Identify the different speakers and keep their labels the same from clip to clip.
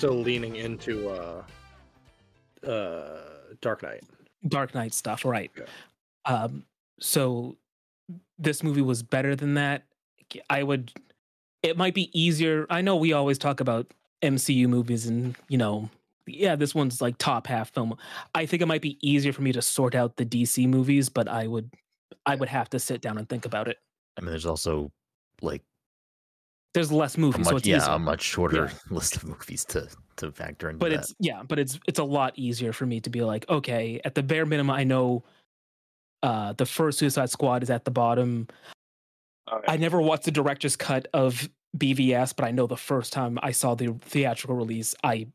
Speaker 1: still leaning into uh, uh, Dark Knight.
Speaker 2: Dark Knight stuff, right?
Speaker 1: Yeah.
Speaker 2: Um, so this movie was better than that. I would. It might be easier. I know we always talk about MCU movies, and you know, yeah, this one's like top half film. I think it might be easier for me to sort out the DC movies, but I would, I would have to sit down and think about it.
Speaker 3: I mean, there's also like
Speaker 2: There's less
Speaker 3: a
Speaker 2: movies, so it's
Speaker 3: yeah,
Speaker 2: easier.
Speaker 3: a much shorter list of movies to to factor in.
Speaker 2: but
Speaker 3: that.
Speaker 2: it's yeah but it's it's a lot easier for me to be like okay at the bare minimum i know uh the first suicide squad is at the bottom
Speaker 4: Okay.
Speaker 2: i never watched the director's cut of bvs but i know the first time i saw the theatrical release i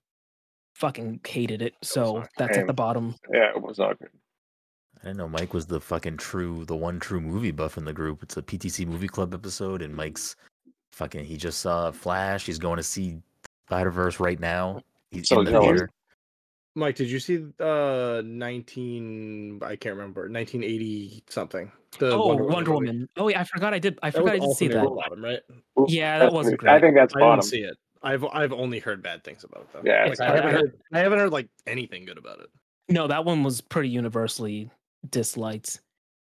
Speaker 2: fucking hated it so
Speaker 1: not
Speaker 2: that's at the bottom
Speaker 4: yeah, it was not good.
Speaker 3: I didn't know Mike was the fucking true, the one true movie buff in the group. It's a PTC Movie Club episode, and Mike's fucking. He just saw Flash. He's going to see Spider Verse right now. He's
Speaker 4: So
Speaker 3: in the
Speaker 4: jealous.
Speaker 3: theater.
Speaker 1: Mike, did you see uh 19 I can't remember, 1980 something. The
Speaker 2: oh wonder,
Speaker 1: movie.
Speaker 2: woman oh yeah i forgot i did i
Speaker 1: That
Speaker 2: forgot
Speaker 1: was
Speaker 2: i did
Speaker 1: also
Speaker 2: see that
Speaker 1: bottom, right?
Speaker 2: yeah that
Speaker 4: That's
Speaker 2: wasn't
Speaker 4: pretty- I
Speaker 2: great
Speaker 4: think that's
Speaker 1: I
Speaker 4: bottom.
Speaker 1: didn't see it. I've I've only heard bad things about it though.
Speaker 4: Yeah,
Speaker 2: It's-
Speaker 4: it's
Speaker 1: I haven't heard I haven't heard like anything good about it.
Speaker 2: no that one was pretty universally disliked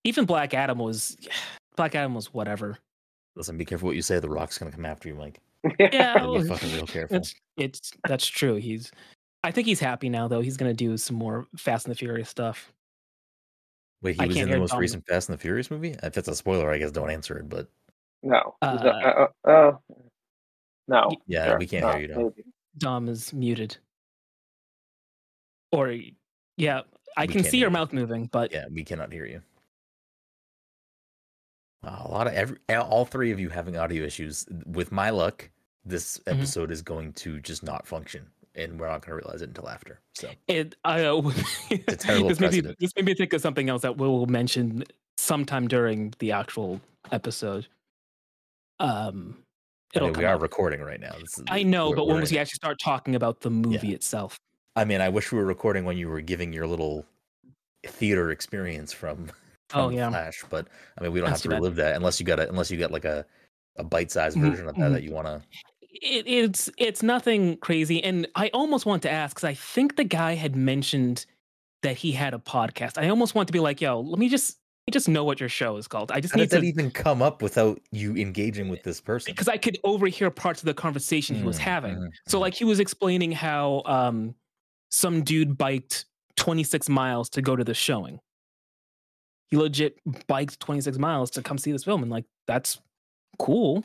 Speaker 2: even black adam was black adam was whatever
Speaker 3: Listen, be careful what you say. The Rock's gonna come after you, Mike.
Speaker 2: yeah
Speaker 3: Gotta
Speaker 2: well,
Speaker 3: be fucking real careful.
Speaker 2: It's it's that's true. He's I think he's happy now though. He's gonna do some more Fast and the Furious stuff.
Speaker 3: Wait, he
Speaker 2: I
Speaker 3: was in the most
Speaker 2: Dom.
Speaker 3: recent Fast and the Furious movie. If it's a spoiler, I guess don't answer it. But
Speaker 4: no.
Speaker 2: Uh,
Speaker 4: Uh, uh, uh, no.
Speaker 3: yeah,
Speaker 4: Sure.
Speaker 3: we can't
Speaker 4: No,
Speaker 3: hear you. Now.
Speaker 4: maybe.
Speaker 2: Dom is muted. Or yeah, I
Speaker 3: We
Speaker 2: can see
Speaker 3: hear
Speaker 2: your
Speaker 3: you.
Speaker 2: mouth moving, but
Speaker 3: Yeah, we cannot hear you. Wow, a lot of every all three of you having audio issues. With my luck, this
Speaker 2: Mhm.
Speaker 3: episode is going to just not function, and we're not going to realize it until after. So
Speaker 2: it I uh,
Speaker 3: a terrible
Speaker 2: this made me this made me think of something else that we'll mention sometime during the actual episode. Um
Speaker 3: I
Speaker 2: it'll
Speaker 3: mean, we are
Speaker 2: out.
Speaker 3: recording right now. This is,
Speaker 2: I know, but when was we actually start talking about the movie itself?
Speaker 3: I mean, I wish we were recording when you were giving your little theater experience from, from
Speaker 2: Oh, yeah.
Speaker 3: Flash, but I mean, we don't
Speaker 2: That's
Speaker 3: have to
Speaker 2: too bad.
Speaker 3: relive that unless you got a unless you got like a a bite sized
Speaker 2: Mm,
Speaker 3: version of that
Speaker 2: mm.
Speaker 3: that you want to.
Speaker 2: it, it's it's nothing crazy and i almost want to ask because i think the guy had mentioned that he had a podcast i almost want to be like yo let me just let me just know what your show is called i just
Speaker 3: How
Speaker 2: need
Speaker 3: did that even come up without you engaging with this person?
Speaker 2: because i could overhear parts of the conversation he was
Speaker 3: Mm,
Speaker 2: having
Speaker 3: mm,
Speaker 2: so
Speaker 3: mm.
Speaker 2: like he was explaining how um some dude biked 26 miles to go to the showing he legit biked 26 miles to come see this film and like that's cool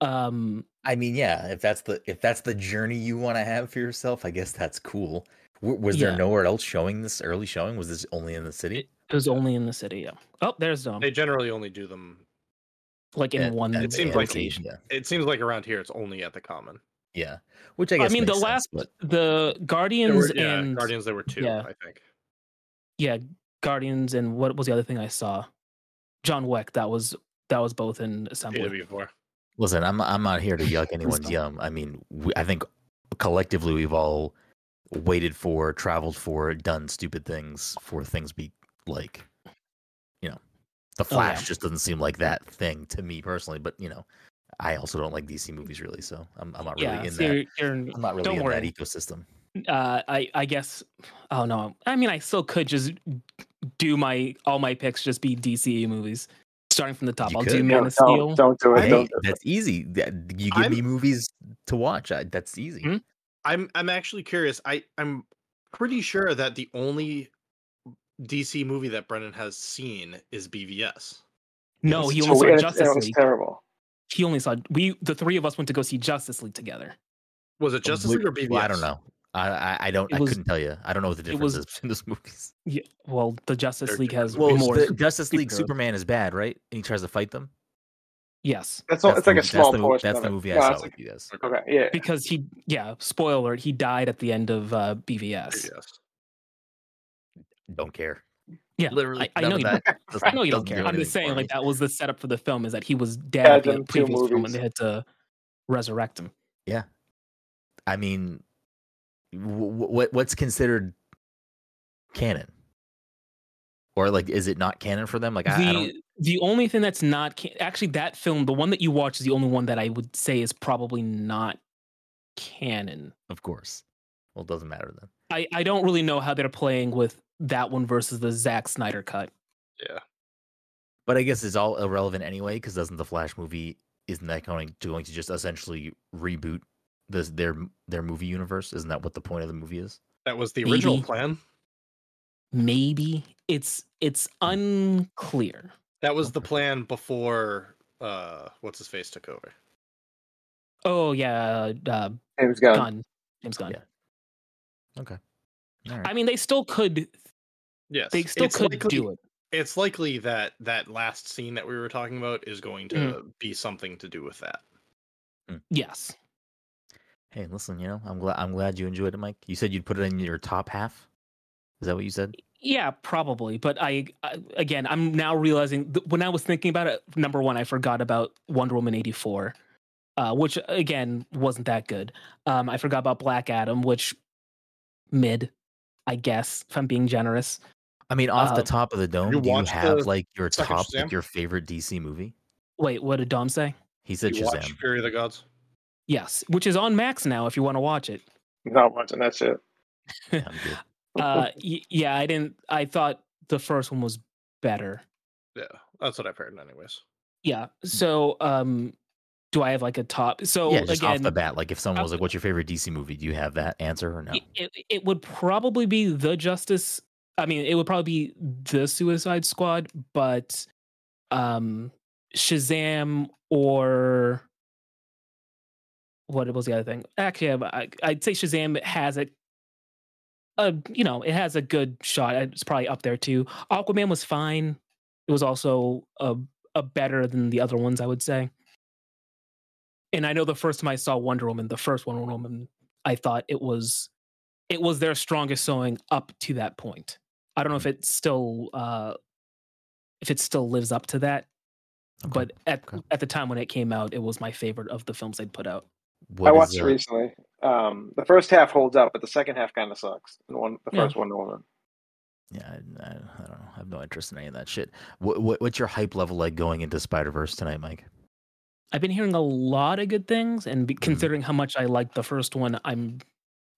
Speaker 2: um
Speaker 3: I mean, yeah, if that's the if that's the journey you want to have for yourself, I guess that's cool. W- was
Speaker 2: Yeah.
Speaker 3: there nowhere else showing this early showing? Was this only in the city?
Speaker 2: it was only in the city yeah oh there's dom
Speaker 1: They generally only do them.
Speaker 2: like in
Speaker 3: At-
Speaker 2: one
Speaker 3: at
Speaker 1: It seems like-
Speaker 2: location.
Speaker 3: yeah,
Speaker 1: It seems like around here it's only at the Common.
Speaker 3: yeah. Which I
Speaker 2: I mean, the
Speaker 3: sense,
Speaker 2: last
Speaker 3: but
Speaker 2: the Guardians
Speaker 1: were, yeah,
Speaker 2: and
Speaker 1: Guardians. There were two,
Speaker 2: yeah.
Speaker 1: I think.
Speaker 2: yeah, Guardians and what was the other thing I saw? John Wick. That was that was both in assembly.
Speaker 1: JW4.
Speaker 3: listen, I'm I'm not here to yuck anyone's yum. I mean, we, I think collectively we've all waited for, traveled for, done stupid things for things be like, you know, the
Speaker 2: Oh, yeah.
Speaker 3: Flash just doesn't seem like that thing to me personally. But you know, I also don't like DC movies really, so I'm I'm not really
Speaker 2: yeah,
Speaker 3: in
Speaker 2: so
Speaker 3: that.
Speaker 2: you're, you're,
Speaker 3: I'm not really
Speaker 2: don't
Speaker 3: in that ecosystem.
Speaker 2: Uh, I I guess. Oh no, I mean I still could just do my all my picks just be DCU movies, starting from the top.
Speaker 3: You
Speaker 2: I'll
Speaker 3: could.
Speaker 2: do Man
Speaker 4: Don't,
Speaker 2: of Steel.
Speaker 4: don't, don't do it.
Speaker 3: Hey,
Speaker 4: Don't do it.
Speaker 3: that's easy. You give
Speaker 1: I'm-
Speaker 3: me movies to watch. I, that's easy.
Speaker 2: Hmm?
Speaker 1: I'm I'm actually curious. I I'm pretty sure that the only DC movie that Brenden has seen is BVS.
Speaker 2: No, he
Speaker 4: So
Speaker 2: only saw
Speaker 4: weird, and
Speaker 2: Justice
Speaker 4: it was
Speaker 2: League.
Speaker 4: terrible.
Speaker 2: He only saw we the three of us went to go see Justice League together.
Speaker 1: Was it Justice League or BVS?
Speaker 3: Well, I don't know. I I, I don't.
Speaker 2: It
Speaker 3: I couldn't tell you. I don't know what the
Speaker 2: it
Speaker 3: difference
Speaker 2: was-
Speaker 3: is between those movies.
Speaker 2: Yeah, well, the Justice
Speaker 1: They're
Speaker 2: League has
Speaker 1: well,
Speaker 2: more.
Speaker 3: the Justice League. Superman is bad, right? And he tries to fight them.
Speaker 2: Yes,
Speaker 4: That's all,
Speaker 3: That's
Speaker 4: it's like
Speaker 3: the
Speaker 4: a small
Speaker 3: that's the. That's
Speaker 4: of
Speaker 3: the
Speaker 4: it.
Speaker 3: movie I
Speaker 4: No,
Speaker 3: saw
Speaker 4: it's
Speaker 3: with you guys.
Speaker 4: Okay, yeah.
Speaker 2: because he yeah spoiler he died at the end of uh, BVS.
Speaker 1: BVS.
Speaker 3: Don't care.
Speaker 2: Yeah,
Speaker 3: Literally,
Speaker 2: I, I know you.
Speaker 3: that.
Speaker 2: Don't, I know you don't care.
Speaker 3: do
Speaker 2: I'm just saying, like that was the setup for the film is that he was dead
Speaker 4: Yeah,
Speaker 2: at the
Speaker 4: them two
Speaker 2: previous film, and they had to resurrect him.
Speaker 3: Yeah, I mean, what what's considered canon, or like, is it not canon for them? Like, I, I don't.
Speaker 2: the the only thing that's not ca- actually that film, the one that you watch, is the only one that I would say is probably not canon.
Speaker 3: Of course. Well, it doesn't matter then.
Speaker 2: I, I don't really know how they're playing with that one versus the Zack Snyder cut.
Speaker 1: Yeah.
Speaker 3: But I guess it's all irrelevant anyway, because doesn't the Flash movie isn't that going to going to just essentially reboot this their their movie universe? Isn't that what the point of the movie is?
Speaker 1: That was the original
Speaker 2: Maybe.
Speaker 1: plan.
Speaker 2: Maybe it's it's unclear.
Speaker 1: That was the plan before uh what's his face took over.
Speaker 2: Oh yeah, uh,
Speaker 4: James Gunn.
Speaker 2: Gunn. James Gunn.
Speaker 3: Yeah. Okay. All right.
Speaker 2: I mean, they still could.
Speaker 1: Yes.
Speaker 2: They still
Speaker 1: it's
Speaker 2: could
Speaker 1: likely,
Speaker 2: do it.
Speaker 1: It's likely that that last scene that we were talking about is going to
Speaker 2: Mm.
Speaker 1: be something to do with that.
Speaker 2: Yes.
Speaker 3: Hey, listen, you know, I'm glad I'm glad you enjoyed it, Mike. You said you'd put it in your top half. Is that what you said?
Speaker 2: Yeah, probably. But I, I again, I'm now realizing th- when I was thinking about it. Number one, I forgot about Wonder Woman '84, uh, which again wasn't that good. Um, I forgot about Black Adam, which mid, I guess, if I'm being generous.
Speaker 3: I mean, off the
Speaker 2: Uh,
Speaker 3: top of the dome,
Speaker 1: you
Speaker 3: do you have like your top, like your favorite DC movie?
Speaker 2: Wait, what did Dom say?
Speaker 3: He said
Speaker 1: you
Speaker 3: Shazam.
Speaker 1: Fury of the Gods?
Speaker 2: Yes, which is on Max now. If you want to watch it.
Speaker 4: Not watching that shit.
Speaker 3: Yeah, I'm.
Speaker 2: Uh, y- yeah, I didn't. I thought the first one was better.
Speaker 1: Yeah, that's what I've heard anyways.
Speaker 2: Yeah. So, um, do I have like a top? So
Speaker 3: yeah, just
Speaker 2: again,
Speaker 3: off the bat, like if someone was like, "What's your favorite DC movie?" Do you have that answer or no?
Speaker 2: it, it, it would probably be the Justice. I mean, it would probably be the Suicide Squad, but um, Shazam or what was the other thing? Actually, I, I'd say Shazam has a, a you know, it has a good shot. It's probably up there too. Aquaman was fine. It was also a a better than the other ones, I would say. And I know the first time I saw Wonder Woman, the first Wonder Woman, I thought it was it was their strongest showing up to that point. I don't know if it still uh if it still lives up to that,
Speaker 3: Okay.
Speaker 2: but at
Speaker 3: okay.
Speaker 2: at the time when it came out, it was my favorite of the films they'd put out.
Speaker 3: What
Speaker 4: I watched it recently. Um, the first half holds up, but the second half kind of sucks. The one, the
Speaker 2: Yeah.
Speaker 4: first Wonder Woman.
Speaker 3: Yeah, I, I, I don't know. I have no interest in any of that shit. What, what what's your hype level like going into Spider Verse tonight, Mike?
Speaker 2: I've been hearing a lot of good things, and be,
Speaker 3: Mhm.
Speaker 2: considering how much I liked the first one, I'm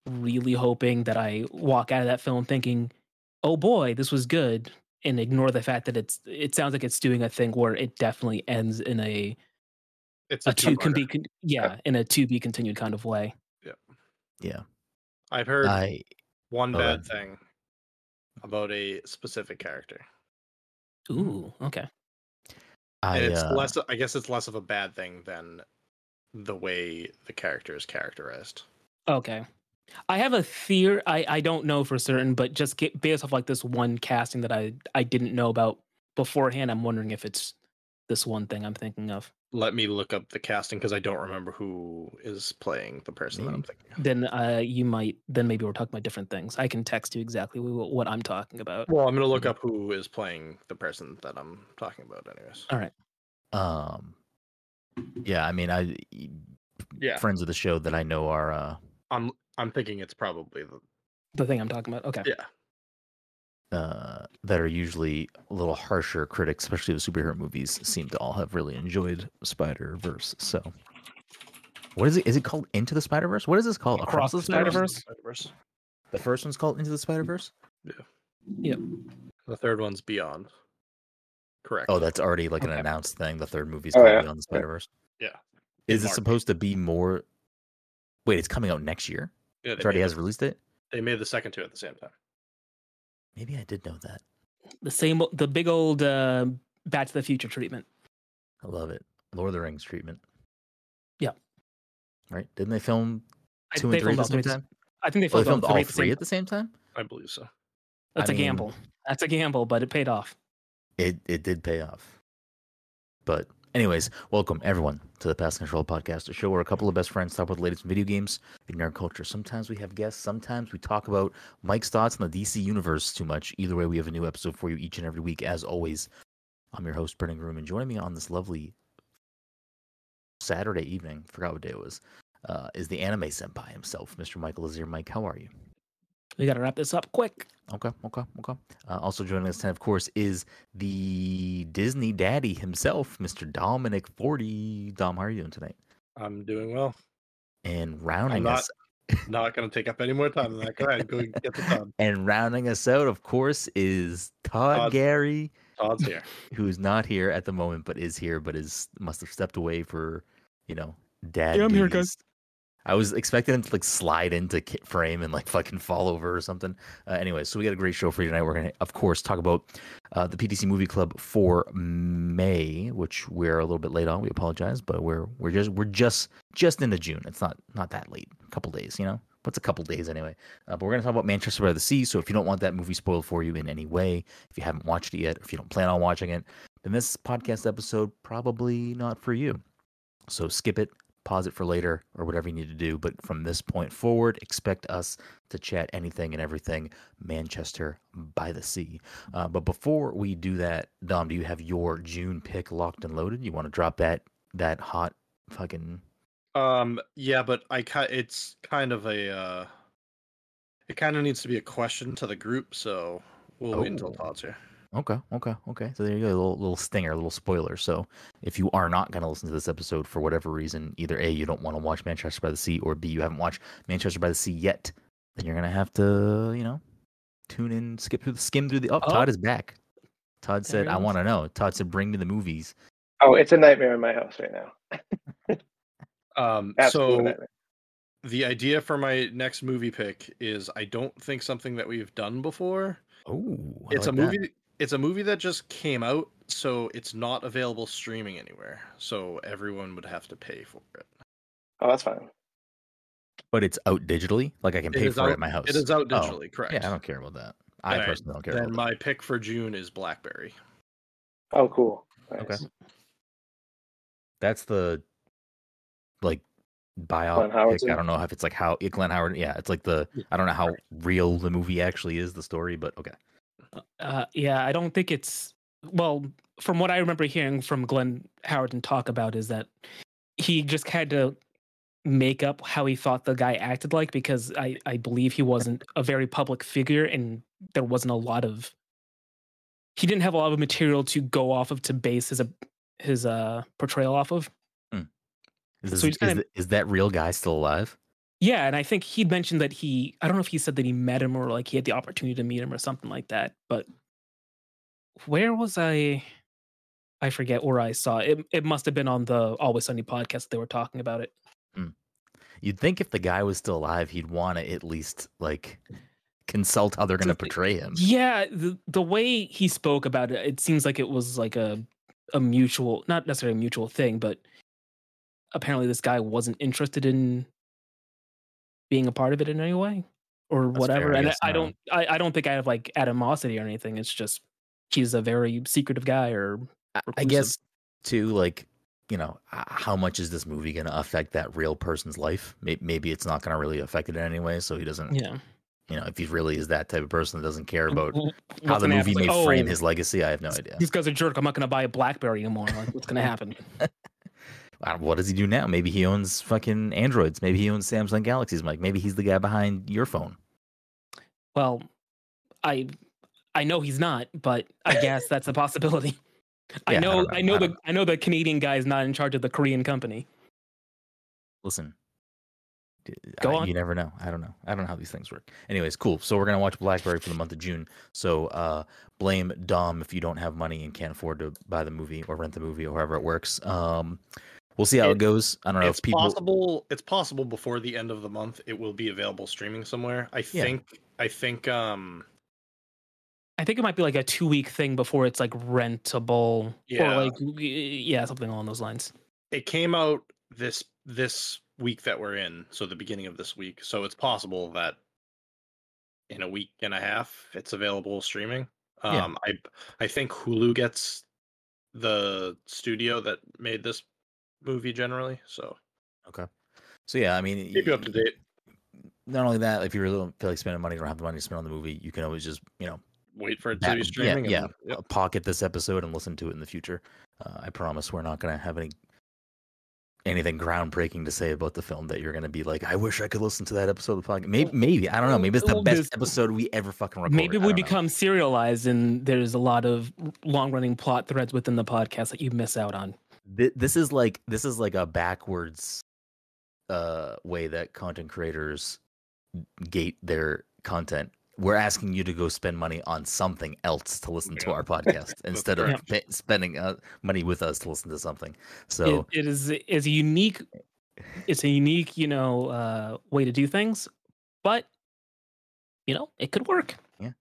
Speaker 2: really hoping that I walk out of that film thinking, "Oh boy, this was good," and ignore the fact that it's. It sounds like it's doing a thing where it definitely ends in a
Speaker 1: It's
Speaker 2: a two can
Speaker 1: two-parter.
Speaker 2: be con- yeah in a to be continued kind of way.
Speaker 3: Yeah, yeah.
Speaker 1: I've heard
Speaker 3: I
Speaker 1: one
Speaker 3: Oh,
Speaker 1: bad
Speaker 3: uh,
Speaker 1: thing about a specific character.
Speaker 2: Ooh, okay.
Speaker 3: I
Speaker 1: and it's
Speaker 3: uh,
Speaker 1: less I guess it's less of a bad thing than the way the character is characterized.
Speaker 2: Okay. I have a fear. I, I don't know for certain, but just get, based off like this one casting that I, I didn't know about beforehand, I'm wondering if it's this one thing I'm thinking of.
Speaker 1: Let me look up the casting because I don't remember who is playing the person that I'm thinking. of.
Speaker 2: Then uh, you might, then maybe we're talking about different things. I can text you exactly what I'm talking about.
Speaker 1: Well, I'm gonna look
Speaker 3: Mhm.
Speaker 1: up who is playing the person that I'm talking about, anyways.
Speaker 2: All right.
Speaker 3: um, yeah. I mean, I
Speaker 1: Yeah,
Speaker 3: friends of the show that I know are uh
Speaker 1: I'm I'm thinking it's probably the
Speaker 2: The thing I'm talking about. Okay.
Speaker 1: yeah.
Speaker 3: Uh, that are usually a little harsher critics, especially the superhero movies, seem to all have really enjoyed Spider Verse. So, what is it? Is it called Into the Spider Verse? What is this called?
Speaker 2: Across the Spider-Verse?
Speaker 1: Spider-Verse.
Speaker 3: The first one's called Into the Spider Verse. Yeah. Yep.
Speaker 1: The third one's Beyond. Correct.
Speaker 3: Oh, that's already like an
Speaker 2: Okay.
Speaker 3: announced thing. The third movie's
Speaker 4: Oh,
Speaker 3: called
Speaker 4: yeah.
Speaker 3: Beyond the Spider Verse.
Speaker 1: Yeah.
Speaker 3: Is
Speaker 1: In
Speaker 3: it
Speaker 1: March.
Speaker 3: supposed to be more? Wait, it's coming out next year.
Speaker 1: yeah,
Speaker 3: It
Speaker 1: they,
Speaker 3: already has
Speaker 1: the,
Speaker 3: a release date.
Speaker 1: they made the second two at the same time.
Speaker 3: Maybe I did know that.
Speaker 2: The same, the big old uh, Back to the Future treatment.
Speaker 3: I love it. Lord of the Rings treatment.
Speaker 2: Yeah.
Speaker 3: Right? Didn't they film two
Speaker 2: they
Speaker 3: and three at the same
Speaker 2: three-
Speaker 3: time?
Speaker 2: I think they
Speaker 3: Oh, they
Speaker 2: filmed,
Speaker 3: filmed
Speaker 2: all
Speaker 3: all
Speaker 2: three at the same
Speaker 3: three at the same time.
Speaker 1: I believe so.
Speaker 2: That's
Speaker 3: I
Speaker 2: a
Speaker 3: mean-
Speaker 2: gamble. That's a gamble, but it paid off.
Speaker 3: It it did pay off. But anyways, welcome everyone to the Pass Control Podcast, a show where a couple of best friends talk about the latest video games and nerd culture. Sometimes we have guests, sometimes we talk about Mike's thoughts on the DC universe too much. Either way, we have a new episode for you each and every week. As always, I'm your host, Brenden Groom, and joining me on this lovely Saturday evening, forgot what day it was, uh, is the anime senpai himself, Mr. Michael Azir. Mike, how are you?
Speaker 2: We got to wrap this up quick.
Speaker 3: Okay, okay, okay. Uh, also joining us tonight, of course, is the Disney daddy himself, Mr. Dominic Forty. Dom, how are you doing tonight?
Speaker 1: I'm doing well.
Speaker 3: And rounding
Speaker 1: not-
Speaker 3: us
Speaker 1: Not going to take up any more time than that. Go ahead, go get the done.
Speaker 3: and rounding us out, of course, is Todd,
Speaker 1: Todd.
Speaker 3: Gary,
Speaker 1: Todd's here.
Speaker 3: who's not here at the moment, but is here, but is must have stepped away for, you know, dad.
Speaker 2: Yeah, I'm here,
Speaker 3: duties. I was expecting him to like slide into frame and like fucking fall over or something. Uh, anyway, so we got a great show for you tonight. We're gonna, of course, talk about uh, the PTC Movie Club for May, which we're a little bit late on. We apologize, but we're we're just we're just just into June. It's not not that late. A couple days, you know. What's a couple days anyway? Uh, but we're gonna talk about Manchester by the Sea. So if you don't want that movie spoiled for you in any way, if you haven't watched it yet, or if you don't plan on watching it, then this podcast episode probably not for you. So skip it, pause it for later, or whatever you need to do. But from this point forward, expect us to chat anything and everything Manchester by the Sea. Uh, but before we do that, Dom, do you have your June pick locked and loaded? You want to drop that that hot fucking
Speaker 1: Um, yeah, but I it's kind of a uh it kind of needs to be a question to the group, so we'll wait until
Speaker 3: Oh.
Speaker 1: Todd's here.
Speaker 3: Okay, okay, okay. So there you go, a little, little stinger, a little spoiler. So if you are not going to listen to this episode for whatever reason, either A, you don't want to watch Manchester by the Sea, or B, you haven't watched Manchester by the Sea yet, then you're going to have to, you know, tune in, skip through the, skim through the. Oh,
Speaker 2: Oh.
Speaker 3: Todd is back. Todd said, I want to know. Todd said, bring me the movies.
Speaker 4: Oh, it's a nightmare in my house right now.
Speaker 1: Um,
Speaker 4: Absolute
Speaker 1: so the idea for my next movie pick is I don't think something that we've done before.
Speaker 3: Oh,
Speaker 1: it's a movie. It's a movie that just came out, so it's not available streaming anywhere. So everyone would have to pay for it.
Speaker 4: Oh, that's fine.
Speaker 3: But it's out digitally. Like I can
Speaker 1: It
Speaker 3: pay
Speaker 1: is
Speaker 3: for it
Speaker 1: out-
Speaker 3: at my house.
Speaker 1: It is out
Speaker 3: Oh,
Speaker 1: digitally, correct?
Speaker 3: Yeah, I don't care about that. I
Speaker 1: Alright,
Speaker 3: personally don't care
Speaker 1: Then
Speaker 3: about
Speaker 1: my pick for June is Blackberry.
Speaker 4: Oh, cool.
Speaker 3: Okay.
Speaker 4: Nice.
Speaker 3: that. That's the like
Speaker 4: Glenn
Speaker 3: biopic.
Speaker 4: Howerton?
Speaker 3: I don't know if it's like how yeah, Glenn Howerton. Yeah, it's like the I don't know how real the movie actually is, the story, but okay.
Speaker 2: Uh, yeah, I don't think it's well. From what I remember hearing from Glenn Howerton and talk about is that he just had to make up how he thought the guy acted like because I I believe he wasn't a very public figure and there wasn't a lot of he didn't have a lot of material to go off of to base his his uh portrayal off of.
Speaker 3: Is, this,
Speaker 2: So
Speaker 3: is,
Speaker 2: kinda-
Speaker 3: is that real guy still alive?
Speaker 2: Yeah, and I think he'd mentioned that he I don't know if he said that he met him or like he had the opportunity to meet him or something like that. But where was I? I forget where I saw it. It must have been on the Always Sunny podcast. They were talking about it. Hmm.
Speaker 3: You'd think if the guy was still alive, he'd want to at least like consult how they're going to portray him.
Speaker 2: Yeah, the the way he spoke about it, it seems like it was like a a mutual, not necessarily a mutual thing, but apparently this guy wasn't interested in being a part of it in any way or
Speaker 3: That's
Speaker 2: whatever.
Speaker 3: fair,
Speaker 2: and I, I don't, I, I don't think I have like animosity or anything. It's just he's a very secretive guy, or
Speaker 3: I- I guess too, like you know, how much is this movie going to affect that real person's life? Maybe it's not going to really affect it in any way, so he doesn't.
Speaker 2: yeah.
Speaker 3: You know, if he really is that type of person that doesn't care about
Speaker 2: W-
Speaker 3: how the movie
Speaker 2: happen?
Speaker 3: may
Speaker 2: like,
Speaker 3: frame
Speaker 2: "Oh,
Speaker 3: his legacy, I have no idea.
Speaker 2: This guy's a jerk. I'm not going to buy a BlackBerry anymore. Like, what's going to happen?
Speaker 3: What does he do now? Maybe he owns fucking Androids. Maybe he owns Samsung Galaxies, Mike. Maybe he's the guy behind your phone.
Speaker 2: Well, I I know he's not, but I guess that's a possibility. I
Speaker 3: Yeah, I
Speaker 2: know
Speaker 3: know.
Speaker 2: I know
Speaker 3: I
Speaker 2: the I know the Canadian guy is not in charge of the Korean company.
Speaker 3: Listen,
Speaker 2: Go
Speaker 3: I-
Speaker 2: on.
Speaker 3: You never know. I don't know. I don't know how these things work. Anyways, cool. So we're gonna watch Blackberry for the month of June. So uh, blame Dom if you don't have money and can't afford to buy the movie or rent the movie or however it works. Um, we'll see how it,
Speaker 1: It-
Speaker 3: goes. I don't know
Speaker 1: It's
Speaker 3: if people.
Speaker 1: possible. It's possible before the end of the month it will be available streaming somewhere. I
Speaker 3: Yeah.
Speaker 1: think. I think. Um.
Speaker 2: I think it might be like a two week thing before it's like rentable
Speaker 1: Yeah.
Speaker 2: or like yeah, something along those lines.
Speaker 1: It came out this this week that we're in, so the beginning of this week. So it's possible that in a week and a half it's available streaming.
Speaker 3: Yeah.
Speaker 1: Um. I I think Hulu gets the studio that made this movie generally. So
Speaker 3: Okay. So yeah, I mean,
Speaker 1: keep you up to date.
Speaker 3: Not only that, if you really don't feel like spending money, don't have the money to spend on the movie, you can always just you know
Speaker 1: Wait for it to be streaming.
Speaker 3: Yeah,
Speaker 1: and-
Speaker 3: yeah. uh, pocket this episode and listen to it in the future. Uh, I promise we're not going to have any anything groundbreaking to say about the film that you're going to be like, I wish I could listen to that episode of the podcast. Maybe, maybe I don't know. Maybe it's the
Speaker 2: Well,
Speaker 3: best
Speaker 2: there's-
Speaker 3: episode we ever fucking recorded.
Speaker 2: Maybe we
Speaker 3: don't know.
Speaker 2: become serialized and there's a lot of long running plot threads within the podcast that you miss out on.
Speaker 3: Thi- This is like this is like a backwards uh, way that content creators gate their content. We're asking you to go spend money on something else to listen to our podcast instead of
Speaker 2: correct.
Speaker 3: pa- spending uh, money with us to listen to something. So
Speaker 2: it, it is is a unique it's a unique you know uh way to do things but you know it could work
Speaker 3: Yeah.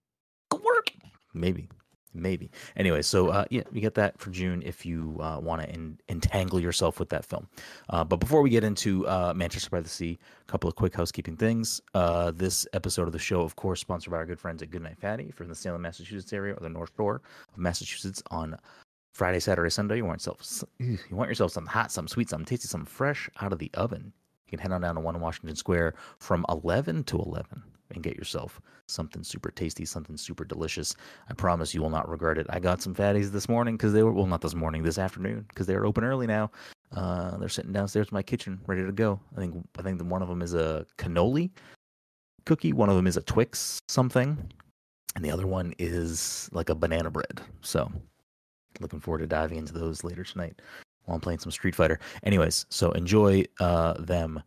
Speaker 2: could work
Speaker 3: maybe maybe. Anyway so uh yeah you get that for june if you uh, want to en- entangle yourself with that film. Uh, but before we get into uh, manchester by the sea a couple of quick housekeeping things. Uh, this episode of the show of course sponsored by our good friends at goodnight fatty in the salem massachusetts area or the north shore of massachusetts on friday saturday sunday. You want yourself you want yourself something hot something sweet something tasty something fresh out of the oven. You can head on down to one washington square from 11 to 11 and get yourself something super tasty something super delicious I promise you will not regret it. I got some fatties this morning because they were well, not this morning, this afternoon because they were open early now. Uh, they're sitting downstairs in my kitchen, ready to go. I think I think one of them is a cannoli cookie, one of them is a Twix something, and the other one is like a banana bread. So, looking forward to diving into those later tonight while I'm playing some Street Fighter. Anyways, so enjoy uh, them.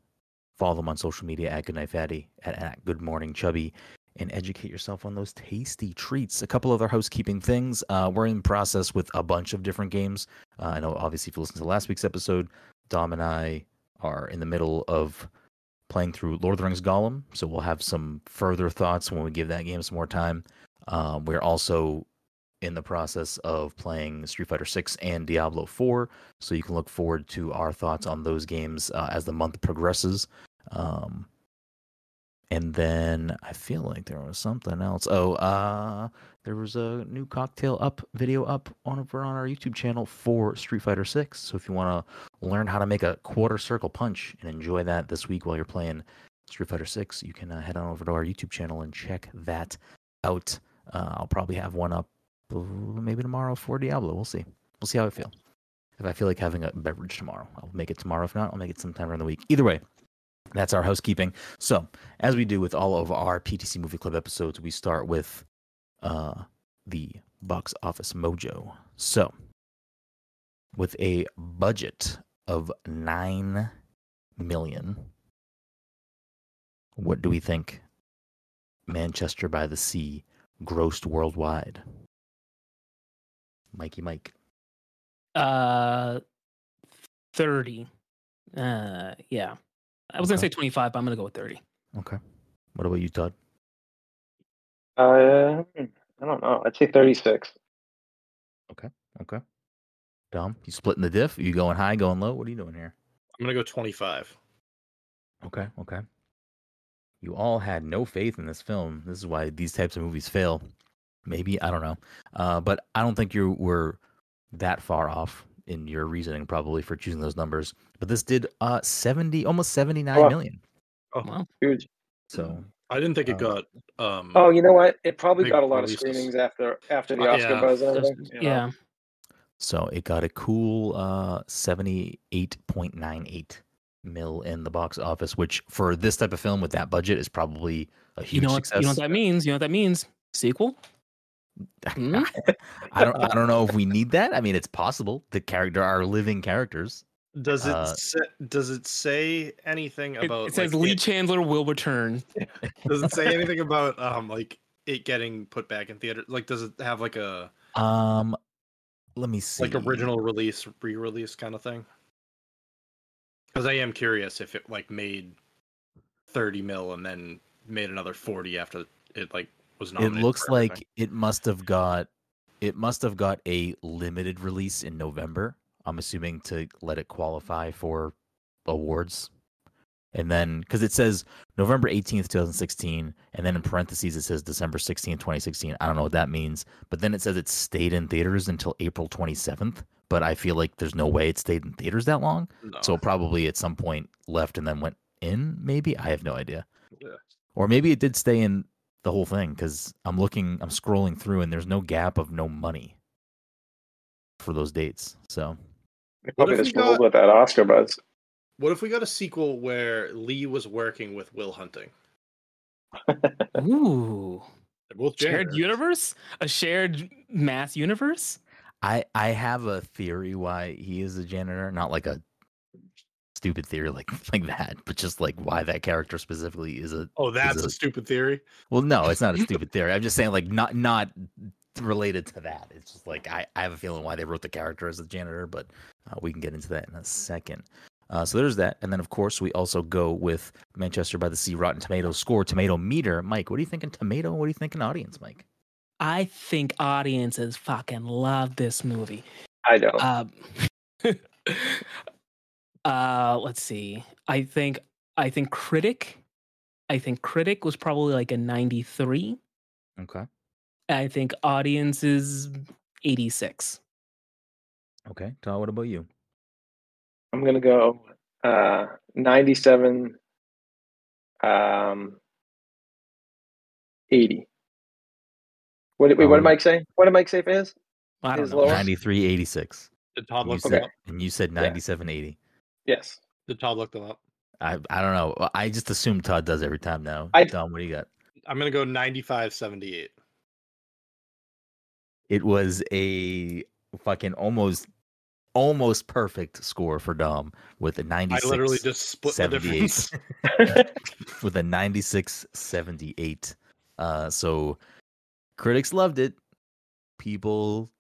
Speaker 3: Follow them on social media at Goodnight Fatty at, at Good Morning Chubby and educate yourself on those tasty treats. A couple other housekeeping things. Uh, we're in process with a bunch of different games. Uh, I know, obviously, if you listen to last week's episode, Dom and I are in the middle of playing through Lord of the Rings Gollum, so we'll have some further thoughts when we give that game some more time. Um, we're also in the process of playing Street Fighter 6 and Diablo 4, so you can look forward to our thoughts on those games uh, as the month progresses. Um, and then I feel like there was something else. Oh, uh, there was a new cocktail up video up on over on our YouTube channel for Street Fighter 6. So if you want to learn how to make a quarter circle punch and enjoy that this week while you're playing Street Fighter 6, you can uh, head on over to our YouTube channel and check that out. Uh, I'll probably have one up maybe tomorrow for Diablo. We'll see. We'll see how I feel. If I feel like having a beverage tomorrow, I'll make it tomorrow. If not, I'll make it sometime during the week. Either way, that's our housekeeping. So, as we do with all of our PTC Movie Club episodes, we start with uh, the box office mojo. So, with a budget of nine million, what do we think Manchester by the Sea grossed worldwide? Mikey Mike.
Speaker 2: uh 30 uh yeah i was gonna
Speaker 3: Okay.
Speaker 2: say 25 but i'm gonna go with 30
Speaker 3: Okay. What about you, Todd?
Speaker 4: Uh, I don't know. I'd say 36.
Speaker 3: Okay. Okay. Dom, you splitting the diff? Are you going high, going low? What are you doing here?
Speaker 1: I'm gonna go 25.
Speaker 3: Okay, okay. You all had no faith in this film. This is why these types of movies fail. Maybe I don't know, uh, but I don't think you were that far off in your reasoning, probably for choosing those numbers. But this did uh seventy, almost seventy nine
Speaker 4: Wow.
Speaker 3: million.
Speaker 2: wow
Speaker 4: Huge.
Speaker 3: So
Speaker 1: I didn't think it
Speaker 3: Uh,
Speaker 1: got. Um,
Speaker 4: Oh, you know what? It probably got a lot of screenings after after the
Speaker 1: Uh,
Speaker 4: Oscar
Speaker 1: yeah.
Speaker 4: buzz and everything. you know?
Speaker 2: yeah
Speaker 3: so it got a cool uh seventy eight point nine eight mil in the box office, which for this type of film with that budget is probably a huge
Speaker 2: you know what
Speaker 3: success.
Speaker 2: you know what that means you know what that means sequel Hmm?
Speaker 3: I don't I don't know if we need that. I mean, it's possible. The character are living characters.
Speaker 1: does it
Speaker 3: uh,
Speaker 1: say, does it say anything
Speaker 2: it,
Speaker 1: about?
Speaker 2: it says
Speaker 1: like,
Speaker 2: lee
Speaker 1: it-
Speaker 2: chandler will return
Speaker 1: does it say anything about um like it getting put back in theater? Like, does it have like a
Speaker 3: Um let me see.
Speaker 1: like original release, re-release kind of thing? Because I am curious if it like made 30 mil and then made another 40 after it like was
Speaker 3: It looks
Speaker 1: everything.
Speaker 3: like it must have got it must have got a limited release in November. I'm assuming to let it qualify for awards. And then because it says November 18th, 2016, and then in parentheses it says December 16th, 2016. I don't know what that means. But then it says it stayed in theaters until April 27th. But I feel like there's no way it stayed in theaters that long.
Speaker 1: No.
Speaker 3: So probably at some point left and then went in, maybe. I have no idea.
Speaker 1: Yeah.
Speaker 3: Or maybe it did stay in the whole thing because I'm looking, I'm scrolling through and there's no gap of no money for those dates. So
Speaker 4: They
Speaker 1: What
Speaker 4: probably
Speaker 1: if we
Speaker 4: just rolled
Speaker 1: got-
Speaker 4: with that Oscar buzz.
Speaker 1: What if we got a sequel where Lee was working with Will Hunting?
Speaker 2: ooh
Speaker 1: They're both
Speaker 2: shared
Speaker 1: janitors.
Speaker 2: universe a shared mass universe
Speaker 3: I I have a theory why he is a janitor, not like a stupid theory like like that, but just like why that character specifically is a
Speaker 1: Oh, that's
Speaker 3: it-
Speaker 1: a stupid theory.
Speaker 3: well, no, it's not a stupid theory. I'm just saying like not not related to that. It's just like I, I have a feeling why they wrote the character as a janitor, but uh, we can get into that in a second. Uh, so there's that, and then of course we also go with Manchester by the Sea, Rotten Tomatoes score, tomato meter. Mike, what are you thinking? tomato? What are you thinking? audience, Mike?
Speaker 2: I think audiences fucking love this movie.
Speaker 4: I don't.
Speaker 2: Um, uh, let's see. I think I think critic, I think critic was probably like a ninety three.
Speaker 3: Okay,
Speaker 2: I think audience is eighty six.
Speaker 3: okay. Todd, what about you?
Speaker 4: I'm gonna go uh, 97, um, 80. What did, wait, what did
Speaker 3: Um,
Speaker 4: Mike say? What did Mike say for his?
Speaker 2: I don't
Speaker 4: Is
Speaker 2: know.
Speaker 4: lower?
Speaker 3: 93, 86.
Speaker 1: Did Todd
Speaker 3: And you
Speaker 1: look
Speaker 3: said,
Speaker 1: up?
Speaker 3: and you said 97, 80.
Speaker 4: Yes.
Speaker 1: Did Todd look them up?
Speaker 3: I I don't know. I just assume Todd does every time now.
Speaker 4: I-
Speaker 3: Dom, what do you got?
Speaker 1: I'm gonna go 95, 78.
Speaker 3: It was a fucking almost almost perfect score for Dom with a
Speaker 1: I
Speaker 3: 96
Speaker 1: literally just split the
Speaker 3: 78
Speaker 1: difference.
Speaker 3: with a 96 78. Uh so critics loved it. People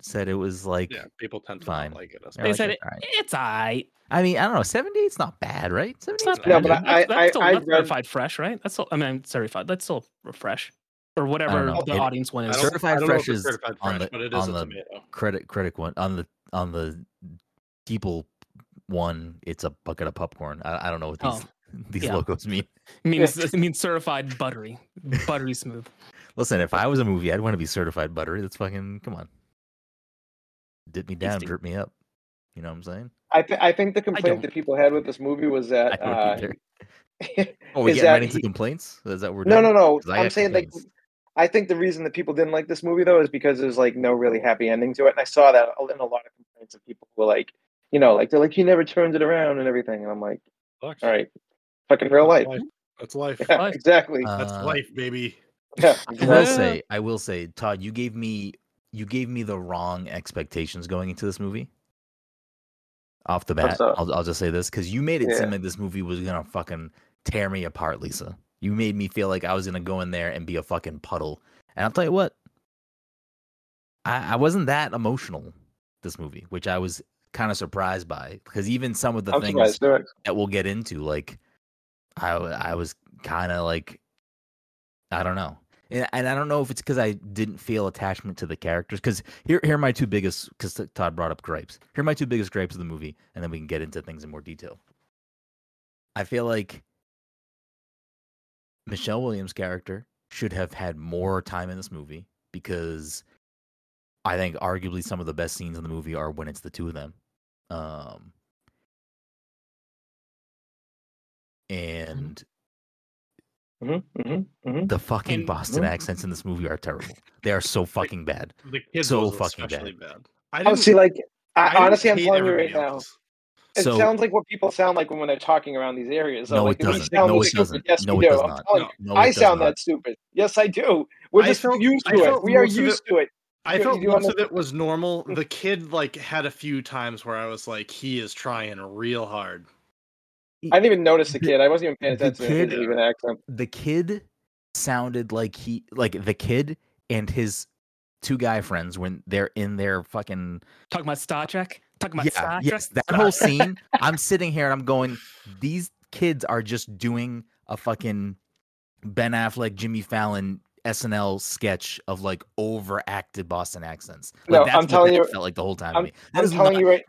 Speaker 3: said it was like
Speaker 1: yeah, people tend to
Speaker 3: Fine.
Speaker 1: not like it.
Speaker 3: They're
Speaker 2: They
Speaker 1: much.
Speaker 3: like,
Speaker 2: said it,
Speaker 3: "Alright."
Speaker 2: it's alright.
Speaker 3: I mean, I don't know, 78's not bad, right? 78's
Speaker 2: It's not
Speaker 3: not
Speaker 4: No,
Speaker 2: bad.
Speaker 4: but
Speaker 3: bad.
Speaker 4: I-
Speaker 2: That's, that's still
Speaker 4: I
Speaker 2: that's
Speaker 4: read-
Speaker 2: certified fresh, right? That's still, I mean certified. That's still fresh, or whatever the
Speaker 3: It-
Speaker 2: audience one is.
Speaker 3: Certified
Speaker 1: I don't know if
Speaker 3: fresh is
Speaker 1: certified
Speaker 3: on
Speaker 1: fresh,
Speaker 3: the-
Speaker 1: but it is
Speaker 3: on
Speaker 1: a
Speaker 3: the-
Speaker 1: tomato.
Speaker 3: critic critic one on the on the people one it's a bucket of popcorn i, I don't know what these
Speaker 2: Oh,
Speaker 3: these
Speaker 2: yeah.
Speaker 3: logos mean
Speaker 2: It means it means certified buttery, buttery smooth.
Speaker 3: listen if i was a movie i'd want to be certified buttery that's fucking come on dip me down
Speaker 2: Tasty.
Speaker 3: drip me up you know what i'm saying
Speaker 4: I, th- I think the complaint that people had with this movie was
Speaker 3: I
Speaker 4: that.
Speaker 3: don't
Speaker 4: Uh,
Speaker 3: oh we
Speaker 4: is
Speaker 3: getting right into
Speaker 4: he-
Speaker 3: complaints is that what we're
Speaker 4: no,
Speaker 3: doing?
Speaker 4: no, no.
Speaker 3: 'Cause I
Speaker 4: I'm
Speaker 3: got
Speaker 4: saying like. I think the reason that people didn't like this movie though is because there's like no really happy ending to it, and I saw that in a lot of complaints of people who were like, you know, like they're like he never turns it around and everything, and I'm like,
Speaker 1: Sucks.
Speaker 4: all right, fucking real life.
Speaker 1: That's life.
Speaker 4: Yeah,
Speaker 2: Life.
Speaker 4: exactly.
Speaker 1: That's
Speaker 3: Uh,
Speaker 1: life, baby.
Speaker 4: yeah,
Speaker 3: I will say, I will say, Todd, you gave me you gave me the wrong expectations going into this movie. Off the bat. I'll, I'll just say this because you made it
Speaker 4: Yeah.
Speaker 3: seem like this movie was gonna fucking tear me apart, Lisa. You made me feel like I was gonna go in there and be a fucking puddle. And I'll tell you what, I, I wasn't that emotional this movie, which I was kind of surprised by because even some of the
Speaker 4: I'm
Speaker 3: things that we'll get into. Like, I I was kind of like, I don't know, and, and I don't know if it's because I didn't feel attachment to the characters. Because here here are my two biggest. Because Todd brought up gripes. Here are my two biggest gripes of the movie, and then we can get into things in more detail. I feel like Michelle Williams' character should have had more time in this movie because I think arguably some of the best scenes in the movie are when it's the two of them. Um, and
Speaker 4: Mhm, mhm, mhm.
Speaker 3: the fucking
Speaker 2: And-
Speaker 3: Boston
Speaker 4: Mhm.
Speaker 3: accents in this movie are terrible. They are so fucking bad.
Speaker 1: The kids
Speaker 3: So fucking
Speaker 1: especially bad. I
Speaker 4: Oh,
Speaker 1: didn't,
Speaker 4: see, like,
Speaker 1: I
Speaker 4: I, honestly, I'm
Speaker 1: hate
Speaker 4: telling you right
Speaker 1: everybody
Speaker 4: now, it
Speaker 3: So-
Speaker 4: sounds like what people sound like when they're talking around these areas. So,
Speaker 3: No,
Speaker 4: like,
Speaker 3: it doesn't.
Speaker 4: sound
Speaker 3: No, it
Speaker 4: stupid,
Speaker 3: doesn't.
Speaker 4: Yes,
Speaker 3: No, it
Speaker 4: do.
Speaker 3: does
Speaker 4: I'm
Speaker 3: not.
Speaker 4: telling you.
Speaker 3: No,
Speaker 4: I
Speaker 3: it does
Speaker 4: sound
Speaker 3: not.
Speaker 4: that stupid. Yes, I do. We're
Speaker 1: I
Speaker 4: just
Speaker 1: felt-
Speaker 4: used to it. We are
Speaker 1: most it-
Speaker 4: used to it.
Speaker 1: I
Speaker 4: You-
Speaker 1: felt
Speaker 4: you
Speaker 1: most of it was normal. The kid like had a few times where I was like, he is trying real hard.
Speaker 4: I didn't even notice the
Speaker 3: The-
Speaker 4: kid. I wasn't even paying
Speaker 3: the
Speaker 4: attention to his even accent.
Speaker 3: The kid sounded like he like the kid and his two guy friends when they're in their fucking
Speaker 2: Talking about Star Trek. Talking about
Speaker 3: yeah,
Speaker 2: Star Trek.
Speaker 3: yes, that whole scene. I'm sitting here and I'm going, these kids are just doing a fucking Ben Affleck, Jimmy Fallon SNL sketch of like overacted Boston accents. Like
Speaker 4: No,
Speaker 3: that's
Speaker 4: I'm
Speaker 3: what
Speaker 4: telling
Speaker 3: that
Speaker 4: you-
Speaker 3: felt like the whole time.
Speaker 4: I'm,
Speaker 3: me. That
Speaker 4: I'm
Speaker 3: is
Speaker 4: telling
Speaker 3: not-
Speaker 4: you right.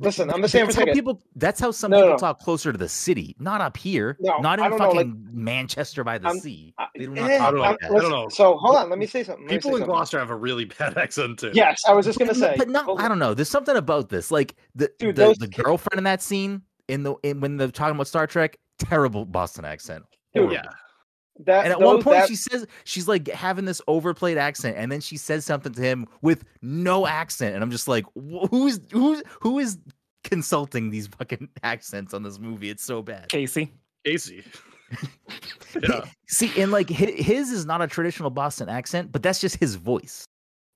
Speaker 4: Listen, I'm just saying
Speaker 3: that's how
Speaker 4: second.
Speaker 3: people. That's how some
Speaker 4: No,
Speaker 3: people
Speaker 4: no.
Speaker 3: talk closer to the city, not up here,
Speaker 4: No,
Speaker 3: not in
Speaker 4: don't like-
Speaker 3: fucking Manchester by the
Speaker 4: I'm-
Speaker 3: sea.
Speaker 4: I-
Speaker 3: They do not
Speaker 4: eh,
Speaker 3: talk
Speaker 1: don't know.
Speaker 3: like
Speaker 4: I'm-
Speaker 3: that.
Speaker 1: I don't know.
Speaker 4: So hold on. Let me say something. Let me
Speaker 1: People
Speaker 4: say
Speaker 1: in
Speaker 4: something.
Speaker 1: Gloucester have a really bad accent too.
Speaker 4: Yes, I was just gonna
Speaker 3: But-
Speaker 4: say.
Speaker 3: but not.
Speaker 4: Hold
Speaker 3: I don't know. There's something about this, like the
Speaker 4: Dude,
Speaker 3: the, the
Speaker 4: kids-
Speaker 3: girlfriend in that scene in the in, when they're talking about Star Trek. Terrible Boston accent.
Speaker 4: Dude,
Speaker 1: yeah.
Speaker 4: That,
Speaker 3: And at one point,
Speaker 4: that-
Speaker 3: she says she's like having this overplayed accent, and then she says something to him with no accent, and I'm just like, who's who's who is consulting these fucking accents on this movie? It's so bad.
Speaker 2: Casey.
Speaker 1: Casey. yeah.
Speaker 3: See, and like his is not a traditional Boston accent, but that's just his voice,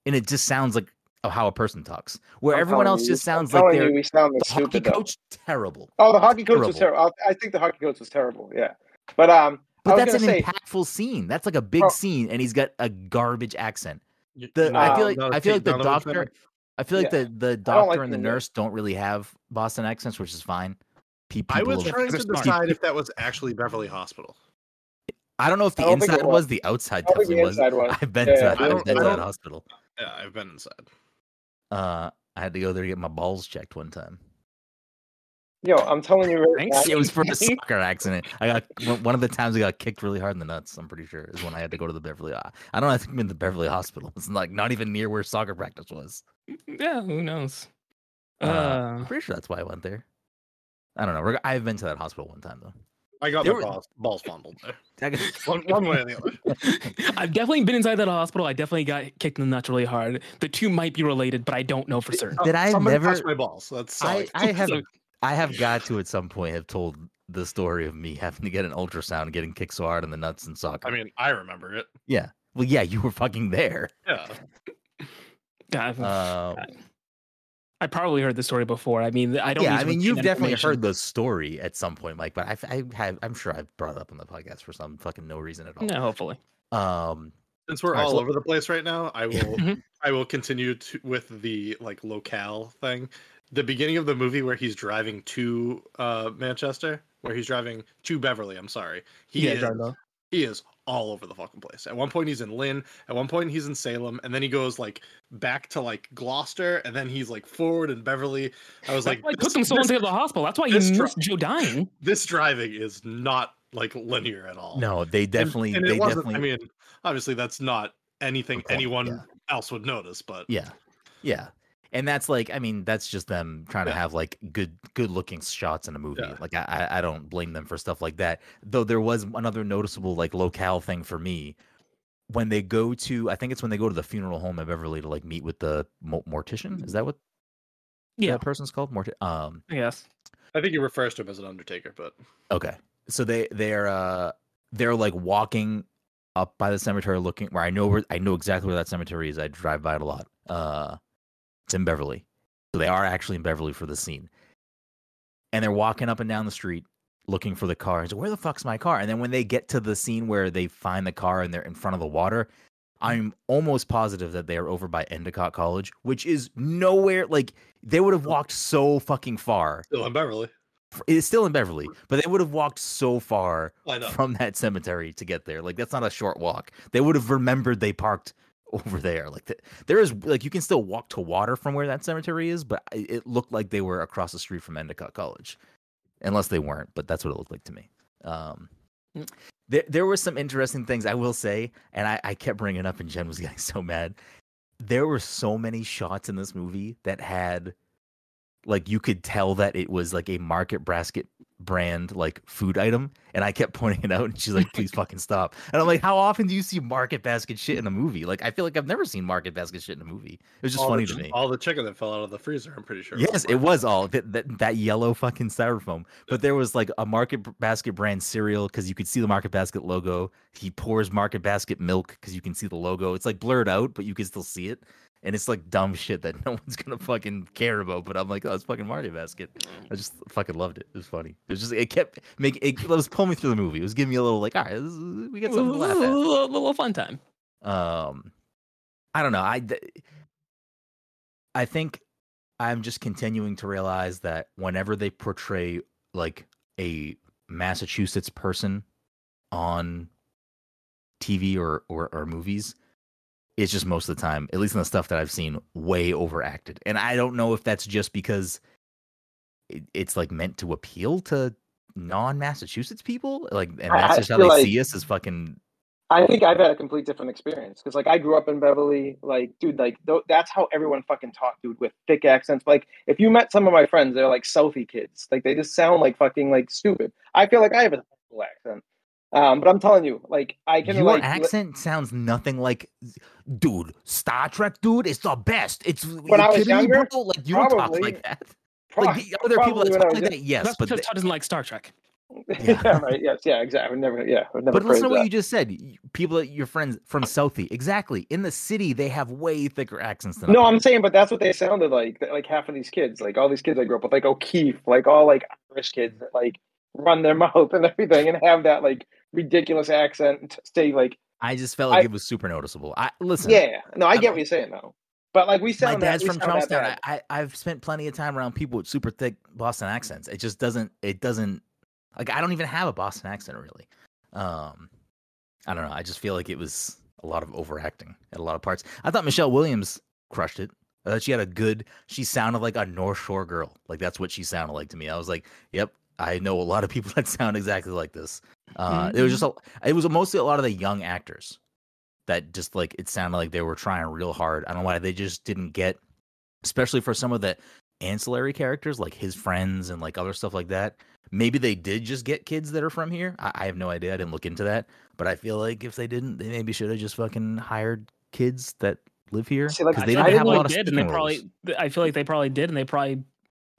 Speaker 3: and it just sounds like how a person talks. Where
Speaker 4: I'm
Speaker 3: everyone else
Speaker 4: you,
Speaker 3: just
Speaker 4: I'm
Speaker 3: sounds like they're
Speaker 4: you, we sound like
Speaker 3: the hockey.
Speaker 4: Though.
Speaker 3: coach terrible.
Speaker 4: Oh, the hockey coach was
Speaker 3: Terrible.
Speaker 4: terrible. I think the hockey coach was terrible. Yeah, but um, I
Speaker 3: But that's an
Speaker 4: say,
Speaker 3: impactful scene. That's like a big
Speaker 4: Bro.
Speaker 3: scene, and he's got a garbage accent. The
Speaker 1: you
Speaker 3: I feel like
Speaker 1: not a
Speaker 3: I feel like the doctor. I feel like
Speaker 4: Yeah.
Speaker 3: the the
Speaker 4: like
Speaker 3: doctor and the
Speaker 4: him,
Speaker 3: nurse don't really have Boston accents, which is fine. Pe-
Speaker 1: I
Speaker 3: people
Speaker 1: was trying to
Speaker 2: smart.
Speaker 1: decide if that was actually Beverly Hospital.
Speaker 3: I don't know if the
Speaker 4: I don't think it
Speaker 3: inside was.
Speaker 4: was.
Speaker 3: the outside
Speaker 4: I think
Speaker 3: definitely
Speaker 4: the
Speaker 3: was.
Speaker 4: inside was.
Speaker 3: I've been
Speaker 4: Yeah,
Speaker 3: to
Speaker 4: yeah.
Speaker 3: I've been
Speaker 1: don't-
Speaker 3: to
Speaker 1: I
Speaker 3: that
Speaker 1: don't-
Speaker 3: hospital.
Speaker 1: Yeah, I've been inside.
Speaker 3: Uh, I had to go there to get my balls checked one time.
Speaker 4: Yo, I'm telling you, right
Speaker 2: Thanks.
Speaker 4: now,
Speaker 3: It was for a soccer accident. I got one- one of the times I got kicked really hard in the nuts. I'm pretty sure is when I had to go to the Beverly. I I don't know. I think I'm in the Beverly Hospital. It's like not even near where soccer practice was.
Speaker 2: Yeah, who knows?
Speaker 3: Uh, I'm
Speaker 2: Uh,
Speaker 3: pretty sure that's why I went there. I don't know. I've been to that hospital one time though.
Speaker 1: I got
Speaker 3: They
Speaker 1: my
Speaker 3: were-
Speaker 1: balls, balls fondled there.
Speaker 3: I got-
Speaker 1: One, one way or the other.
Speaker 2: I've definitely been inside that hospital. I definitely got kicked in the nuts really hard. The two might be related, but I don't know for certain.
Speaker 3: Did I
Speaker 1: Somebody
Speaker 3: never-
Speaker 1: touched my balls? That's all
Speaker 3: I,
Speaker 1: I,
Speaker 3: I have
Speaker 2: So-
Speaker 3: I have got to at some point have told the story of me having to get an ultrasound and getting kicked so hard in the nuts and soccer.
Speaker 1: I mean, I remember it.
Speaker 3: yeah. Well, yeah, you were fucking there.
Speaker 1: Yeah.
Speaker 2: God,
Speaker 3: Um,
Speaker 2: I probably heard the story before. I mean, I don't.
Speaker 3: yeah, I mean, you've definitely heard the story at some point, Mike. But I, I have, I'm sure I've brought it up on the podcast for some fucking no reason at all.
Speaker 2: Yeah, hopefully.
Speaker 3: Um,
Speaker 1: Since we're
Speaker 3: Alright,
Speaker 1: all over the place right now, I will
Speaker 2: Mhm.
Speaker 1: I will continue to, with the like locale thing. The beginning of the movie where he's driving to uh Manchester, where he's driving to Beverly. I'm sorry. He
Speaker 2: yeah,
Speaker 1: is he is all over the fucking place. At one point he's in Lynn, at one point he's in Salem, and then he goes like back to like Gloucester, and then he's like forward in Beverly. I was like,
Speaker 2: why I
Speaker 1: this,
Speaker 2: took them so long to get to the hospital. That's why you
Speaker 1: this
Speaker 2: missed
Speaker 1: dri-
Speaker 2: Joe dying.
Speaker 1: this driving is not like linear at all.
Speaker 3: no, they definitely,
Speaker 1: and,
Speaker 3: they
Speaker 1: it wasn't.
Speaker 3: definitely,
Speaker 1: I mean, obviously that's not anything
Speaker 3: point,
Speaker 1: anyone
Speaker 3: yeah.
Speaker 1: else would notice, but
Speaker 3: yeah, yeah. And that's like, I mean, that's just them trying to have like good, good looking shots in a movie.
Speaker 1: Yeah.
Speaker 3: Like, I, I I don't blame them for stuff like that. Though there was another noticeable like locale thing for me when they go to, I think it's when they go to the funeral home at Beverly to like meet with the mortician. Is that what
Speaker 2: Yeah,
Speaker 3: that person's called? Morti- um,
Speaker 2: yes.
Speaker 1: I think he refers to him as an Undertaker. But
Speaker 3: Okay. So they they're uh they're like walking up by the cemetery looking where I know where I know exactly where that cemetery is. I drive by it a lot. Uh it's in Beverly. So they are actually in Beverly for the scene. And they're walking up and down the street looking for the car. And so where the fuck's my car? And then when they get to the scene where they find the car and they're in front of the water, I'm almost positive that they are over by Endicott College, which is nowhere like they would have walked so fucking far.
Speaker 1: still in Beverly.
Speaker 3: It's still in Beverly, but they would have walked so far from that cemetery to get there. Like that's not a short walk. They would have remembered they parked over there. Like th- there is like you can still walk to water from where that cemetery is, but it looked like they were across the street from Endicott College, unless they weren't. But that's what it looked like to me. Um,
Speaker 2: Mm.
Speaker 3: there there were some interesting things I will say, and I, I kept bringing it up, and Jen was getting so mad. There were so many shots in this movie that had like you could tell that it was like a market basket brand like food item and i kept pointing it out and she's like please fucking stop. And i'm like how often do you see market basket shit in a movie? Like i feel like i've never seen market basket shit in a movie. It was just
Speaker 1: all
Speaker 3: funny
Speaker 1: the,
Speaker 3: to me.
Speaker 1: All the chicken that fell out of the freezer. I'm pretty sure.
Speaker 3: yes it was all that, that that yellow fucking styrofoam. But there was like a market basket brand cereal because you could see the market basket logo. He pours market basket milk because you can see the logo. It's like blurred out but you can still see it and it's like dumb shit that no one's gonna fucking care about. But I'm like, oh, it's fucking Market Basket. I just fucking loved it. It was funny. It was just it kept making it, was pulling me through the movie. It was giving me a little like, all right, is, we got something to laugh
Speaker 2: a
Speaker 3: at.
Speaker 2: little, little fun time.
Speaker 3: Um, I don't know. I I think I'm just continuing to realize that whenever they portray like a Massachusetts person on TV or or, or movies, it's just most of the time, at least in the stuff that I've seen, way overacted. And I don't know if that's just because it, it's like meant to appeal to non-Massachusetts people, like, and that's
Speaker 4: I
Speaker 3: just how they
Speaker 4: like-
Speaker 3: see us as fucking.
Speaker 4: I think I've had a complete different experience because, like, I grew up in Beverly. Like, dude, like th- that's how everyone fucking talked, dude, with thick accents. Like, if you met some of my friends, they're like Southie kids. Like, they just sound like fucking like stupid. I feel like I have a accent, um, but I'm telling you, like, I can
Speaker 3: Your
Speaker 4: like li-
Speaker 3: accent sounds nothing like, dude. Star Trek, dude, it's the best. It's
Speaker 4: When
Speaker 3: you
Speaker 4: I was
Speaker 3: kidding me,
Speaker 4: younger,
Speaker 3: bro? Like you don't talk like that.
Speaker 4: pro-
Speaker 3: Like, are there people that talk like that? Yes,
Speaker 2: That's
Speaker 3: but
Speaker 2: because Todd doesn't like Star Trek.
Speaker 4: yeah.
Speaker 3: Yeah.
Speaker 4: right. Yes. Yeah. Exactly. Never. Yeah. I've never.
Speaker 3: But listen to what
Speaker 4: that.
Speaker 3: you just said. People, your friends from Southie, exactly. In the city, they have way thicker accents than.
Speaker 4: No,
Speaker 3: up
Speaker 4: I'm saying, but that's what they sounded like. Like half of these kids, like all these kids I grew up with, like O'Keefe, like all like Irish kids like run their mouth and everything, and have that like ridiculous accent, say like,
Speaker 3: I just felt like
Speaker 4: I-
Speaker 3: it was super noticeable. I listen.
Speaker 4: yeah. No, I
Speaker 3: I'm-
Speaker 4: get what you're saying though. But like we
Speaker 3: my
Speaker 4: sound that,
Speaker 3: dad's from
Speaker 4: that
Speaker 3: Charlestown.
Speaker 4: bad.
Speaker 3: I, I I've spent plenty of time around people with super thick Boston accents. It just doesn't. It doesn't. Like I don't even have a Boston accent really. Um, I don't know. I just feel like it was a lot of overacting at a lot of parts. I thought Michelle Williams crushed it. I thought she had a good. She sounded like a North Shore girl. Like that's what she sounded like to me. I was like, yep. I know a lot of people that sound exactly like this. Uh, It was just a. It was mostly a lot of the young actors that just like it sounded like they were trying real hard. I don't know why they just didn't get, especially for some of the ancillary characters like his friends and like other stuff like that. Maybe they did just get kids that are from here. I, I have no idea. I didn't look into that, but I feel like if they didn't, they maybe should have just fucking hired kids that live here
Speaker 4: See, like,
Speaker 3: because they didn't
Speaker 4: didn't
Speaker 3: have a lot of
Speaker 2: did, and they
Speaker 3: roles.
Speaker 2: probably. I feel like they probably did, and they probably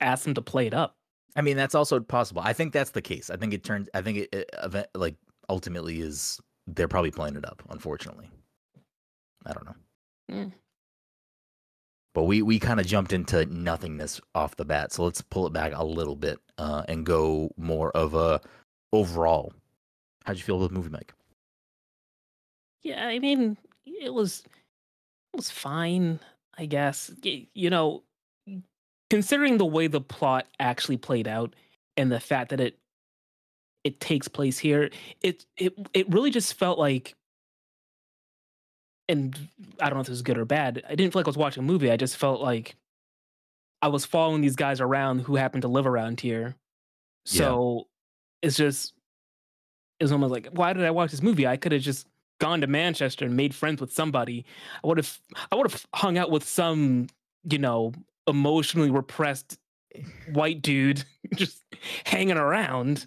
Speaker 2: asked them to play it up.
Speaker 3: I mean, that's also possible. I think that's the case. I think it turns. I think it, it event, like ultimately is they're probably playing it up. Unfortunately, I don't know.
Speaker 2: Mm.
Speaker 3: But we we kind of jumped into nothingness off the bat, so let's pull it back a little bit uh, and go more of a overall. How'd you feel with the movie, Mike?
Speaker 2: Yeah, I mean, it was it was fine, I guess. You know, considering the way the plot actually played out and the fact that it it takes place here, it it it really just felt like and I don't know if this is good or bad. I didn't feel like I was watching a movie. I just felt like I was following these guys around who happen to live around here.
Speaker 3: Yeah.
Speaker 2: So it's just it's almost like why did I watch this movie? I could have just gone to Manchester and made friends with somebody. I would have I would have hung out with some, you know, emotionally repressed white dude just hanging around.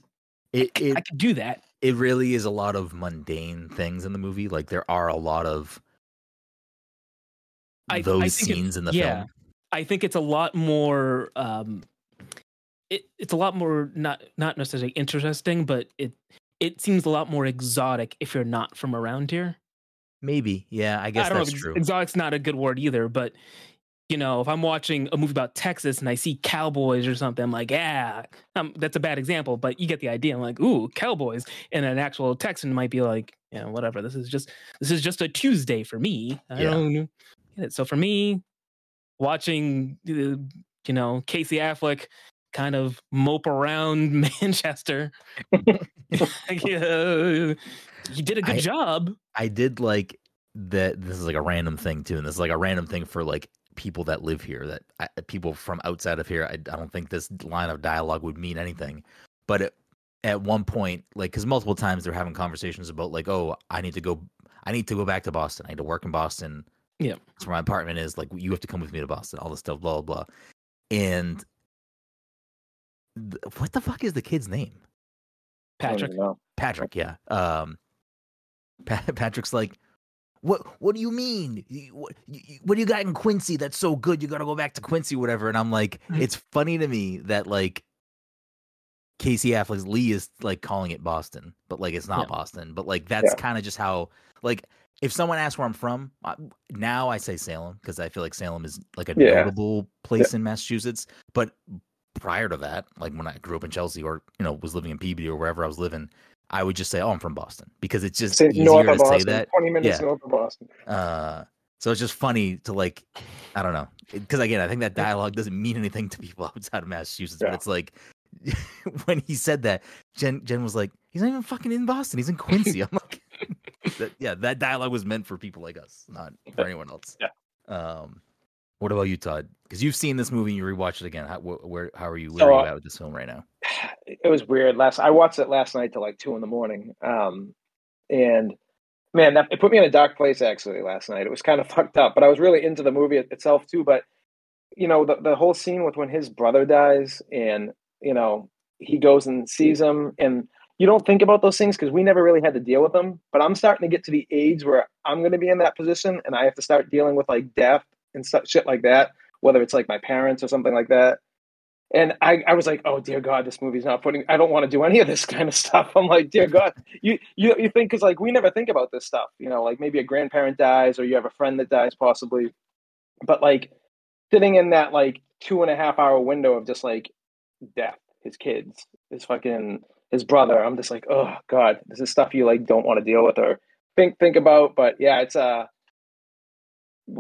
Speaker 3: It it
Speaker 2: I could do that.
Speaker 3: it really is a lot of mundane things in the movie. Like there are a lot of
Speaker 2: I- I
Speaker 3: those
Speaker 2: it-
Speaker 3: scenes in the
Speaker 2: yeah.
Speaker 3: film.
Speaker 2: I think it's a lot more um it, it's a lot more not not necessarily interesting, but it it seems a lot more exotic if you're not from around here.
Speaker 3: Maybe, yeah, I guess
Speaker 2: I don't
Speaker 3: that's
Speaker 2: know
Speaker 3: true.
Speaker 2: exotic's not a good word either, but you know, if I'm watching a movie about Texas and I see cowboys or something, I'm like, yeah, um, that's a bad example, but you get the idea. I'm like, ooh, cowboys, and an actual Texan might be like, yeah, whatever. This is just this is just a Tuesday for me. I
Speaker 3: Yeah.
Speaker 2: don't get it. So for me, watching, uh, you know, Casey Affleck kind of mope around Manchester, yeah, he did a good
Speaker 3: I-
Speaker 2: job.
Speaker 3: I did like that. This is like a random thing too, and this is like a random thing for like people that live here. That I, people from outside of here. I, I don't think this line of dialogue would mean anything, but it, at one point, like, because multiple times they're having conversations about like, oh, I need to go, I need to go back to Boston. I need to work in Boston.
Speaker 2: Yeah.
Speaker 3: that's where my apartment is. Like, you have to come with me to Boston. All this stuff, blah blah blah. And th- what the fuck is the kid's name?
Speaker 2: Patrick.
Speaker 3: Patrick, yeah. Um, Pa- Patrick's like, what? What do you mean? What, what do you got in Quincy that's so good? You got to go back to Quincy, whatever. And I'm like,
Speaker 2: Mhm.
Speaker 3: it's funny to me that like Casey Affleck's Lee is like calling it Boston, but like it's not
Speaker 2: Yeah.
Speaker 3: Boston. But like that's
Speaker 4: Yeah.
Speaker 3: kind of just how like if someone asks where I'm from, I, now I say Salem because I feel like Salem is like a
Speaker 4: Yeah.
Speaker 3: notable place in Massachusetts. But prior to that, like when I grew up in Chelsea or you know was living in Peabody or wherever I was living, I would just say, "Oh, I'm from Boston," because it's just
Speaker 4: Say
Speaker 3: easier
Speaker 4: north
Speaker 3: to
Speaker 4: of Boston,
Speaker 3: say that.
Speaker 4: twenty minutes
Speaker 3: Yeah.
Speaker 4: north of Boston.
Speaker 3: Uh, so it's just funny to like, I don't know, because again, I think that dialogue doesn't mean anything to people outside of Massachusetts, but it's like when he said that, Jen Jen was like, "He's not even fucking in Boston. He's in Quincy." I'm like, that, "Yeah, that dialogue was meant for people like us, not for anyone else."
Speaker 4: Yeah.
Speaker 3: Um, what about you, Todd? Because you've seen this movie and you rewatched it again. How, where, how are you? Where
Speaker 4: So,
Speaker 3: are
Speaker 4: uh,
Speaker 3: you at with this film right now?
Speaker 4: it was weird. Last I watched it last night till like two in the morning. Um, and man, that it put me in a dark place actually last night. It was kind of fucked up, but I was really into the movie itself too. But you know, the the whole scene with when his brother dies and you know he goes and sees him and you don't think about those things because we never really had to deal with them. But I'm starting to get to the age where I'm going to be in that position and I have to start dealing with like death and such shit like that, whether it's like my parents or something like that. and I, I was like, oh dear God, this movie's not putting. I don't want to do any of this kind of stuff. I'm like, dear God, you you you think because like we never think about this stuff, you know, like maybe a grandparent dies or you have a friend that dies possibly, but like sitting in that like two and a half hour window of just like death, his kids, his fucking his brother. I'm just like, oh God, this is stuff you like don't want to deal with or think think about. But yeah, it's uh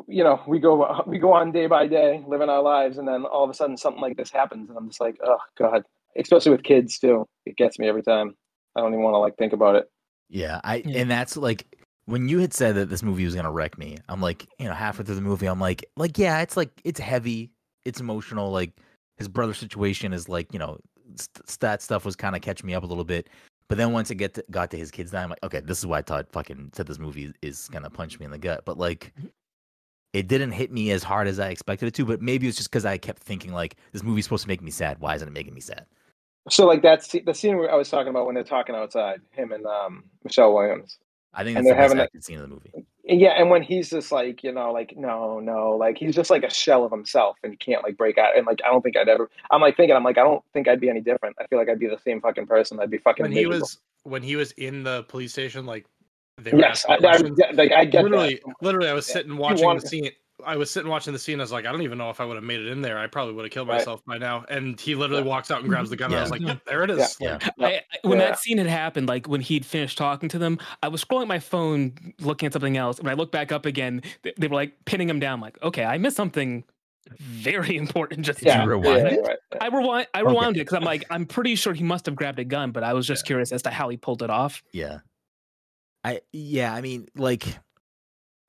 Speaker 4: you know, we go we go on day by day, living our lives, and then all of a sudden something like this happens, and I'm just like, oh god. Especially with kids too, it gets me every time. I don't even want to like think about it.
Speaker 3: Yeah, I
Speaker 2: Yeah.
Speaker 3: and that's like when you had said that this movie was gonna wreck me. I'm like, you know, halfway through the movie, I'm like, like yeah, it's like it's heavy, it's emotional. Like his brother situation is like, you know, st- that stuff was kind of catching me up a little bit. But then once it get to, got to his kids dying, I'm like, okay, this is why Todd fucking said this movie is gonna punch me in the gut. But like, mm-hmm. It didn't hit me as hard as I expected it to. But maybe it's just because I kept thinking like, this movie's supposed to make me sad. Why isn't it making me sad?
Speaker 4: So like that's the scene where I was talking about when they're talking outside, him and um, Michelle Williams.
Speaker 3: I think
Speaker 4: And
Speaker 3: that's the
Speaker 4: they're
Speaker 3: best
Speaker 4: having a-
Speaker 3: scene of the movie.
Speaker 4: And yeah, and when he's just like, you know, like no, no, like he's just like a shell of himself, and he can't like break out. And like, I don't think I'd ever. I'm like thinking, I'm like, I don't think I'd be any different. I feel like I'd be the same fucking person. I'd be fucking.
Speaker 1: when he was when he was in the police station, like they
Speaker 4: Yes, I, I, like I get
Speaker 1: literally,
Speaker 4: that.
Speaker 1: literally, I was
Speaker 4: Yeah.
Speaker 1: sitting watching
Speaker 4: want-
Speaker 1: the scene. I was sitting watching the scene. I was like, I don't even know if I would have made it in there. I probably would have killed
Speaker 4: Right.
Speaker 1: myself by now. And he literally walks out and grabs the gun. and I was like, yep, there it is.
Speaker 4: Yeah.
Speaker 3: Yeah.
Speaker 2: I, I- when
Speaker 4: Yeah.
Speaker 2: that scene had happened, like when he'd finished talking to them, I was scrolling my phone, looking at something else. When I looked back up again, they, they were like pinning him down. Like, okay, I missed something very important just
Speaker 3: Did.
Speaker 4: Yeah,
Speaker 3: rewind
Speaker 4: yeah,
Speaker 3: it?
Speaker 4: right.
Speaker 2: I rewind, I
Speaker 3: Okay.
Speaker 2: rewound it because I'm like, I'm pretty sure he must have grabbed a gun, but I was just
Speaker 1: Yeah.
Speaker 2: curious as to how he pulled it off.
Speaker 3: Yeah. I yeah, I mean like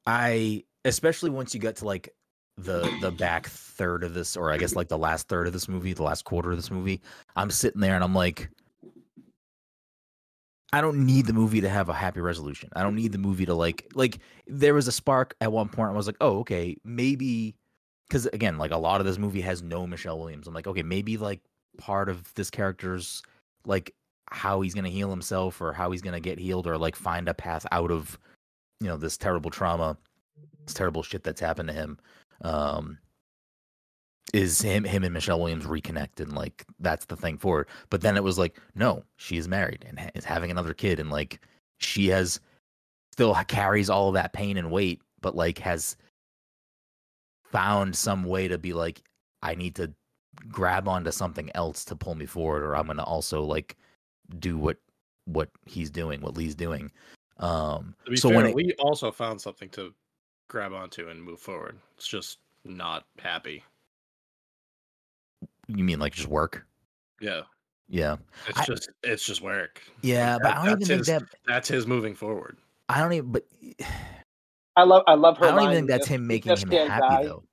Speaker 3: I especially once you get to like the the back third of this or I guess like the last third of this movie, the last quarter of this movie, I'm sitting there and I'm like I don't need the movie to have a happy resolution. I don't need the movie to like like there was a spark at one point I was like, "Oh, okay, maybe cuz again, like a lot of this movie has no Michelle Williams. I'm like, "Okay, maybe like part of this character's like how he's going to heal himself or how he's going to get healed or like find a path out of you know this terrible trauma this terrible shit that's happened to him um is him him and Michelle Williams reconnect and like that's the thing for it but then it was like no she is married and ha- is having another kid and like she has still carries all of that pain and weight but like has found some way to be like I need to grab onto something else to pull me forward or I'm going to also like do what what he's doing, what Lee's doing. Um
Speaker 1: to be
Speaker 3: so
Speaker 1: fair,
Speaker 3: when it,
Speaker 1: we also found something to grab onto and move forward. It's just not happy.
Speaker 3: you mean like just work?
Speaker 1: Yeah,
Speaker 3: Yeah.
Speaker 1: it's
Speaker 3: I-
Speaker 1: just it's just work.
Speaker 3: Yeah,
Speaker 1: Like,
Speaker 3: but
Speaker 1: that-
Speaker 3: I don't even
Speaker 1: that's
Speaker 3: think
Speaker 1: his-
Speaker 3: that
Speaker 1: That's his moving forward.
Speaker 3: I don't even but
Speaker 4: I love I love her.
Speaker 3: I don't even think that's him making
Speaker 4: just
Speaker 3: him happy
Speaker 4: die.
Speaker 3: though.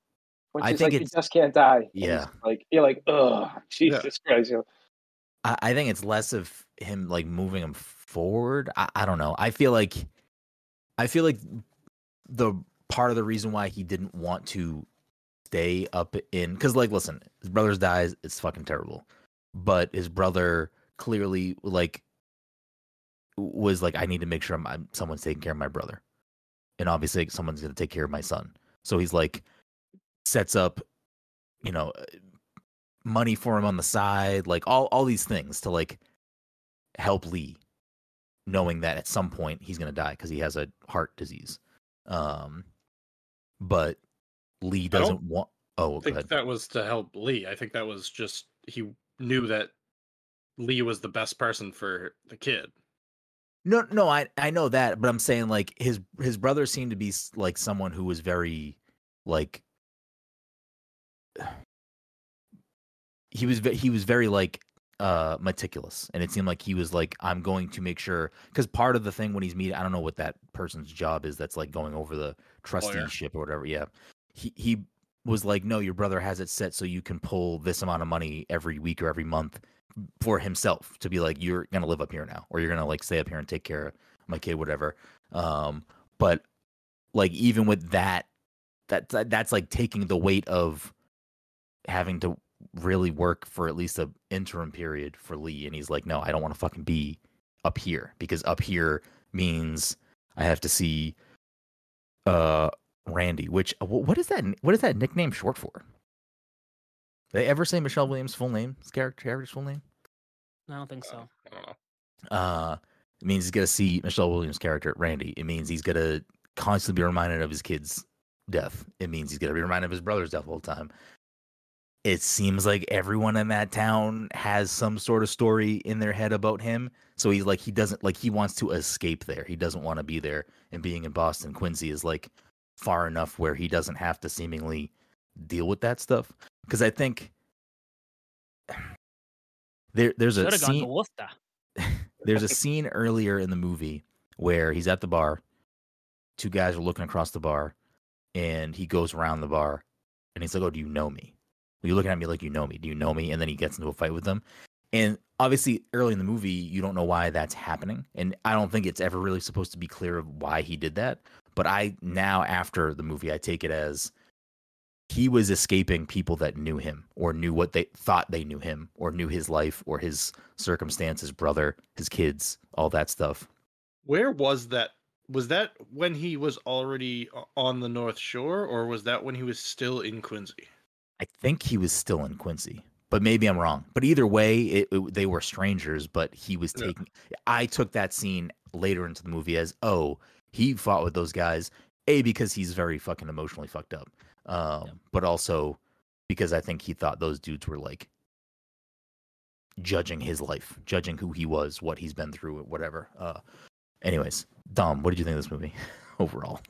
Speaker 4: When
Speaker 3: I think
Speaker 4: like,
Speaker 3: it's-
Speaker 4: you just can't die.
Speaker 3: Yeah.
Speaker 4: Like you're like, ugh, Jesus Christ. You know?
Speaker 3: I, I think it's less of him like moving him forward. I, I don't know. I feel like I feel like the part of the reason why he didn't want to stay up in because like listen, his brother's dies, it's fucking terrible. But his brother clearly like was like, I need to make sure I'm, I'm someone's taking care of my brother. And obviously someone's gonna take care of my son. So he's like sets up, you know, money for him on the side, like all all these things to like help Lee, knowing that at some point he's gonna die because he has a heart disease. Um, but Lee doesn't want. Oh,
Speaker 1: I think that was to help Lee. I think that was just he knew that Lee was the best person for the kid.
Speaker 3: No, no, I I know that, but I'm saying like his his brother seemed to be like someone who was very like he was he was very like uh meticulous. And it seemed like he was like i'm going to make sure because part of the thing when he's meeting i don't know what that person's job is that's like going over the trusteeship or whatever yeah. He he was like no your brother has it set so you can pull this amount of money every week or every month for himself to be like you're gonna live up here now or you're gonna like stay up here and take care of my kid whatever. Um but like even with that that, that that's like taking the weight of having to really work for at least a interim period for Lee and he's like no I don't want to fucking be up here because up here means I have to see uh Randy which what is that what is that nickname short for They ever say Michelle Williams' full name? His character character's full name?
Speaker 2: I don't think so.
Speaker 1: I don't know.
Speaker 3: Uh, it means he's gonna see Michelle Williams' character Randy. It means he's gonna constantly be reminded of his kid's death. It means he's gonna be reminded of his brother's death all the time. It seems like everyone in that town has some sort of story in their head about him. So he's like he doesn't like he wants to escape there. He doesn't want to be there. And being in Boston, Quincy is like far enough where he doesn't have to seemingly deal with that stuff. Because I think there there's a scene there's a scene earlier in the movie where he's at the bar. Two guys are looking across the bar, and he goes around the bar, and he's like, "Oh, do you know me?" You're looking at me like you know me. Do you know me? And then he gets into a fight with them. And obviously, early in the movie, you don't know why that's happening, and I don't think it's ever really supposed to be clear of why he did that. But I now, after the movie, I take it as he was escaping people that knew him or knew what they thought they knew him or knew his life or his circumstances, brother, his kids, all that stuff.
Speaker 1: Where was that? Was that when he was already on the North Shore, or was that when he was still in Quincy?
Speaker 3: I think he was still in Quincy, but maybe I'm wrong. But either way, it, it- they were strangers. But he was
Speaker 1: Yeah.
Speaker 3: taking. I took that scene later into the movie as oh, he fought with those guys. A because he's very fucking emotionally fucked up, um, but also because I think he thought those dudes were like judging his life, judging who he was, what he's been through, whatever. Uh, anyways, Dom, what did you think of this movie overall?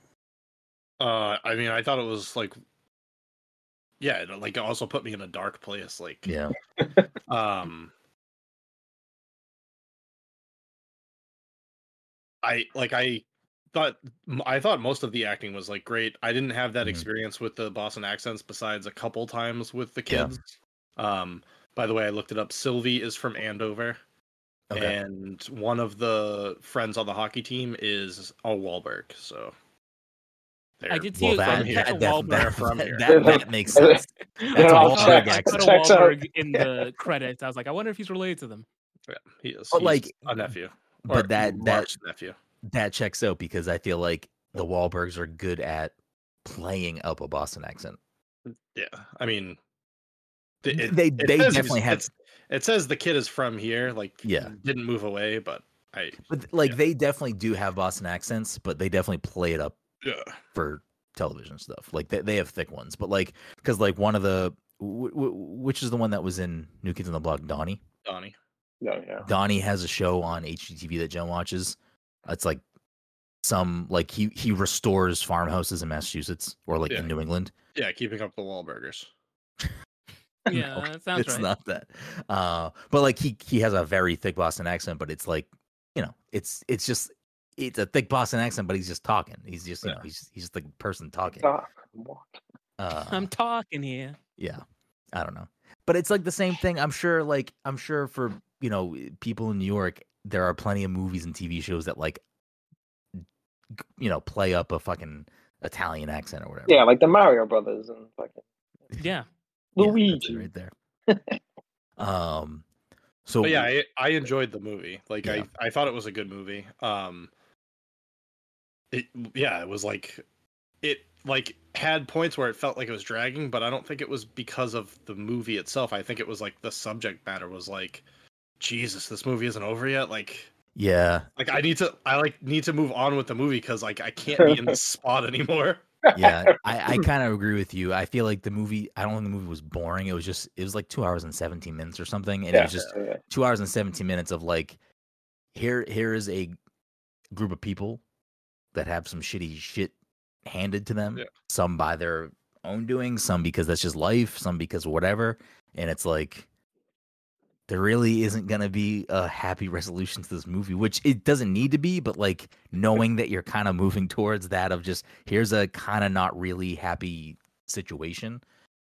Speaker 1: Uh, I mean, I thought it was like, yeah, it, like it also put me in a dark place. Like,
Speaker 3: Yeah,
Speaker 1: um, I like I thought i thought most of the acting was like great. I didn't have that
Speaker 3: Mhm.
Speaker 1: experience with the Boston accents besides a couple times with the
Speaker 3: Yeah.
Speaker 1: kids. Um, by the way, I looked it up. Sylvie is from Andover.
Speaker 3: okay.
Speaker 1: and one of the friends on the hockey team is a Wahlberg. So
Speaker 2: I
Speaker 1: they're
Speaker 2: did see
Speaker 3: well,
Speaker 2: a
Speaker 3: that,
Speaker 1: from
Speaker 3: that, that, that,
Speaker 1: from
Speaker 3: that,
Speaker 1: here.
Speaker 3: that, that makes sense. That's a
Speaker 4: all
Speaker 3: Wahlberg
Speaker 2: I
Speaker 4: checks.
Speaker 2: saw
Speaker 3: accent.
Speaker 2: a
Speaker 4: Checks out.
Speaker 2: Wahlberg in the credits. I was like, I wonder if he's related to them.
Speaker 1: yeah, he is.
Speaker 3: But,
Speaker 1: He's
Speaker 3: like,
Speaker 1: a nephew,
Speaker 3: But that that
Speaker 1: nephew.
Speaker 3: that checks out because I feel like the Wahlbergs are good at playing up a Boston accent.
Speaker 1: Yeah, I mean, it,
Speaker 3: they
Speaker 1: it
Speaker 3: they definitely have,
Speaker 1: It says the kid is from here. Like,
Speaker 3: Yeah.
Speaker 1: didn't move away, but I
Speaker 3: but like
Speaker 1: yeah.
Speaker 3: they definitely do have Boston accents, but they definitely play it up
Speaker 1: yeah.
Speaker 3: for television stuff. Like they, they have thick ones, but like because like one of the w- w- which is the one that was in New Kids on the Block, Donnie.
Speaker 1: Donnie.
Speaker 4: No, yeah.
Speaker 3: Donnie has a show on HGTV that Jen watches. It's like some like he he restores farmhouses in Massachusetts or like
Speaker 1: Yeah.
Speaker 3: in New England.
Speaker 1: Yeah, keeping up the Wahlburgers.
Speaker 2: Yeah,
Speaker 3: No,
Speaker 2: that sounds
Speaker 3: it's
Speaker 2: right.
Speaker 3: not that. Uh, but like he he has a very thick Boston accent, but it's like you know, it's it's just it's a thick Boston accent, but he's just talking. He's just you know he's he's just the person talking.
Speaker 4: Stop. Walk.
Speaker 3: Uh,
Speaker 2: I'm talking here.
Speaker 3: yeah, I don't know, but it's like the same thing. I'm sure, like I'm sure for you know people in New York, there are plenty of movies and TV shows that like you know play up a fucking Italian accent or whatever.
Speaker 4: Yeah, like the Mario Brothers and fucking
Speaker 2: Yeah.
Speaker 3: Yeah, that's it
Speaker 4: Luigi.
Speaker 3: right there. um, so
Speaker 1: But yeah, I, I enjoyed the movie. Like
Speaker 3: Yeah.
Speaker 1: I, I thought it was a good movie. Um it yeah, it was like it like had points where it felt like it was dragging, but I don't think it was because of the movie itself. I think it was like the subject matter was like Jesus, this movie isn't over yet. Like
Speaker 3: yeah,
Speaker 1: like I need to I like need to move on with the movie cuz like I can't be in this spot anymore.
Speaker 3: yeah, I, I kind of agree with you. I feel like the movie. I don't think the movie was boring. It was just. It was like two hours and seventeen minutes or something, and it was just
Speaker 4: yeah.
Speaker 3: two hours and seventeen minutes of like, here here is a group of people that have some shitty shit handed to them.
Speaker 1: Yeah.
Speaker 3: Some by their own doing, some because that's just life, some because whatever. And it's like there really isn't gonna be a happy resolution to this movie, which it doesn't need to be, but like knowing that you're kind of moving towards that of just here's a kind of not really happy situation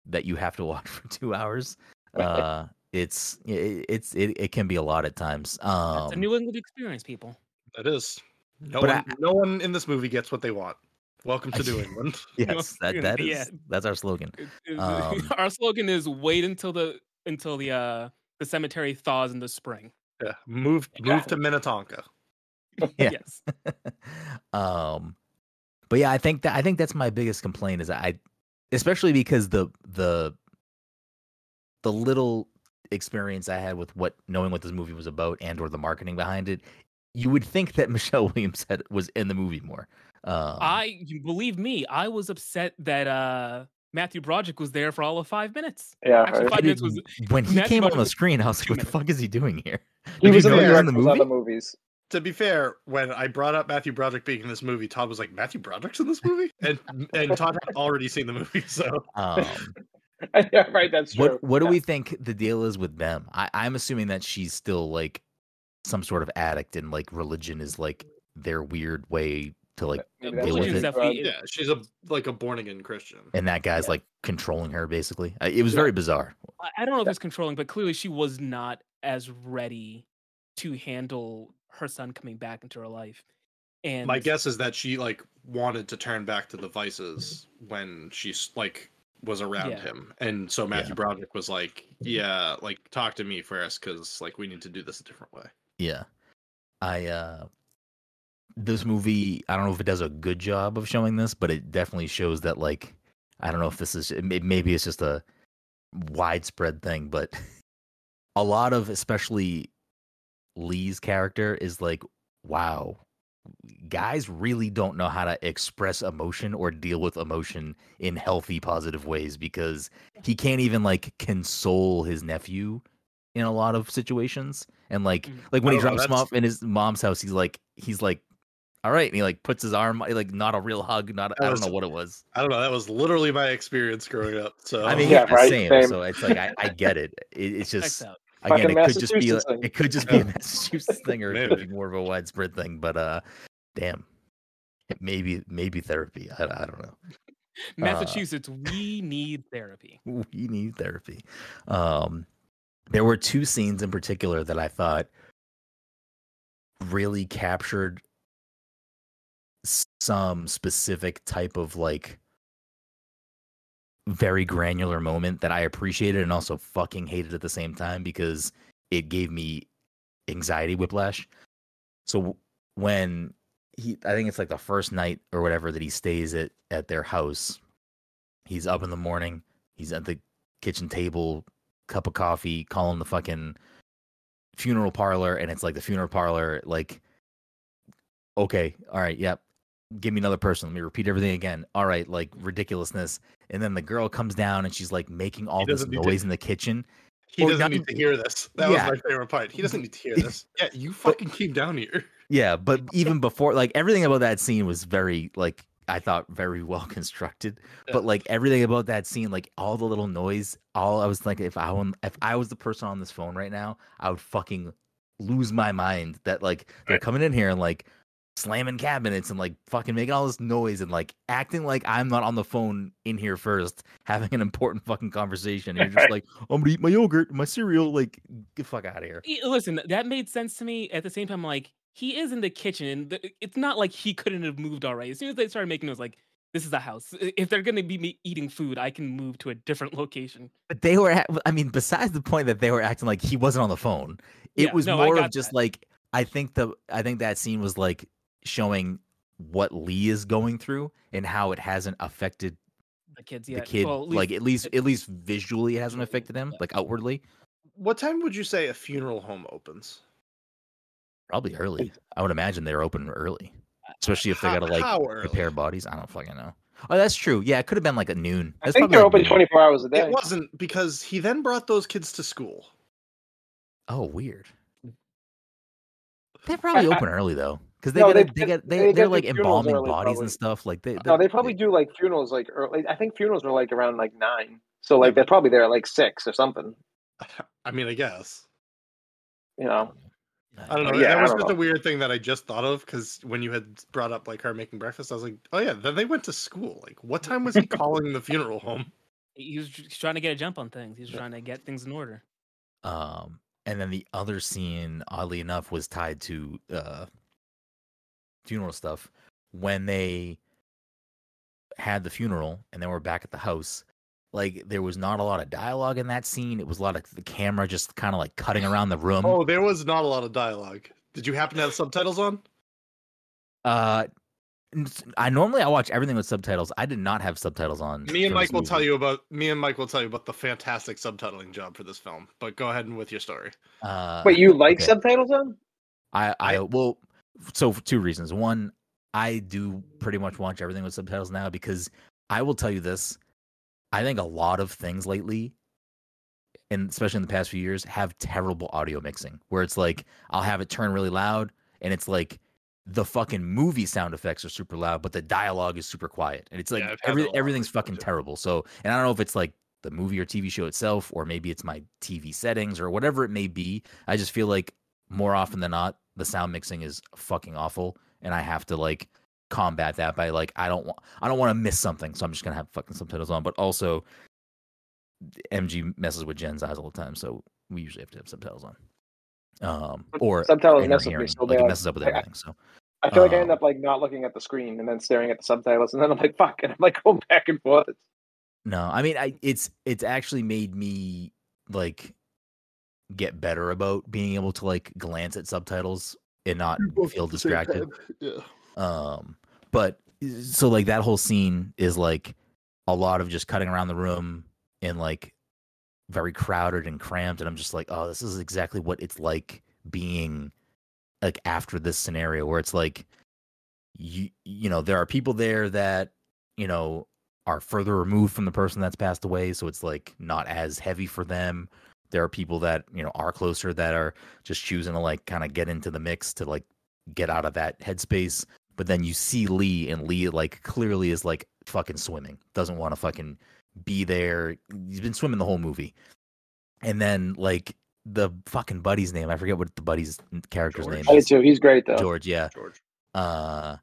Speaker 3: that you have to watch for two hours. Uh, it's it, it's it, it can be a lot at times. Um,
Speaker 2: It's a New England experience, people.
Speaker 1: It is. No
Speaker 3: But
Speaker 1: one
Speaker 3: I-
Speaker 1: no one in this movie gets what they want. Welcome to
Speaker 3: I-
Speaker 1: New England.
Speaker 3: yes, that that is
Speaker 2: Yeah.
Speaker 3: that's our slogan.
Speaker 2: It- it-
Speaker 3: Um,
Speaker 2: Our slogan is "Wait until the until the uh the cemetery thaws in the spring."
Speaker 1: Yeah. Move move to Minnetonka.
Speaker 3: Yeah.
Speaker 2: Yes.
Speaker 3: um but yeah i think that i think that's my biggest complaint is i especially because the the the little experience I had with what knowing what this movie was about and or the marketing behind it, you would think that Michelle Williams had, was in the movie more. Um,
Speaker 2: I believe me, I was upset that uh Matthew Broderick was there for all of five minutes.
Speaker 4: Yeah,
Speaker 2: Actually, five minutes was
Speaker 3: when he
Speaker 2: Matthew
Speaker 3: came on the screen, I was like, "What the fuck is he doing here?"
Speaker 4: he
Speaker 3: Did
Speaker 4: was
Speaker 3: you
Speaker 4: in
Speaker 3: know
Speaker 4: the,
Speaker 3: he was in the
Speaker 4: commercials, other movies.
Speaker 1: To be fair, when I brought up Matthew Broderick being in this movie, Todd was like, "Matthew Broderick's in this movie," and and Todd had already seen the movie, so
Speaker 3: Um,
Speaker 4: yeah, right. That's true.
Speaker 3: what what do we think the deal is with them? I, I'm assuming that she's still like some sort of addict, and like religion is like their weird way to like,
Speaker 4: Maybe
Speaker 3: deal with
Speaker 4: what
Speaker 3: it.
Speaker 4: she's
Speaker 2: he-
Speaker 1: yeah, she's a like a born again Christian.
Speaker 3: and that guy's
Speaker 4: Yeah.
Speaker 3: like controlling her basically. It was
Speaker 4: Yeah.
Speaker 3: very bizarre.
Speaker 2: I- I don't know if it's controlling, but clearly she was not as ready to handle her son coming back into her life. And
Speaker 1: My guess is that she like wanted to turn back to the vices when she's like was around
Speaker 2: Yeah.
Speaker 1: him, and so Matthew
Speaker 3: Yeah.
Speaker 1: Broderick was like, "Yeah, like talk to me first, because like we need to do this a different way."
Speaker 3: Yeah. I uh this movie, I don't know if it does a good job of showing this, but it definitely shows that like I don't know if this is maybe it's just a widespread thing, but a lot of especially Lee's character is like wow, guys really don't know how to express emotion or deal with emotion in healthy positive ways because he can't even like console his nephew in a lot of situations and like
Speaker 2: Mm.
Speaker 3: like when he
Speaker 1: Oh,
Speaker 3: drops him off in his mom's house he's like he's like all right and he like puts his arm like not a real hug not
Speaker 1: That
Speaker 3: i don't know what it was
Speaker 1: I don't know. That was literally my experience growing up. So
Speaker 3: i mean
Speaker 4: Yeah,
Speaker 3: yeah,
Speaker 4: right,
Speaker 3: same,
Speaker 4: same.
Speaker 3: so it's like i, I get it. it it's just again it could just be a,
Speaker 4: thing.
Speaker 3: it could just be a massachusetts thing or it could be more of a widespread thing but uh damn maybe maybe therapy i, I don't know
Speaker 2: Massachusetts, we need therapy.
Speaker 3: we need therapy. Um, there were two scenes in particular that I thought really captured some specific type of like very granular moment that I appreciated and also fucking hated at the same time because it gave me anxiety whiplash. So when he I think it's like the first night or whatever that he stays at at their house. He's up in the morning, he's at the kitchen table, cup of coffee, calling the fucking funeral parlor and it's like the funeral parlor like okay, all right, yep. Give me another person. Let me repeat everything again. All right, like ridiculousness. And then the girl comes down and she's like making all this
Speaker 1: doesn't to-
Speaker 3: noise in the kitchen.
Speaker 1: he
Speaker 3: Or
Speaker 1: doesn't
Speaker 3: not
Speaker 1: need to hear this. That
Speaker 3: Yeah.
Speaker 1: was my favorite part. He doesn't need to hear this. Yeah, you fucking came down here.
Speaker 3: Yeah, but even before, like everything about that scene was very, like I thought, very well constructed.
Speaker 1: Yeah.
Speaker 3: But like everything about that scene, like all the little noise, all I was like, if I if I was the person on this phone right now, I would fucking lose my mind. That like they're
Speaker 1: Right.
Speaker 3: coming in here and like slamming cabinets and like fucking making all this noise and like acting like I'm not on the phone in here first, having an important fucking conversation. And you're just like, I'm gonna eat my yogurt, my cereal. Like, get fuck out of here.
Speaker 2: Listen, that made sense to me. At the same time, like he is in the kitchen. th- It's not like he couldn't have moved already. As soon as they started making noise, like this is a house. If they're gonna be me- eating food, I can move to a different location.
Speaker 3: But they were, act- I mean, besides the point that they were acting like he wasn't on the phone, it
Speaker 2: Yeah,
Speaker 3: was
Speaker 2: no,
Speaker 3: more of just
Speaker 2: that.
Speaker 3: like I think the I think that scene was like showing what Lee is going through and how it hasn't affected
Speaker 2: The kids,
Speaker 3: the kid.
Speaker 2: well, at
Speaker 3: like at least at least visually, it hasn't affected him,
Speaker 2: Yeah.
Speaker 3: like outwardly.
Speaker 1: What time would you say a funeral home opens?
Speaker 3: Probably early. I would imagine they're open early, uh, especially if they gotta like
Speaker 1: how early?
Speaker 3: prepare bodies. I don't fucking know. Oh, that's true. Yeah, it could have been like at noon.
Speaker 4: I
Speaker 3: That's
Speaker 4: think they're
Speaker 3: like
Speaker 4: open
Speaker 3: noon.
Speaker 4: 24 hours a day.
Speaker 1: It wasn't because he then brought those kids to school.
Speaker 3: Oh, weird. They're probably open early though, because they
Speaker 4: No, they
Speaker 3: they
Speaker 4: get-
Speaker 3: get they
Speaker 4: they
Speaker 3: they're
Speaker 4: get
Speaker 3: like embalming
Speaker 4: early,
Speaker 3: bodies
Speaker 4: probably.
Speaker 3: and stuff. Like they
Speaker 4: No, they probably do like funerals like early. I think funerals are like around like nine. So like they're probably there at like six or something.
Speaker 1: I mean, I guess.
Speaker 4: You know.
Speaker 1: I don't know.
Speaker 4: Yeah,
Speaker 1: that was just
Speaker 4: know.
Speaker 1: a weird thing that I just thought of because when you had brought up like her making breakfast, I was like, oh yeah, then they went to school. Like, what time was he calling the funeral home?
Speaker 2: he was trying to get a jump on things. He was trying to get things in order.
Speaker 3: Um, and then the other scene, oddly enough, was tied to uh, funeral stuff. When they had the funeral and then we're back at the house, like there was not a lot of dialogue in that scene. It was a lot of the camera just kind of like cutting around the room.
Speaker 1: Oh, there was not a lot of dialogue. Did you happen to have subtitles on?
Speaker 3: Uh, I normally I watch everything with subtitles. I did not have subtitles on.
Speaker 1: Me and Mike will tell you about me and Mike will tell you about the fantastic subtitling job for this film. But go ahead and with your story.
Speaker 3: Uh,
Speaker 4: Wait, you like
Speaker 3: okay.
Speaker 4: subtitles on?
Speaker 3: I, I well, so for two reasons. One, I do pretty much watch everything with subtitles now because I will tell you this. I think a lot of things lately, and especially in the past few years, have terrible audio mixing. Where it's like I'll have it turn really loud, and it's like the fucking movie sound effects are super loud, but the dialogue is super quiet, and it's like
Speaker 1: Yeah,
Speaker 3: every,
Speaker 1: that a lot
Speaker 3: everything's fucking
Speaker 1: too.
Speaker 3: terrible. So, and I don't know if it's like the movie or TV show itself, or maybe it's my TV settings or whatever it may be. I just feel like more often than not, the sound mixing is fucking awful, and I have to like combat that by like I don't want I don't want to miss something, so I'm just gonna have fucking subtitles on. But also, MG messes with Jen's eyes all the time, so we usually have to have subtitles on. Um, or
Speaker 4: Subtitles mess with me so
Speaker 3: like it messes up with
Speaker 4: I- I-
Speaker 3: everything. So
Speaker 4: I feel like I end
Speaker 3: Um,
Speaker 4: up like not looking at the screen and then staring at the subtitles, and then I'm like, "Fuck!" and I'm like going back and forth.
Speaker 3: no, I mean, I it's it's actually made me like get better about being able to like glance at subtitles and not feel distracted.
Speaker 1: Yeah.
Speaker 3: Um, but so like that whole scene is like a lot of just cutting around the room and like very crowded and cramped, and I'm just like, oh, this is exactly what it's like being like after this scenario where it's like you you know there are people there that you know are further removed from the person that's passed away so it's like not as heavy for them. There are people that you know are closer that are just choosing to like kind of get into the mix to like get out of that headspace but then you see lee and lee like clearly is like fucking swimming doesn't want to fucking be there he's been swimming the whole movie and then like the fucking buddy's name i forget what the buddy's character's
Speaker 1: George.
Speaker 3: name
Speaker 4: I do
Speaker 3: is
Speaker 4: too. He's great though.
Speaker 3: george yeah
Speaker 1: George.
Speaker 3: uh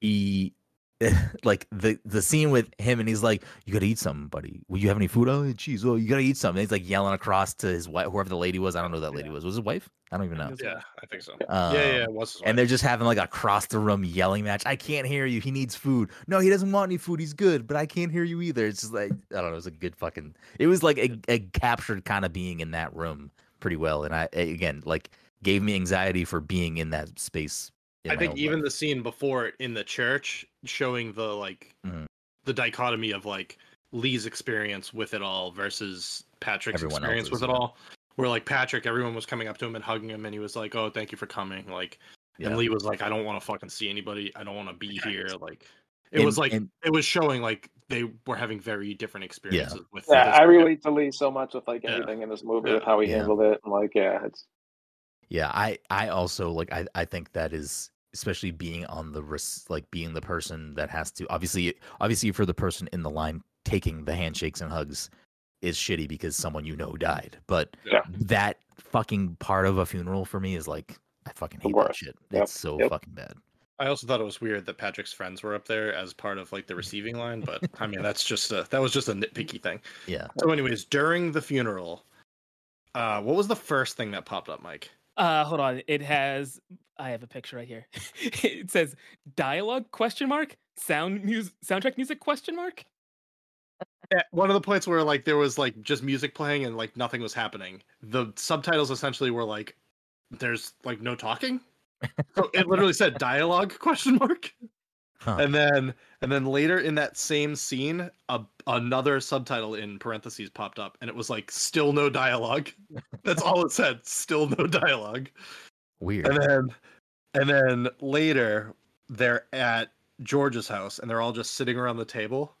Speaker 3: he like the the scene with him and he's like you gotta eat something buddy. Will you have any food? Oh jeez oh you gotta eat something. He's like yelling across to his wife whoever the lady was. I don't know who that lady
Speaker 1: Yeah.
Speaker 3: was. Was his wife? I don't even know.
Speaker 1: Yeah. I think so.
Speaker 3: um,
Speaker 1: yeah, yeah, it was.
Speaker 3: and they're just having like a cross the room yelling match. I can't hear you. He needs food. No he doesn't want any food. He's good but i can't hear you either. It's just like i don't know. It was a good fucking it was like a, a captured kind of being in that room pretty well and i again like gave me anxiety for being in that space in
Speaker 1: I think even
Speaker 3: life.
Speaker 1: the scene before it in the church showing the like
Speaker 3: Mhm.
Speaker 1: the dichotomy of like Lee's experience with it all versus Patrick's
Speaker 3: Everyone
Speaker 1: experience with it all. Where like Patrick, everyone was coming up to him and hugging him, and he was like, "Oh, thank you for coming." Like,
Speaker 3: Yeah.
Speaker 1: and Lee was like, "I don't want to fucking see anybody. I don't want to be here." Like, it
Speaker 3: And-
Speaker 1: was like
Speaker 3: and-
Speaker 1: it was showing like they were having very different experiences with.
Speaker 4: Yeah,
Speaker 1: this-
Speaker 4: I relate to Lee so much with like
Speaker 1: Yeah.
Speaker 4: everything in this movie
Speaker 1: Yeah.
Speaker 4: with how he
Speaker 3: Yeah.
Speaker 4: handled it, and like, yeah, it's
Speaker 3: Yeah, I I also like I I think that is especially being on the res- like being the person that has to obviously obviously for the person in the line taking the handshakes and hugs is shitty because someone you know died. But
Speaker 4: Yeah.
Speaker 3: that fucking part of a funeral for me is like I fucking hate that
Speaker 4: worst.
Speaker 3: shit.
Speaker 4: Yep,
Speaker 3: It's so
Speaker 4: yep.
Speaker 3: fucking bad.
Speaker 1: I also thought it was weird that Patrick's friends were up there as part of like the receiving line, but I mean that's just a that was just a nitpicky thing.
Speaker 3: Yeah.
Speaker 1: So, anyways, during the funeral, uh, what was the first thing that popped up, Mike?
Speaker 2: Uh, hold on. It has. I have a picture right here. it says dialogue question mark sound music soundtrack music question mark.
Speaker 1: At one of the points where like there was like just music playing and like nothing was happening. The subtitles essentially were like, "There's like no talking." So it literally said dialogue question mark.
Speaker 3: Huh.
Speaker 1: And then and then later in that same scene, a, another subtitle in parentheses popped up, and it was like still no dialogue. That's all it said. Still no dialogue.
Speaker 3: Weird.
Speaker 1: And then and then later they're at George's house and they're all just sitting around the table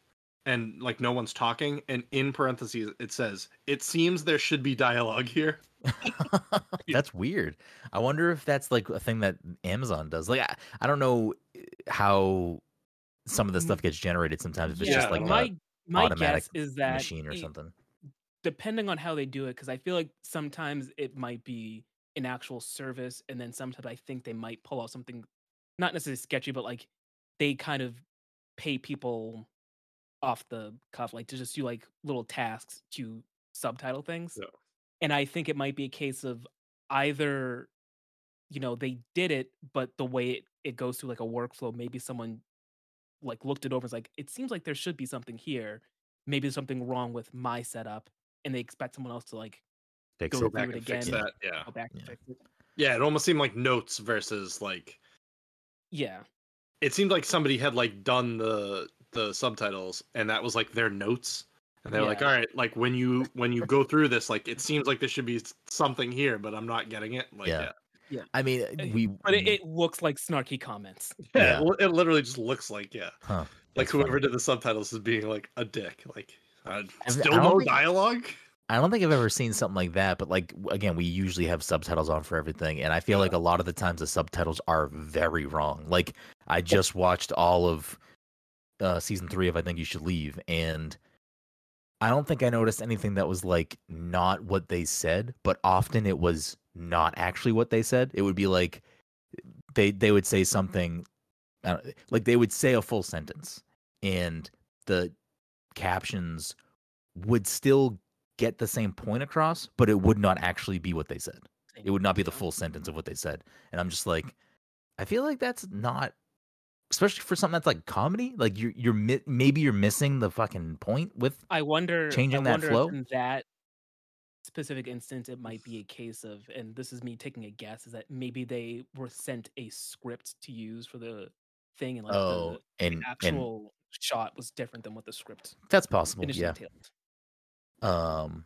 Speaker 1: and like no one's talking and in parentheses it says it seems there should be dialogue here.
Speaker 3: that's weird. I wonder if that's like a thing that Amazon does. Like I, I don't know eh, how some of this stuff gets generated sometimes if it's just like
Speaker 2: my my
Speaker 3: automatic
Speaker 2: guess is that
Speaker 3: machine or
Speaker 2: it-
Speaker 3: something.
Speaker 2: depending on how they do it, because I feel like sometimes it might be an actual service, and then sometimes I think they might pull out something not necessarily sketchy, but like they kind of pay people off the cuff, like to just do like little tasks to subtitle things.
Speaker 1: Yeah.
Speaker 2: And I think it might be a case of either, you know, they did it, but the way it, it goes through like a workflow, maybe someone like looked it over and was like, it seems like there should be something here. Maybe there's something wrong with my setup, and they expect someone else to like
Speaker 3: Fix
Speaker 2: go
Speaker 3: it.
Speaker 2: through it
Speaker 1: and fix
Speaker 2: again.
Speaker 1: that. Yeah.
Speaker 2: go back and fix it.
Speaker 1: Yeah, it almost seemed like notes versus like
Speaker 2: Yeah.
Speaker 1: it seemed like somebody had like done the the subtitles and that was like their notes and they're like all right like when you when you go through this like it seems like there should be something here but i'm not getting it like
Speaker 3: Yeah.
Speaker 1: yeah
Speaker 3: I mean, we.
Speaker 2: But it, it looks like snarky comments.
Speaker 1: yeah,
Speaker 3: Yeah.
Speaker 1: It, it literally just looks like yeah
Speaker 3: Huh,
Speaker 1: like whoever
Speaker 3: funny.
Speaker 1: did the subtitles is being like a dick like uh,
Speaker 3: I
Speaker 1: still
Speaker 3: don't
Speaker 1: no
Speaker 3: think-
Speaker 1: dialogue
Speaker 3: I don't think I've ever seen something like that, but like again, we usually have subtitles on for everything, and I feel like a lot of the times the subtitles are very wrong. Like I just watched all of uh, season three of I Think You Should Leave, and I don't think I noticed anything that was like not what they said, but often it was not actually what they said. It would be like they they would say something, like they would say a full sentence, and the captions would still get the same point across, but it would not actually be what they said. It would not be the full sentence of what they said. And I'm just like, I feel like that's not, especially for something that's like comedy. Like you're you're mi- maybe you're missing the fucking point with.
Speaker 2: I wonder.
Speaker 3: Changing
Speaker 2: I
Speaker 3: that
Speaker 2: wonder
Speaker 3: flow?
Speaker 2: in that specific instance, it might be a case of, and this is me taking a guess, is that maybe they were sent a script to use for the thing, and like
Speaker 3: Oh, and
Speaker 2: the
Speaker 3: and
Speaker 2: actual shot was different than what the script
Speaker 3: that's possible. Yeah.
Speaker 2: entailed.
Speaker 3: Um.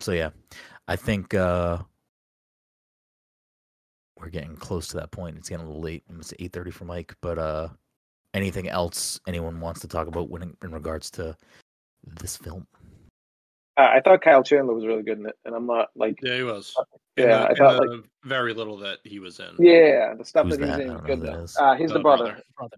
Speaker 3: So yeah, I think uh we're getting close to that point. It's getting a little late. It's eight thirty for Mike. But uh, anything else anyone wants to talk about when in regards to this film?
Speaker 4: Uh, I thought Kyle Chandler was really good in it, and I'm not like,
Speaker 1: yeah he was
Speaker 4: yeah,
Speaker 1: in the,
Speaker 4: I
Speaker 1: in
Speaker 4: thought
Speaker 1: the
Speaker 4: like,
Speaker 1: very little that he was in
Speaker 4: yeah, the stuff
Speaker 3: Who's
Speaker 4: that he was
Speaker 3: that? I
Speaker 4: in
Speaker 3: don't
Speaker 4: was
Speaker 3: know
Speaker 4: good though. Uh, he's the
Speaker 1: Uh,
Speaker 4: brother,
Speaker 1: brother.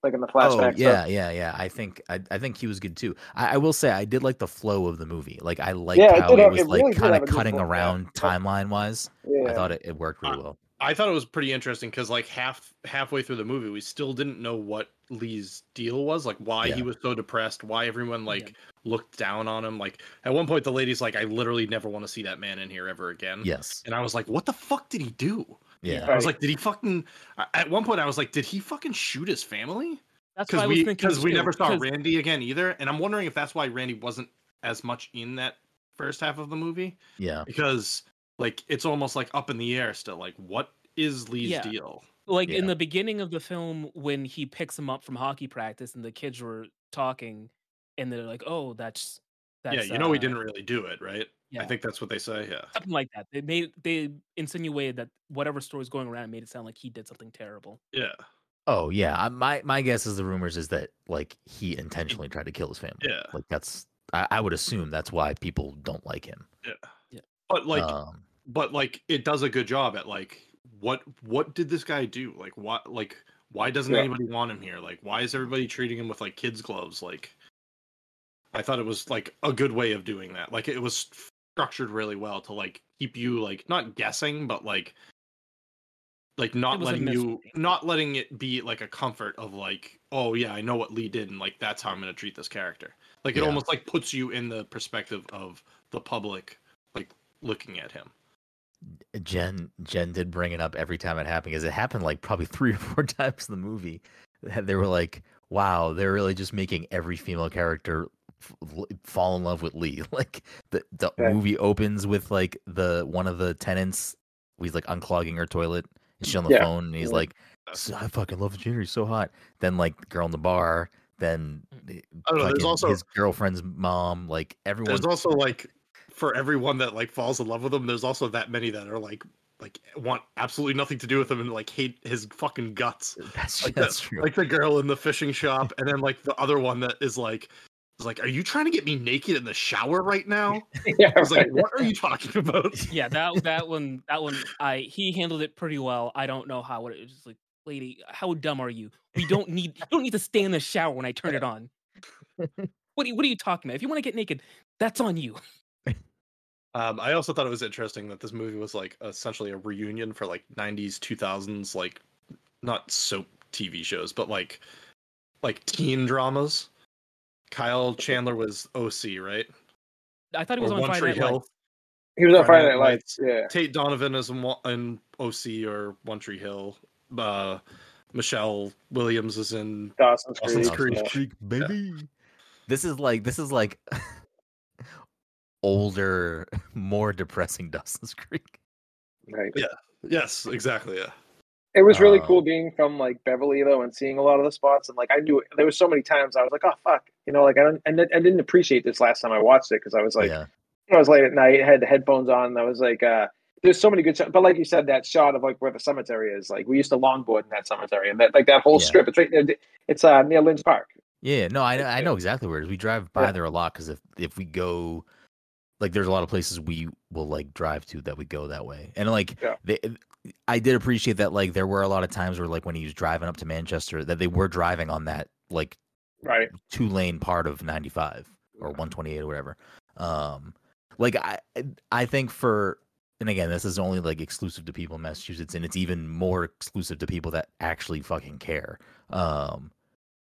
Speaker 2: Brother.
Speaker 4: like in the
Speaker 3: Oh
Speaker 4: flashback.
Speaker 3: yeah,
Speaker 4: stuff.
Speaker 3: yeah, yeah. I think I, I think he was good too. I, I will say I did like the flow of the movie. Like I liked
Speaker 4: Yeah, it
Speaker 3: how
Speaker 4: did
Speaker 3: it was
Speaker 4: it
Speaker 3: like
Speaker 4: really did
Speaker 3: kind of cutting around
Speaker 4: Yeah.
Speaker 3: timeline wise.
Speaker 4: yeah.
Speaker 3: I thought it, it worked really
Speaker 1: Uh,
Speaker 3: well.
Speaker 1: I thought it was pretty interesting because like half halfway through the movie, we still didn't know what Lee's deal was, like why
Speaker 3: Yeah.
Speaker 1: he was so depressed, why everyone like looked down on him. Like at one point, the lady's like, "I literally never want to see that man in here ever again."
Speaker 3: Yes.
Speaker 1: And I was like, "What the fuck did he do?"
Speaker 3: Yeah.
Speaker 1: I was like, "Did he fucking?" At one point, I was like, "Did he fucking shoot his family?"
Speaker 2: That's what
Speaker 1: Because we because we never saw Randy again either, and I'm wondering if that's why Randy wasn't as much in that first half of the movie
Speaker 3: Yeah.
Speaker 1: because like it's almost like up in the air still. Like, what is Lee's
Speaker 2: Yeah.
Speaker 1: deal?
Speaker 2: like in the beginning of the film when he picks him up from hockey practice and the kids were talking and they're like oh that's that's
Speaker 1: yeah, you know he
Speaker 2: uh,
Speaker 1: didn't really do it, right?
Speaker 2: Yeah
Speaker 1: I think that's what they say. Yeah.
Speaker 2: something like that they made they insinuated that whatever story's going around made it sound like he did something terrible
Speaker 1: Yeah.
Speaker 3: Oh yeah. I, my my guess is the rumors is that like he intentionally tried to kill his family.
Speaker 1: Yeah.
Speaker 3: Like that's I, I would assume that's why people don't like him. Yeah. Yeah.
Speaker 1: But like
Speaker 3: um,
Speaker 1: but like it does a good job at like what what did this guy do? Like what like why doesn't
Speaker 4: Yeah.
Speaker 1: anybody want him here? Like why is everybody treating him with like kids gloves? Like I thought it was like a good way of doing that. Like it was structured really well to like keep you like not guessing but like like not letting you not letting it be like a comfort of like oh yeah I know what Lee did and like that's how I'm going to treat this character. Like it
Speaker 3: Yeah.
Speaker 1: almost like puts you in the perspective of the public like looking at him.
Speaker 3: Jen Jen did bring it up every time it happened because it happened like probably three or four times in the movie. They were like, "Wow, they're really just making every female character f- l- fall in love with Lee." Like the the
Speaker 4: Yeah.
Speaker 3: movie opens with like the one of the tenants. He's like unclogging her toilet. And she's on the
Speaker 4: Yeah.
Speaker 3: phone, and he's
Speaker 4: Yeah.
Speaker 3: like, "So- "I fucking love Junior. He's so hot." Then like the girl in the bar. Then mm. the-
Speaker 1: I don't know, there's also-
Speaker 3: his girlfriend's mom. Like everyone.
Speaker 1: There's also like for everyone that like falls in love with him, there's also that many that are like like want absolutely nothing to do with him and like hate his fucking guts.
Speaker 3: that's,
Speaker 1: Like
Speaker 3: that's
Speaker 1: the,
Speaker 3: true.
Speaker 1: like the girl in the fishing shop, and then like the other one that is like is like, Are you trying to get me naked in the shower right now?
Speaker 4: yeah,
Speaker 1: I was like. What are you talking about?
Speaker 2: yeah that that one that one i he handled it pretty well i don't know how what it was just like lady how dumb are you we don't need you don't need to stay in the shower when i turn it on what are you, what are you talking about if you want to get naked that's on you
Speaker 1: Um, I also thought it was interesting that this movie was like essentially a reunion for like 90s, 2000s, like not soap TV shows, but like like teen dramas. Kyle Chandler was OC, right?
Speaker 2: i thought he was
Speaker 1: Or
Speaker 2: on
Speaker 1: One
Speaker 2: Friday
Speaker 1: Tree
Speaker 2: Night Lights.
Speaker 1: Hill.
Speaker 4: he was on
Speaker 1: Friday
Speaker 4: Friday Night
Speaker 1: Night
Speaker 4: Lights. Yeah,
Speaker 1: Tate Donovan is in, in OC or One Tree Hill. Uh, Michelle Williams is in.
Speaker 4: Dawson's
Speaker 1: Dawson's
Speaker 4: Creek.
Speaker 1: Creek.
Speaker 4: yeah.
Speaker 3: baby. This is like this is like older, more depressing Dawson's Creek.
Speaker 4: Right. Yeah.
Speaker 1: Yes, exactly. Yeah.
Speaker 4: It was really
Speaker 3: Uh,
Speaker 4: cool being from like Beverly though, and seeing a lot of the spots, and like I knew there was so many times I was like, oh fuck, you know, like I don't, and I didn't appreciate this last time I watched it because I was like,
Speaker 3: yeah,
Speaker 4: I was late at night, had the headphones on, and I was like, uh, there's so many good shots. But like you said, that shot of like where the cemetery is, like we used to longboard in that cemetery, and that like that whole
Speaker 3: Yeah.
Speaker 4: strip, it's right. It's uh near Lynch Park.
Speaker 3: yeah. No, I know, I know exactly where it is. We drive by
Speaker 4: Yeah.
Speaker 3: there a lot because if if we go, like, there's a lot of places we will like drive to that we go that way, and like
Speaker 4: Yeah.
Speaker 3: they. I did appreciate that. Like, there were a lot of times where, like, when he was driving up to Manchester, that they were driving on that like
Speaker 4: Right.
Speaker 3: two lane part of 95 or 128 or whatever. Um, like I, I think for, and again, this is only like exclusive to people in Massachusetts, and it's even more exclusive to people that actually fucking care. Um,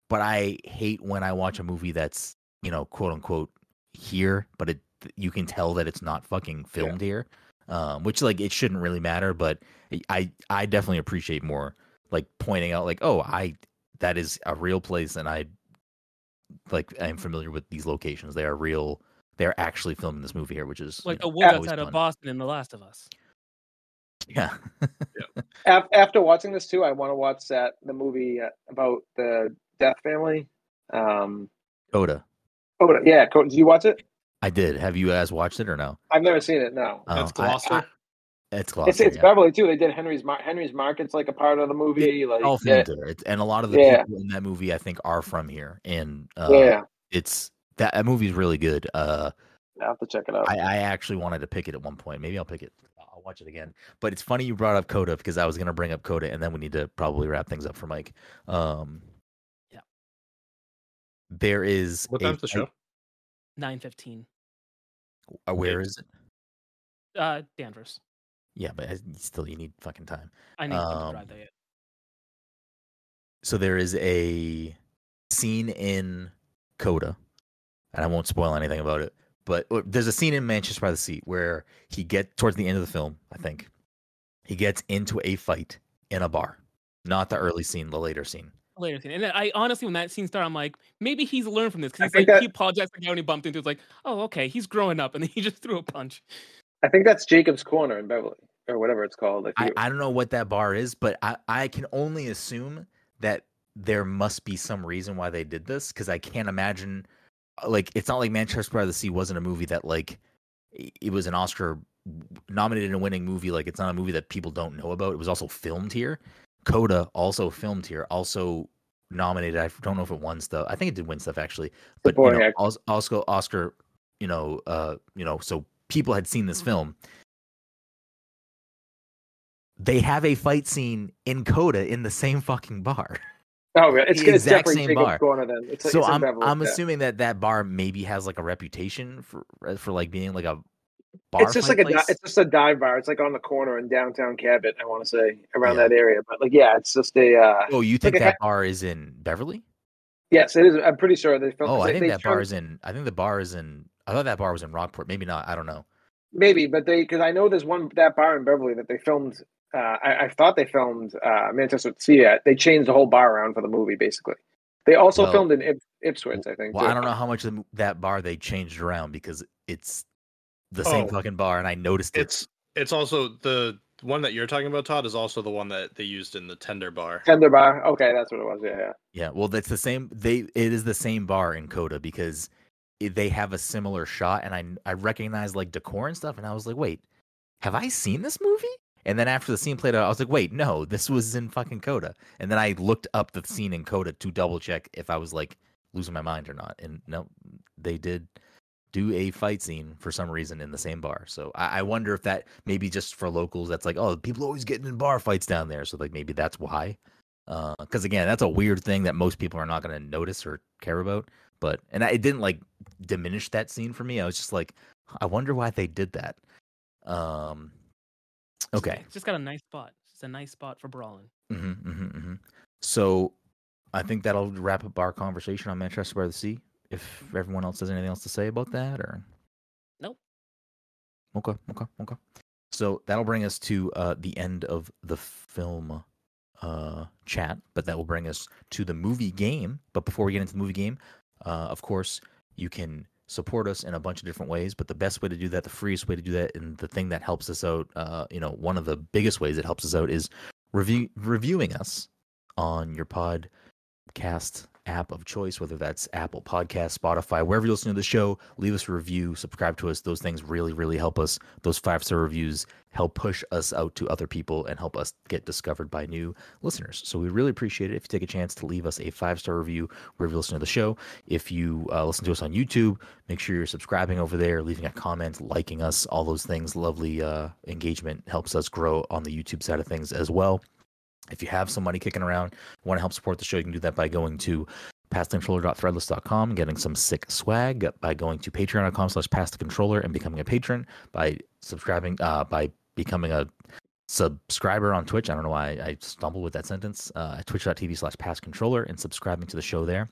Speaker 3: but I hate when I watch a movie that's you know quote unquote here, but it you can tell that it's not fucking filmed here. Um, which like it shouldn't really matter, but I I definitely appreciate more like pointing out like oh I that is a real place and I like I'm familiar with these locations. They are real. They're actually filming this movie here, which is you
Speaker 2: Like the
Speaker 3: know,
Speaker 2: woods
Speaker 3: always
Speaker 2: outside of. Boston in The Last of Us.
Speaker 3: Yeah,
Speaker 4: Af- After watching this too, I want to watch that the movie uh, about the Death Family. Um,
Speaker 3: Coda.
Speaker 4: oh yeah, Co- did you watch it?
Speaker 3: I did. Have you guys watched it or no?
Speaker 4: I've never seen it. No,
Speaker 3: Oh,
Speaker 1: That's Gloucester.
Speaker 3: I- it's Gloucester.
Speaker 4: it's it's
Speaker 3: yeah.
Speaker 4: Beverly too. They did Henry's Mar- Henry's Market's like a part of the movie. Like
Speaker 3: all
Speaker 4: yeah,
Speaker 3: there. It's, and a lot of the
Speaker 4: Yeah.
Speaker 3: people in that movie, I think, are from here. And uh,
Speaker 4: yeah,
Speaker 3: it's that, that movie is really good. Uh,
Speaker 4: I have to check it out.
Speaker 3: I, I actually wanted to pick it at one point. Maybe I'll pick it. I'll watch it again. But it's funny you brought up Coda because I was going to bring up Coda, and then we need to probably wrap things up for Mike. Um,
Speaker 2: Yeah.
Speaker 3: There is
Speaker 1: What time's the show?
Speaker 2: Nine fifteen.
Speaker 3: Uh, where is it?
Speaker 2: Uh, Danvers.
Speaker 3: Yeah, but still, you need fucking time.
Speaker 2: I need them to
Speaker 3: Um,
Speaker 2: drive there. Yet.
Speaker 3: So there is a scene in Coda, and I won't spoil anything about it. But there's a scene in Manchester by the Sea where he get towards the end of the film, I think, he gets into a fight in a bar. Not the early scene, the later scene.
Speaker 2: Later scene. And then I honestly, when that scene started, I'm like, maybe he's learned from this because he's
Speaker 4: think
Speaker 2: like,
Speaker 4: that-
Speaker 2: he apologized to the guy when he bumped into. It's like, oh, okay, he's growing up, and then he just threw a punch.
Speaker 4: I think that's Jacob's Corner in Beverly or whatever it's called.
Speaker 3: I, I don't know what that bar is, but I, I can only assume that there must be some reason why they did this because I can't imagine uh, like it's not like Manchester by the Sea wasn't a movie that like it was an Oscar nominated and winning movie like it's not a movie that people don't know about. It was also filmed here. Coda also filmed here, also nominated. I don't know if it won stuff. I think it did win stuff actually, but you know,
Speaker 4: actor.
Speaker 3: also Oscar, you know, uh, you know, so people had seen this film. They have a fight scene in Coda in the same fucking bar.
Speaker 4: oh, really? it's,
Speaker 3: the
Speaker 4: it's
Speaker 3: exact
Speaker 4: definitely
Speaker 3: same bar.
Speaker 4: Corner then. It's,
Speaker 3: so
Speaker 4: it's
Speaker 3: I'm I'm assuming that that bar maybe has like a reputation for for like being like a bar.
Speaker 4: It's just like a it's just a dive bar. It's like on the corner in downtown Cabot. I want to say around
Speaker 3: Yeah.
Speaker 4: that area, but like yeah, it's just a uh,
Speaker 3: Oh, you think
Speaker 4: like a
Speaker 3: that bar is in Beverly?
Speaker 4: yes, it is. I'm pretty sure they filmed.
Speaker 3: Oh, I
Speaker 4: they-
Speaker 3: think
Speaker 4: they
Speaker 3: that bar is in. I think the bar is in. I thought that bar was in Rockport. Maybe not. I don't know.
Speaker 4: maybe, but they because I know there's one that bar in Beverly that they filmed. Uh, I, I thought they filmed uh, Manchester at Sea at. They changed the whole bar around for the movie, basically. They also
Speaker 3: Well-
Speaker 4: filmed in Ip- Ipswich, I think.
Speaker 3: Well,
Speaker 4: too.
Speaker 3: I don't know how much the- that bar they changed around because it's the same
Speaker 1: Oh.
Speaker 3: fucking bar, and I noticed it.
Speaker 1: It's it's also the one that you're talking about, Todd, is also the one that they used in the Tender Bar.
Speaker 4: Tender bar. Okay, that's what it was. Yeah, yeah.
Speaker 3: Yeah, well, that's the same. They it is the same bar in Coda because it, they have a similar shot, and I I recognize like decor and stuff, and I was like, wait, have I seen this movie? And then after the scene played out, I was like, wait, no, this was in fucking Coda. And then I looked up the scene in Coda to double check if I was like losing my mind or not, and no, they did do a fight scene for some reason in the same bar. So I, I wonder if that maybe just for locals, that's like, oh, people always getting in bar fights down there. So like maybe that's why. Because again, that's a weird thing that most people are not going to notice or care about. But and I, it didn't like diminish that scene for me. I was just like, I wonder why they did that. Um. Okay.
Speaker 2: It's just got a nice spot. It's a nice spot for brawling.
Speaker 3: hmm hmm hmm So I think that'll wrap up our conversation on Manchester by the Sea. If everyone else has anything else to say about that, or
Speaker 2: Nope.
Speaker 3: Okay, okay, okay. So that'll bring us to uh, the end of the film uh, chat, but that will bring us to the movie game. But before we get into the movie game, uh, of course, you can support us in a bunch of different ways. But the best way to do that, the freest way to do that, and the thing that helps us out, uh, you know, one of the biggest ways it helps us out is review reviewing us on your podcast app of choice, whether that's Apple Podcast, Spotify, wherever you listen to the show. Leave us a review, subscribe to us. Those things really, really help us. Those five star reviews help push us out to other people and help us get discovered by new listeners. So we really appreciate it if you take a chance to leave us a five star review wherever you listen to the show. If you uh, listen to us on YouTube, make sure you're subscribing over there, leaving a comment, liking us, all those things. Lovely uh, engagement helps us grow on the YouTube side of things as well. If you have some money kicking around, want to help support the show, you can do that by going to passthecontroller.threadless.com, getting some sick swag by going to patreon.com slash passthecontroller and becoming a patron by subscribing, uh, by becoming a subscriber on Twitch. I don't know why I stumbled with that sentence. Uh, twitch.tv slash passcontroller and subscribing to the show there.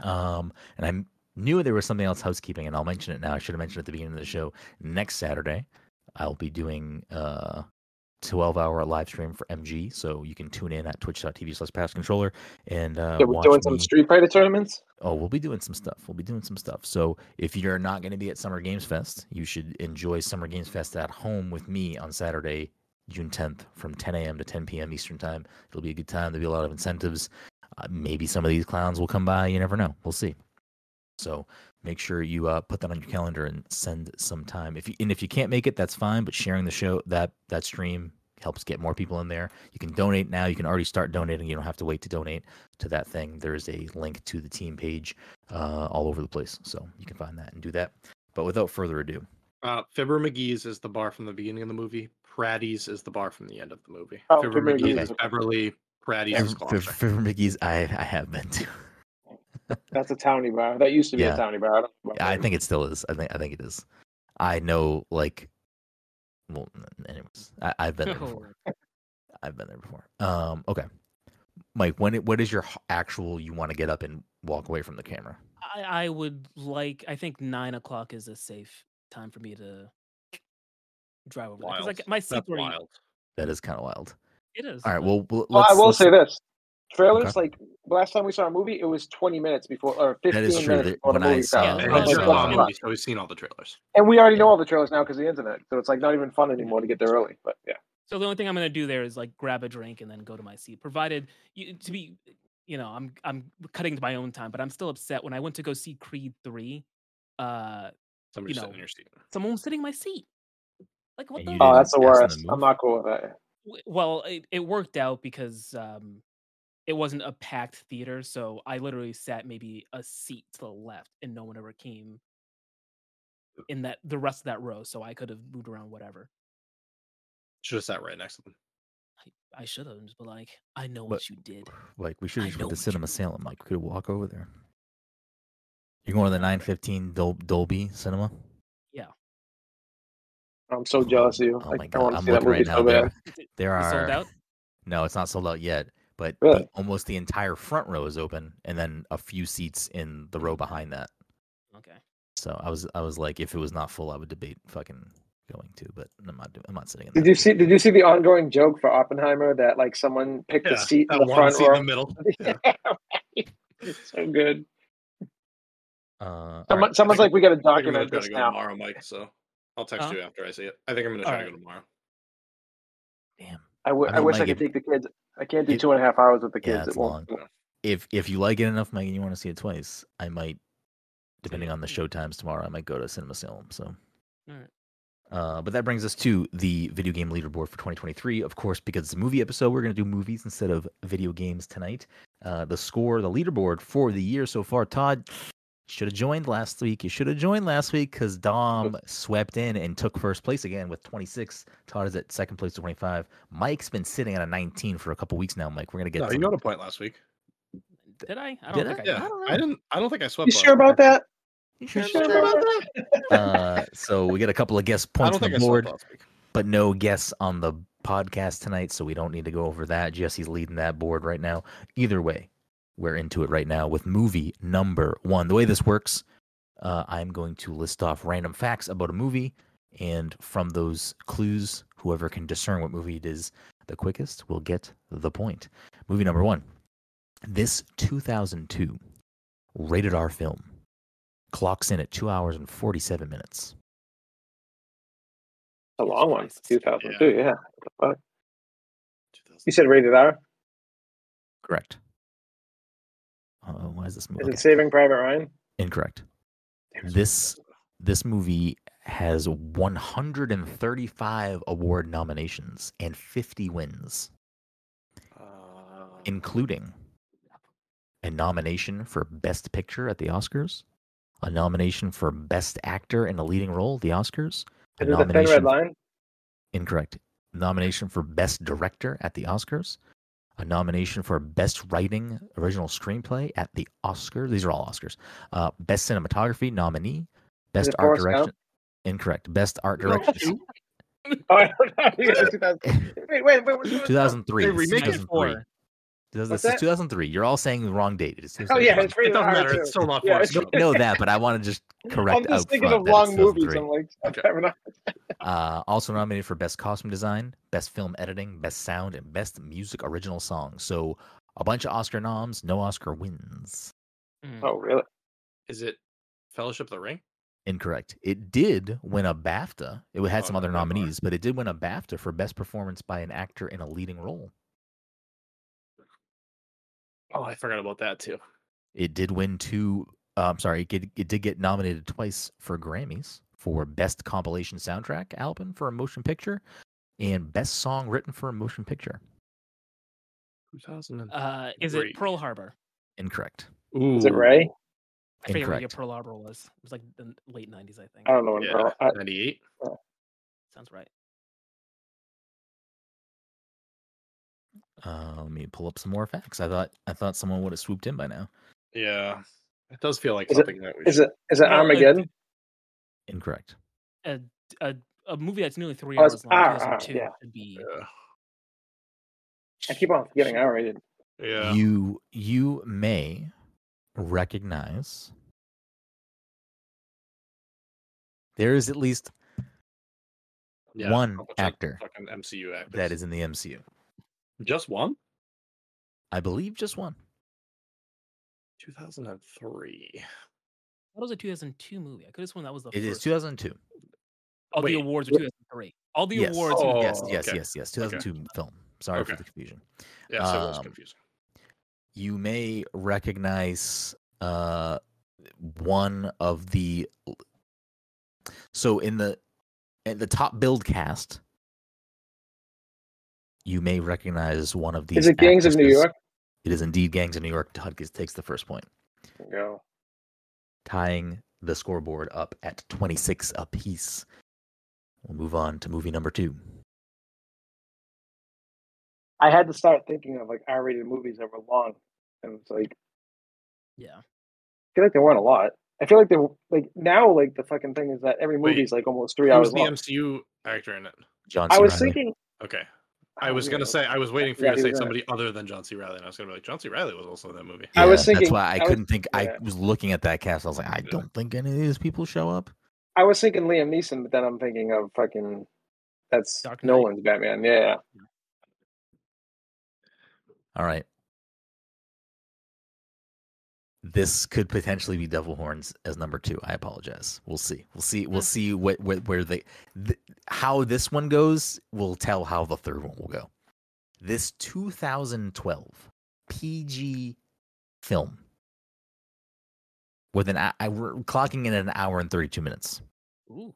Speaker 3: Um, and I knew there was something else housekeeping, and I'll mention it now. I should have mentioned it at the beginning of the show. Next Saturday, I'll be doing uh 12 hour live stream for MG. So you can tune in at twitch.tv slash pass controller and uh,
Speaker 4: Yeah, we're doing some
Speaker 3: me-
Speaker 4: Street Fighter tournaments.
Speaker 3: Oh, we'll be doing some stuff. We'll be doing some stuff. So if you're not going to be at Summer Games Fest, you should enjoy Summer Games Fest at home with me on Saturday, June 10th from 10 a.m. to 10 p.m. Eastern Time. It'll be a good time. There'll be a lot of incentives. Uh, maybe some of these clowns will come by. You never know. We'll see. So make sure you uh, put that on your calendar and send some time. If you, and if you can't make it, that's fine. But sharing the show that that stream helps get more people in there. You can donate now. You can already start donating. You don't have to wait to donate to that thing. There's a link to the team page uh, all over the place, so you can find that and do that. But without further ado,
Speaker 1: Uh, Fibber McGee's is the bar from the beginning of the movie. Pratty's is the bar from the end of the movie.
Speaker 4: Oh,
Speaker 1: Fibber
Speaker 4: Fibber
Speaker 1: McGee's
Speaker 4: McGee's
Speaker 1: is
Speaker 4: is-
Speaker 1: Beverly. Pratty's is
Speaker 3: for,
Speaker 1: Gloucester.
Speaker 3: for I I have been to.
Speaker 4: That's a townie bar. That used to be
Speaker 3: Yeah.
Speaker 4: a townie bar. I, don't know about
Speaker 3: I think it still is. I think I think it is. I know, like, well, anyways, I, I've been there before. I've been there before. Um, okay, Mike, when it, what is your actual? You want to get up and walk away from the camera?
Speaker 2: I, I would like. I think nine o'clock is a safe time for me to drive over. Because
Speaker 1: Wild.
Speaker 2: like my seat's
Speaker 1: That's wild.
Speaker 3: That is kind of wild.
Speaker 2: It is.
Speaker 3: All right,
Speaker 2: but-
Speaker 3: well, well
Speaker 4: Well, I will
Speaker 3: let's-
Speaker 4: say this: trailers, like last time we saw a movie, it was twenty minutes before, or fifteen minutes before the
Speaker 3: when
Speaker 4: movie
Speaker 3: saw-
Speaker 4: started.
Speaker 2: Yeah,
Speaker 1: And
Speaker 2: well,
Speaker 1: it's
Speaker 2: it's
Speaker 1: long movie, so we've seen all the trailers.
Speaker 4: And we already know all the trailers now because the internet, so it's like not even fun anymore to get there early. But yeah,
Speaker 2: So the only thing I'm gonna do there is like grab a drink and then go to my seat. Provided you to be, you know, I'm I'm cutting to my own time, but I'm still upset when I went to go see Creed three. Uh,
Speaker 1: Somebody
Speaker 2: You
Speaker 1: sit
Speaker 2: know,
Speaker 1: in your seat.
Speaker 2: someone was sitting in my seat. Like what the?
Speaker 4: oh, that's the
Speaker 3: ask them to
Speaker 4: worst. I'm not cool with that.
Speaker 2: well it, it worked out because um it wasn't a packed theater so i literally sat maybe a seat to the left and no one ever came in that the rest of that row so i could have moved around whatever
Speaker 1: Should have sat right next to them.
Speaker 2: i, I should have but like i know
Speaker 3: But-
Speaker 2: what you did
Speaker 3: Like we should have went to Cinema
Speaker 2: you-
Speaker 3: Salem. Like we could walk over there. You're going to the 915 Dol- Dolby Cinema. Yeah.
Speaker 4: I'm so jealous of you.
Speaker 3: Oh
Speaker 4: I,
Speaker 3: my
Speaker 4: I
Speaker 3: god,
Speaker 4: want to
Speaker 3: I'm
Speaker 4: see that
Speaker 3: looking
Speaker 4: movie
Speaker 3: right now.
Speaker 4: so
Speaker 3: There,
Speaker 4: bad.
Speaker 3: There are
Speaker 2: sold out
Speaker 3: no, it's not sold out yet, but
Speaker 4: Really?
Speaker 3: the, almost the entire front row is open, and then a few seats in the row behind that.
Speaker 2: okay
Speaker 3: So I was, I was like, if it was not full, I would debate fucking going to, but I'm not, do- I'm not sitting in.
Speaker 4: Did you
Speaker 3: seat.
Speaker 4: see? Did you see the ongoing joke for Oppenheimer that like someone picked a seat in the front
Speaker 1: seat
Speaker 4: row?
Speaker 1: in the middle. Yeah.
Speaker 4: right. It's so good.
Speaker 3: Uh,
Speaker 4: Someone,
Speaker 3: right.
Speaker 4: someone's
Speaker 1: I
Speaker 4: like, we got to
Speaker 1: I I'm gonna
Speaker 4: document this
Speaker 1: to go
Speaker 4: now.
Speaker 1: tomorrow, Mike. So I'll text
Speaker 2: Huh?
Speaker 1: you after I see it. I think I'm gonna try to go tomorrow.
Speaker 3: Damn.
Speaker 4: I, w-
Speaker 3: I
Speaker 4: I
Speaker 3: don't
Speaker 4: wish I could
Speaker 3: it.
Speaker 4: take the kids. I can't do
Speaker 3: It-
Speaker 4: two and a half hours with the
Speaker 3: Yeah,
Speaker 4: kids.
Speaker 3: it's
Speaker 4: it won't.
Speaker 3: long. If if you like it enough, Mike, and you want to see it twice, I might, depending on the show times tomorrow, I might go to Cinema Salem. So.
Speaker 2: Alright.
Speaker 3: Uh, but that brings us to the video game leaderboard for 2023. Of course, because it's a movie episode, we're going to do movies instead of video games tonight. Uh, the score, the leaderboard for the year so far, Todd should have joined last week. You should have joined last week because Dom swept in and took first place again with 26. Todd is at second place with 25. Mike's been sitting at a 19 for a couple weeks now. Mike, we're going to get
Speaker 1: No,
Speaker 3: some-
Speaker 1: you got a point last week.
Speaker 2: did i i don't think
Speaker 3: I?
Speaker 2: i,
Speaker 1: Yeah,
Speaker 2: did.
Speaker 3: don't
Speaker 1: I, didn't. I don't think I swept.
Speaker 4: You sure about that?
Speaker 3: You
Speaker 4: You
Speaker 3: sure
Speaker 4: sure
Speaker 3: about
Speaker 4: about
Speaker 3: that?
Speaker 4: that?
Speaker 3: uh, so we get a couple of guest points on the board.
Speaker 1: swept last week.
Speaker 3: but no guests on the podcast tonight, so we don't need to go over that. Jesse's leading that board right now. Either way, we're into it right now with movie number one. The way this works, uh, I'm going to list off random facts about a movie, and from those clues, whoever can discern what movie it is the quickest will get the point. Movie number one. This 2002 rated R film clocks in at two hours and 47 minutes.
Speaker 4: A long one. 2002. Yeah. What the fuck? You said rated R.
Speaker 3: Correct. Uh, why is this movie?
Speaker 4: Is it Saving Private Ryan?
Speaker 3: Incorrect. This this movie has 135 award nominations and 50 wins,
Speaker 1: Uh,
Speaker 3: including a nomination for Best Picture at the Oscars, a nomination for Best Actor in a Leading Role, the Oscars, a
Speaker 4: Is it the Thin Red Line?
Speaker 3: Incorrect. Nomination for Best Director at the Oscars. A nomination for Best Writing Original Screenplay at the Oscars. These are all Oscars. Uh, Best Cinematography nominee. Best Art
Speaker 4: Forrest Gump?
Speaker 3: Direction. Incorrect. Best Art Direction.
Speaker 4: Oh, I don't know. You 2000. Wait, wait, wait. what's
Speaker 3: 2003.
Speaker 1: They
Speaker 3: This is
Speaker 1: remake it
Speaker 3: 2003.
Speaker 2: for-
Speaker 3: This
Speaker 4: What's
Speaker 3: is
Speaker 4: that?
Speaker 3: 2003. You're all saying the wrong date. It's
Speaker 4: Oh yeah,
Speaker 3: 2003.
Speaker 4: it's
Speaker 1: it doesn't matter.
Speaker 4: too.
Speaker 1: It's still not
Speaker 4: Yeah,
Speaker 1: Forrest
Speaker 3: No,
Speaker 1: Gump.
Speaker 3: know that, but I want to just correct
Speaker 4: I'm just
Speaker 3: out
Speaker 4: thinking
Speaker 3: front
Speaker 4: of long
Speaker 3: it's
Speaker 4: movies.
Speaker 3: 2003.
Speaker 4: I'm like,
Speaker 1: Okay.
Speaker 4: fair.
Speaker 3: Uh, also nominated for Best Costume Design, Best Film Editing, Best Sound, and Best Music Original Song. So a bunch of Oscar noms, no Oscar wins.
Speaker 2: Mm.
Speaker 4: Oh really?
Speaker 1: Is it Fellowship of the Ring?
Speaker 3: Incorrect. It did win a BAFTA. It had
Speaker 1: Oh,
Speaker 3: some other
Speaker 1: never mind.
Speaker 3: nominees, but it did win a BAFTA for Best Performance by an Actor in a Leading Role.
Speaker 1: Oh, I forgot about that too.
Speaker 3: It did win two. Uh, I'm sorry, it, did- it did get nominated twice for Grammys for Best Compilation Soundtrack Album for a Motion Picture and Best Song Written for a Motion Picture.
Speaker 1: 2000.
Speaker 2: Uh, is it Pearl Harbor?
Speaker 3: Incorrect.
Speaker 1: Ooh,
Speaker 4: Is it Ray?
Speaker 2: I forget what year
Speaker 3: Incorrect.
Speaker 2: Pearl Harbor was. It was like the late '90s, I think.
Speaker 4: I don't know when.
Speaker 1: Yeah,
Speaker 4: Pearl- I,
Speaker 1: 98.
Speaker 2: Sounds right.
Speaker 3: Uh, let me pull up some more facts. I thought I thought someone would have swooped in by now.
Speaker 1: Yeah, it does feel like
Speaker 4: Is it-
Speaker 1: something that we
Speaker 4: is
Speaker 1: should-
Speaker 4: it is it
Speaker 2: Well,
Speaker 4: Armageddon?
Speaker 3: Incorrect.
Speaker 2: A, a a movie that's nearly three
Speaker 4: Oh,
Speaker 2: hours long.
Speaker 4: R, R,
Speaker 2: 2002
Speaker 4: yeah.
Speaker 2: be.
Speaker 1: Yeah.
Speaker 4: I keep on getting R rated.
Speaker 1: Yeah.
Speaker 3: You you may recognize there is at least
Speaker 1: yeah,
Speaker 3: one actor
Speaker 1: MCU actors.
Speaker 3: that is in the MCU.
Speaker 1: Just one.
Speaker 3: I believe just one.
Speaker 1: 2003.
Speaker 2: That was a 2002 movie. I could have sworn that was the
Speaker 3: It is
Speaker 2: first.
Speaker 3: 2002.
Speaker 2: All
Speaker 1: Wait,
Speaker 2: the awards are 2003. All the
Speaker 3: yes.
Speaker 2: awards.
Speaker 1: Oh,
Speaker 3: yes, yes,
Speaker 1: okay.
Speaker 3: yes, yes. 2002 film. Sorry for the confusion.
Speaker 1: Yeah, so it was
Speaker 3: Um,
Speaker 1: confusing.
Speaker 3: You may recognize uh one of the so in the in the top build cast you may recognize one of these
Speaker 4: Is it Gangs of New. York?
Speaker 3: It is indeed Gangs of New York. Hudkins takes the first point,
Speaker 4: There go.
Speaker 3: tying the scoreboard up at 26 apiece. We'll move on to movie number two.
Speaker 4: I had to start thinking of like R rated movies that were long, and it's like
Speaker 2: Yeah.
Speaker 4: I feel like there weren't a lot. I feel like they were like now like the fucking thing is that every
Speaker 1: Wait,
Speaker 4: movie is like almost three hours.
Speaker 1: Who's
Speaker 4: hours
Speaker 1: the
Speaker 4: long.
Speaker 1: MCU actor in it?
Speaker 3: John
Speaker 4: I
Speaker 3: C.
Speaker 4: was
Speaker 3: Reilly.
Speaker 4: thinking.
Speaker 1: Okay. I
Speaker 4: oh,
Speaker 1: was gonna say I was waiting for
Speaker 4: Yeah,
Speaker 1: you to say
Speaker 4: was in it.
Speaker 1: somebody other than John C. Reilly, and I was gonna be like, John C. Reilly was also in that movie.
Speaker 4: I was thinking-
Speaker 3: That's why I,
Speaker 4: I was-
Speaker 3: couldn't think. I was looking at that cast. I was like, I don't think any of these people show up.
Speaker 4: I was thinking Liam Neeson, but then I'm thinking of fucking that's
Speaker 2: Dark
Speaker 4: Nolan's Batman. Yeah,
Speaker 3: All right. This could potentially be Devil Horns as number two. I apologize. We'll see. We'll see. We'll see what, what where they th- how this one goes. Will tell how the third one will go. This 2012 PG film with an I- we're clocking in at an hour and 32 minutes
Speaker 2: Ooh.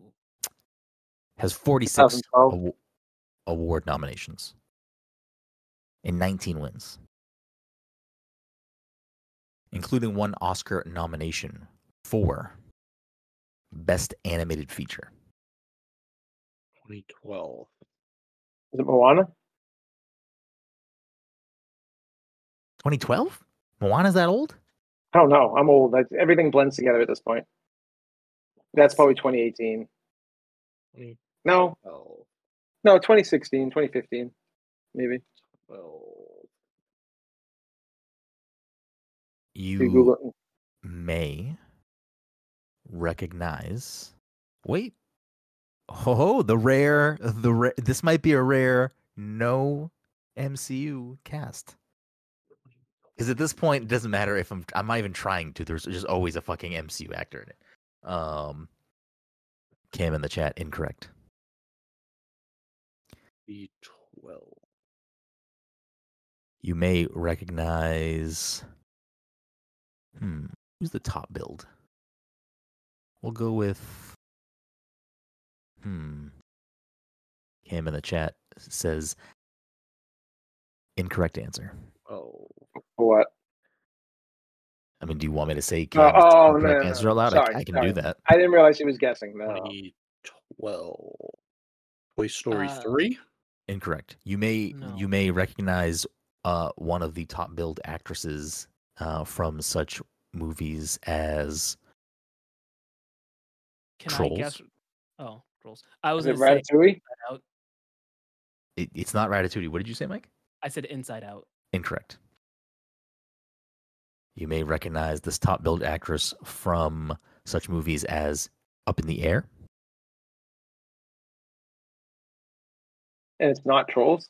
Speaker 3: has 46
Speaker 4: 2012.
Speaker 3: award nominations and 19 wins, including one Oscar nomination for Best Animated Feature.
Speaker 1: 2012.
Speaker 4: is it Moana?
Speaker 3: 2012? Moana's that old?
Speaker 4: I don't know. I'm old. Like, everything blends together at this point. That's probably 2018. No, no, 2016, 2015, maybe.
Speaker 1: 12.
Speaker 4: You
Speaker 3: You
Speaker 4: Google it.
Speaker 3: may recognize. Wait. Oh, the rare, the rare. This might be a rare no MCU cast. Because at this point, it doesn't matter if I'm. I'm not even trying to. There's just always a fucking MCU actor in it. Um, Cam in the chat, incorrect.
Speaker 1: B12.
Speaker 3: You may recognize. Hmm. Who's the top build? We'll go with. Hmm. Cam in the chat says incorrect answer.
Speaker 1: Oh,
Speaker 4: What?
Speaker 3: I mean, do you want me to say
Speaker 4: Oh,
Speaker 3: Cam's
Speaker 4: oh, no,
Speaker 3: incorrect
Speaker 4: no,
Speaker 3: answer
Speaker 4: no.
Speaker 3: out loud?
Speaker 4: Sorry,
Speaker 3: I, I can
Speaker 4: sorry.
Speaker 3: do that.
Speaker 4: I didn't realize he was guessing. No.
Speaker 1: 2012. Toy Story
Speaker 2: Uh,
Speaker 1: 3?
Speaker 3: Incorrect. You may
Speaker 2: No.
Speaker 3: you may recognize uh, one of the top billed actresses uh, from such movies as
Speaker 2: Can I
Speaker 3: Trolls.
Speaker 2: guess? Oh, trolls. I was
Speaker 4: Is it Ratatouille?
Speaker 2: Out.
Speaker 3: it, it's not Ratatouille. What did you say, Mike?
Speaker 2: I said Inside Out.
Speaker 3: Incorrect. You may recognize this top billed actress from such movies as Up in the Air,
Speaker 4: And it's not Trolls.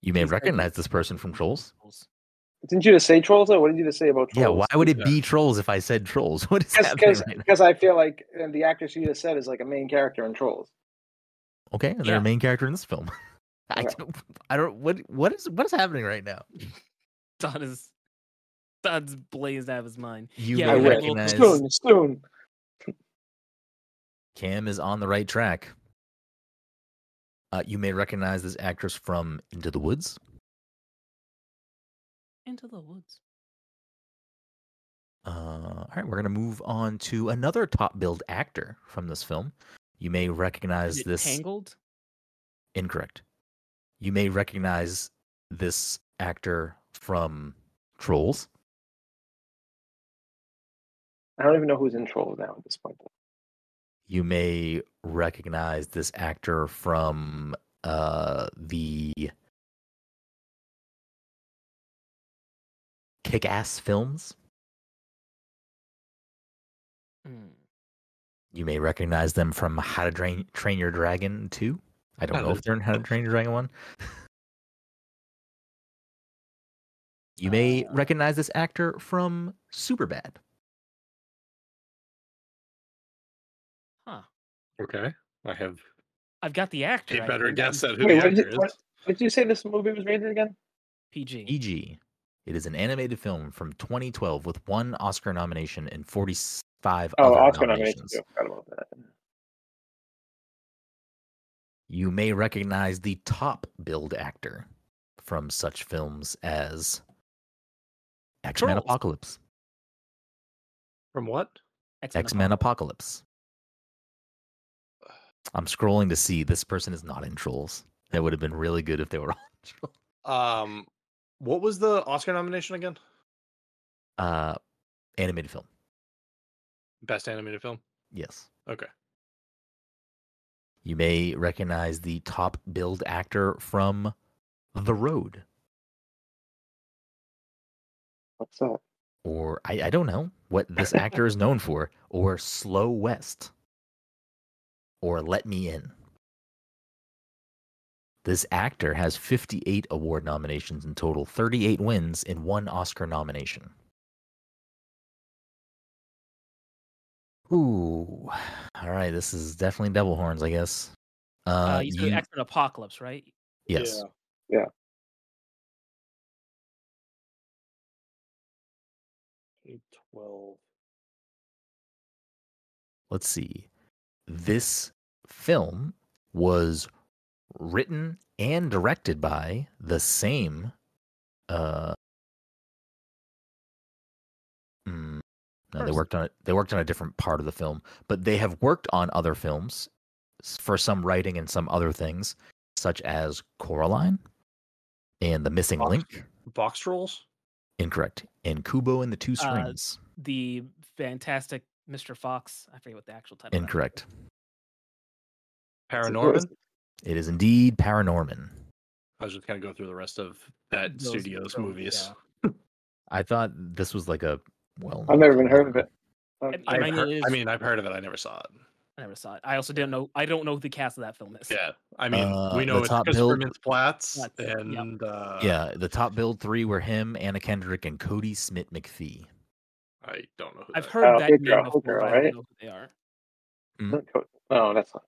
Speaker 3: You may recognize this person from Trolls.
Speaker 2: Trolls.
Speaker 4: Didn't you just say Trolls? Or what did you just say about Trolls?
Speaker 3: Yeah, why would it be Trolls if I said Trolls? What is happening
Speaker 4: Because
Speaker 3: right
Speaker 4: I feel like and the actress you just said is like a main character in Trolls.
Speaker 3: Okay, and they're
Speaker 2: Yeah.
Speaker 3: a main character in this film. I
Speaker 4: Okay.
Speaker 3: don't, I don't. What what is what is happening right now?
Speaker 2: Dom is Dom's blazed out of his mind.
Speaker 3: You
Speaker 2: Yeah,
Speaker 3: may
Speaker 4: I
Speaker 2: we
Speaker 4: wish.
Speaker 2: will-
Speaker 3: recognize
Speaker 4: Soon, soon.
Speaker 3: Cam is on the right track. Uh, you may recognize this actress from Into the Woods.
Speaker 2: Into the woods.
Speaker 3: Uh, all right, we're gonna move on to another top billed actor from this film. You may recognize
Speaker 2: Is it
Speaker 3: this.
Speaker 2: Tangled?
Speaker 3: Incorrect. You may recognize this actor from Trolls.
Speaker 4: I don't even know who's in Trolls now at this point.
Speaker 3: You may recognize this actor from uh, the Kick Ass films.
Speaker 2: Hmm.
Speaker 3: You may recognize them from How to Train, Train Your Dragon 2. I don't
Speaker 1: How
Speaker 3: know if they're in How to Train Your Dragon 1. you may
Speaker 2: Uh,
Speaker 3: recognize this actor from Superbad.
Speaker 2: Huh.
Speaker 1: Okay. I have
Speaker 2: I've got the actor.
Speaker 1: a
Speaker 2: I
Speaker 1: better guess at who
Speaker 4: Wait,
Speaker 1: the
Speaker 4: what did, you,
Speaker 1: is.
Speaker 4: what, what did you say this movie was rated again?
Speaker 2: PG.
Speaker 3: EG. It is an animated film from 2012 with one Oscar nomination and 45
Speaker 4: Oh,
Speaker 3: other
Speaker 4: Oscar
Speaker 3: nominations.
Speaker 4: nominations. I forgot about that.
Speaker 3: You may recognize the top billed actor from such films as X Men Apocalypse.
Speaker 1: From what?
Speaker 2: X-Men
Speaker 3: X Apocalypse. I'm scrolling to see this person is not in Trolls. That would have been really good if they were all in Trolls.
Speaker 1: Um, what was the Oscar nomination again?
Speaker 3: Uh, animated film.
Speaker 1: Best animated film.
Speaker 3: Yes.
Speaker 1: Okay.
Speaker 3: You may recognize the top billed actor from The Road.
Speaker 4: What's that?
Speaker 3: or I, I don't know what this actor is known for, or Slow West, or Let Me In. This actor has 58 award nominations in total, 38 wins, and one Oscar nomination. Ooh, all right. This is definitely Devil Horns, I guess. Uh,
Speaker 2: Uh, you said
Speaker 3: you-
Speaker 2: X-Men Apocalypse, right?
Speaker 3: yes.
Speaker 1: Yeah. 12.
Speaker 3: let's see. This film was written and directed by the same uh mm, no, they worked on it they worked on a different part of the film, but they have worked on other films for some writing and some other things, such as Coraline and The Missing
Speaker 1: Box-
Speaker 3: Link.
Speaker 1: Box trolls?
Speaker 3: Incorrect. And Kubo and the Two
Speaker 2: Uh,
Speaker 3: Strings.
Speaker 2: The fantastic Mr. Fox. I forget what the actual title. of that.
Speaker 3: Incorrect.
Speaker 1: Paranorman?
Speaker 3: It is indeed Paranorman.
Speaker 1: I was just kind of go through the rest of that
Speaker 2: Those-
Speaker 1: studio's
Speaker 2: those,
Speaker 1: movies.
Speaker 2: yeah.
Speaker 3: I thought this was like a well.
Speaker 4: I've never even heard of it.
Speaker 2: I-
Speaker 1: I've
Speaker 2: mean,
Speaker 1: heard-
Speaker 2: it
Speaker 1: I mean, I've heard of it. I never saw it.
Speaker 2: I never saw it. I also didn't know. I don't know who the cast of that film is.
Speaker 1: Yeah, I mean,
Speaker 3: Uh,
Speaker 1: we know it's
Speaker 3: top
Speaker 1: Christopher
Speaker 3: build-
Speaker 1: Mintz-Plasse
Speaker 2: Plasse, yep.
Speaker 1: and uh,
Speaker 3: yeah, the top build three were him, Anna Kendrick, and Kodi Smit-McPhee.
Speaker 1: I don't know. Who
Speaker 2: I've
Speaker 1: that
Speaker 2: heard
Speaker 4: Oh,
Speaker 2: that
Speaker 4: Hit
Speaker 2: name
Speaker 4: Girl,
Speaker 2: before,
Speaker 4: Girl,
Speaker 2: but I don't know who they are.
Speaker 4: Not Co- Oh, that's not.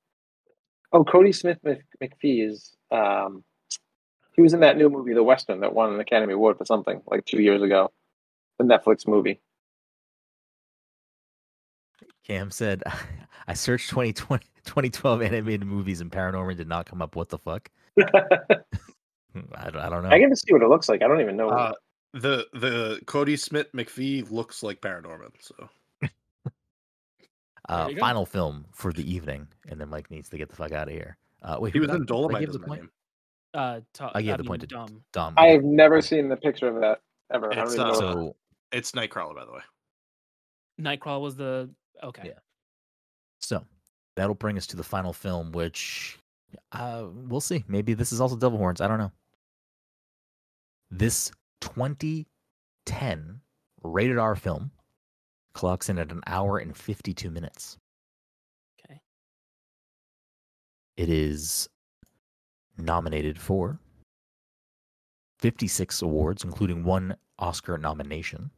Speaker 4: Oh, Kodi Smit-McPhee is. Um, He was in that new movie, The Western, that won an Academy Award for something like two years ago. The Netflix movie.
Speaker 3: Cam said, I searched 2020, 2012 animated movies and Paranorman did not come up. What the fuck?
Speaker 4: I
Speaker 3: I don't, I don't know.
Speaker 4: I can even see what it looks like. I don't even know.
Speaker 1: Uh, the the Kodi Smit-McPhee looks like Paranorman. So
Speaker 3: uh,
Speaker 2: There go.
Speaker 3: final film for the evening, and then Mike needs to get the fuck out of here. Uh, wait,
Speaker 1: he was
Speaker 3: got-
Speaker 1: in
Speaker 3: did I
Speaker 1: Dolomite.
Speaker 3: the point?
Speaker 1: name.
Speaker 2: Uh, ta-
Speaker 3: I gave the
Speaker 2: mean,
Speaker 3: point to
Speaker 2: Dom.
Speaker 3: Dom.
Speaker 4: I have never seen the picture of that ever. I don't
Speaker 1: It's,
Speaker 4: know.
Speaker 1: uh,
Speaker 3: so
Speaker 1: It's Nightcrawler, by the way.
Speaker 2: Nightcrawler was the okay.
Speaker 3: Yeah. So that'll bring us to the final film, which uh, we'll see. Maybe this is also Devil Horns. I don't know. This 2010 rated R film clocks in at an hour and 52 minutes.
Speaker 2: Okay.
Speaker 3: It is nominated for 56 awards, including one Oscar nomination.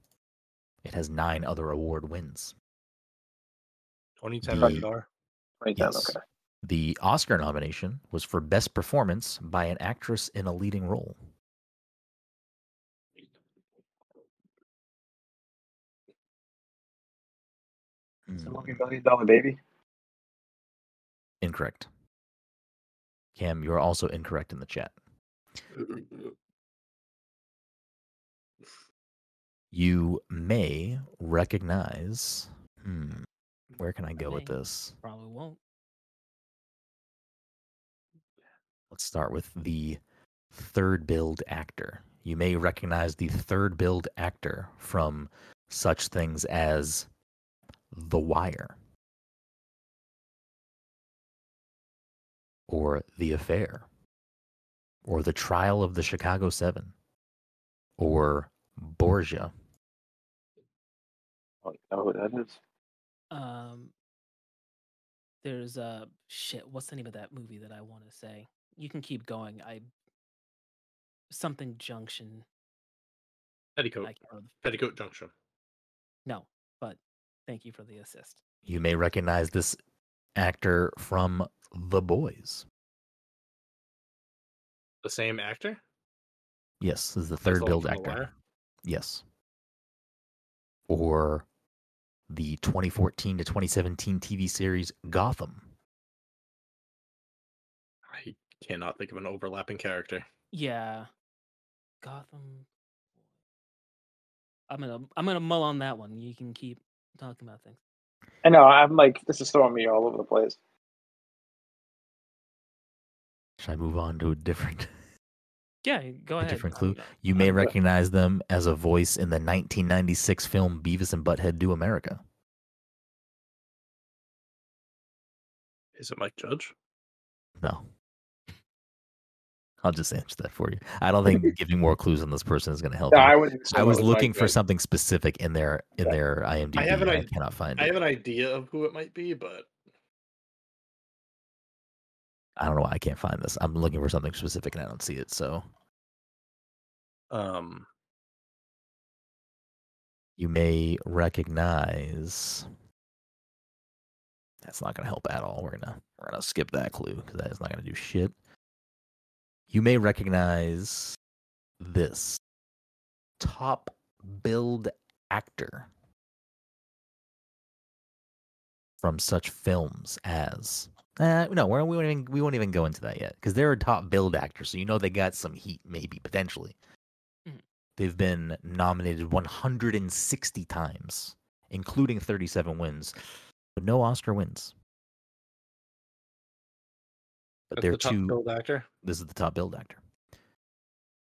Speaker 3: It has nine other award wins.
Speaker 1: 2010
Speaker 3: The-
Speaker 1: rated
Speaker 4: 2010,
Speaker 3: Yes.
Speaker 4: okay.
Speaker 3: The Oscar nomination was for Best Performance by an Actress in a Leading Role.
Speaker 4: It's a
Speaker 3: Hmm,
Speaker 4: multi-million dollar baby.
Speaker 3: Incorrect. Cam, you're also incorrect in the chat. You may recognize. Hmm, where can I go with this?
Speaker 2: Probably won't.
Speaker 3: Let's start with the third build actor. You may recognize the third build actor from such things as The Wire or The Affair or The Trial of the Chicago Seven or Borgia.
Speaker 4: Oh, you know who that is?
Speaker 2: Um, there's uh shit. What's the name of that movie that I want to say? You can keep going. I something Junction.
Speaker 1: Petticoat.
Speaker 2: I can't remember.
Speaker 1: Petticoat Junction.
Speaker 2: No, but thank you for the assist.
Speaker 3: You may recognize this actor from The Boys.
Speaker 1: The same actor.
Speaker 3: Yes, this is the third
Speaker 1: the
Speaker 3: build actor. Yes. Or the 2014 to 2017 TV series Gotham.
Speaker 1: I cannot think of an overlapping character.
Speaker 2: Yeah, Gotham. I'm gonna I'm gonna mull on that one. You can keep talking about things.
Speaker 4: I know. I'm like, this is throwing me all over the place.
Speaker 3: Should I move on to a different
Speaker 2: Yeah, go
Speaker 3: a
Speaker 2: ahead.
Speaker 3: different clue? You may recognize them as a voice in the 1996 film Beavis and Butthead Do America.
Speaker 1: Is it Mike Judge?
Speaker 3: No. I'll just answer that for you. I don't think giving more clues on this person is going to help.
Speaker 4: No. I
Speaker 3: I was looking for something specific in their in
Speaker 4: Yeah.
Speaker 3: their IMDb.
Speaker 1: have an
Speaker 3: and I
Speaker 1: id-
Speaker 3: cannot find it.
Speaker 1: I
Speaker 3: it.
Speaker 1: have an idea of who it might be, but
Speaker 3: I don't know why I can't find this. I'm looking for something specific and I don't see it. So
Speaker 1: um,
Speaker 3: you may recognize. That's not going to help at all. We're gonna we're gonna skip that clue because that is not going to do shit. You may recognize this top build actor from such films as. Uh, no, we're, won't even we won't even go into that yet because they're a top build actor, so you know they got some heat, maybe potentially.
Speaker 2: Mhm.
Speaker 3: They've been nominated 160 times, including 37 wins, but no Oscar wins. But
Speaker 1: that's
Speaker 3: they're
Speaker 1: the top
Speaker 3: two.
Speaker 1: build actor.
Speaker 3: This is the top build actor.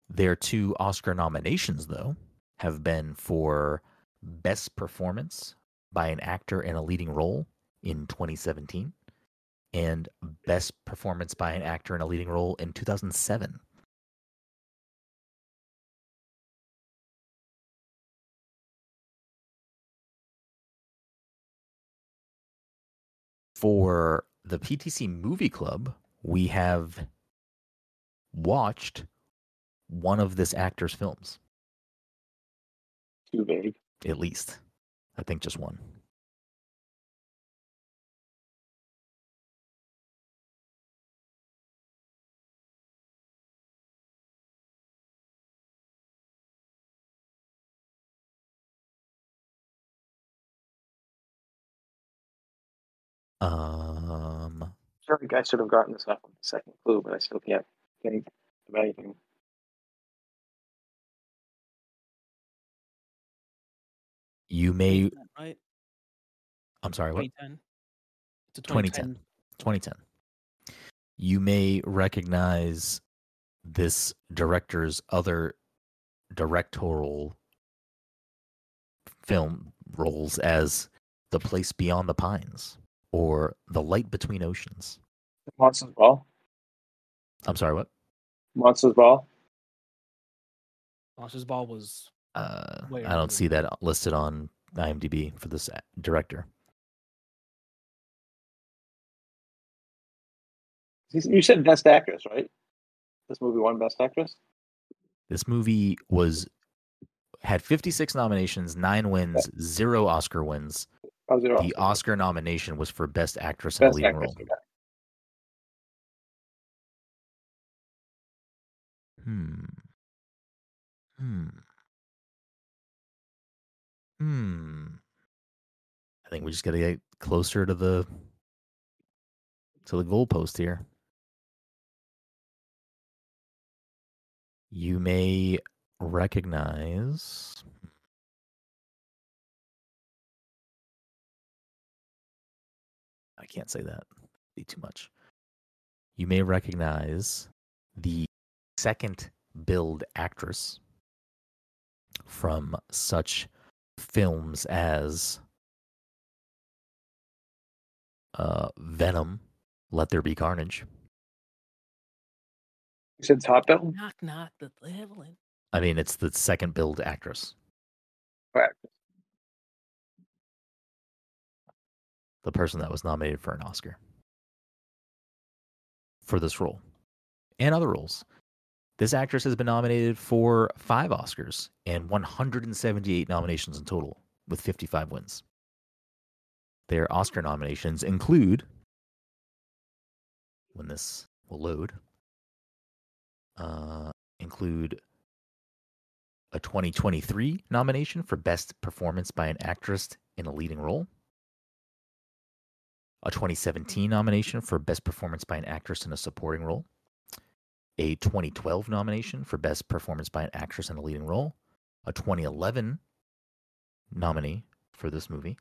Speaker 3: Their two Oscar nominations, though, have been for Best Performance by an Actor in a Leading Role in 2017 and Best Performance by an Actor in a Leading Role in 2007. For the PTC Movie Club, we have watched one of this actor's films.
Speaker 4: Too vague.
Speaker 3: At least. I think just one.
Speaker 4: Uh, feel like I should have gotten this off on the second clue, but I still can't think of anything.
Speaker 3: you may.
Speaker 2: right?
Speaker 3: I'm sorry. What?
Speaker 2: 2010. It's a
Speaker 3: 2010. 2010. You may recognize this director's other directorial film roles as The Place Beyond the Pines or The Light Between Oceans.
Speaker 4: Monsters Ball.
Speaker 3: I'm sorry, what?
Speaker 4: Monsters Ball.
Speaker 2: Monsters Ball was
Speaker 3: Uh, I don't see that listed on IMDb for this director.
Speaker 4: You said Best Actress, right? This movie won Best Actress.
Speaker 3: This movie was had 56 nominations, nine wins, zero Oscar wins.
Speaker 4: Oh, zero.
Speaker 3: The Oscar nomination was for Best Actress in a Leading. Role. Hmm. Hmm. Hmm. I think we just gotta get closer to the to the goalpost here. You may recognize can't say that. Be too much. You may recognize the second build actress from such films as uh, Venom, Let There Be Carnage.
Speaker 4: You said Top Bill.
Speaker 2: knock knock the leveling.
Speaker 3: I mean, it's the second build actress,
Speaker 4: Correct.
Speaker 3: The person that was nominated for an Oscar for this role and other roles. This actress has been nominated for five Oscars and 178 nominations in total, with 55 wins. Their Oscar nominations include, when this will load, uh, include a 2023 nomination for Best Performance by an Actress in a Leading Role, a 2017 nomination for Best Performance by an Actress in a Supporting Role, a 2012 nomination for Best Performance by an Actress in a Leading Role, a 2011 nominee for this movie,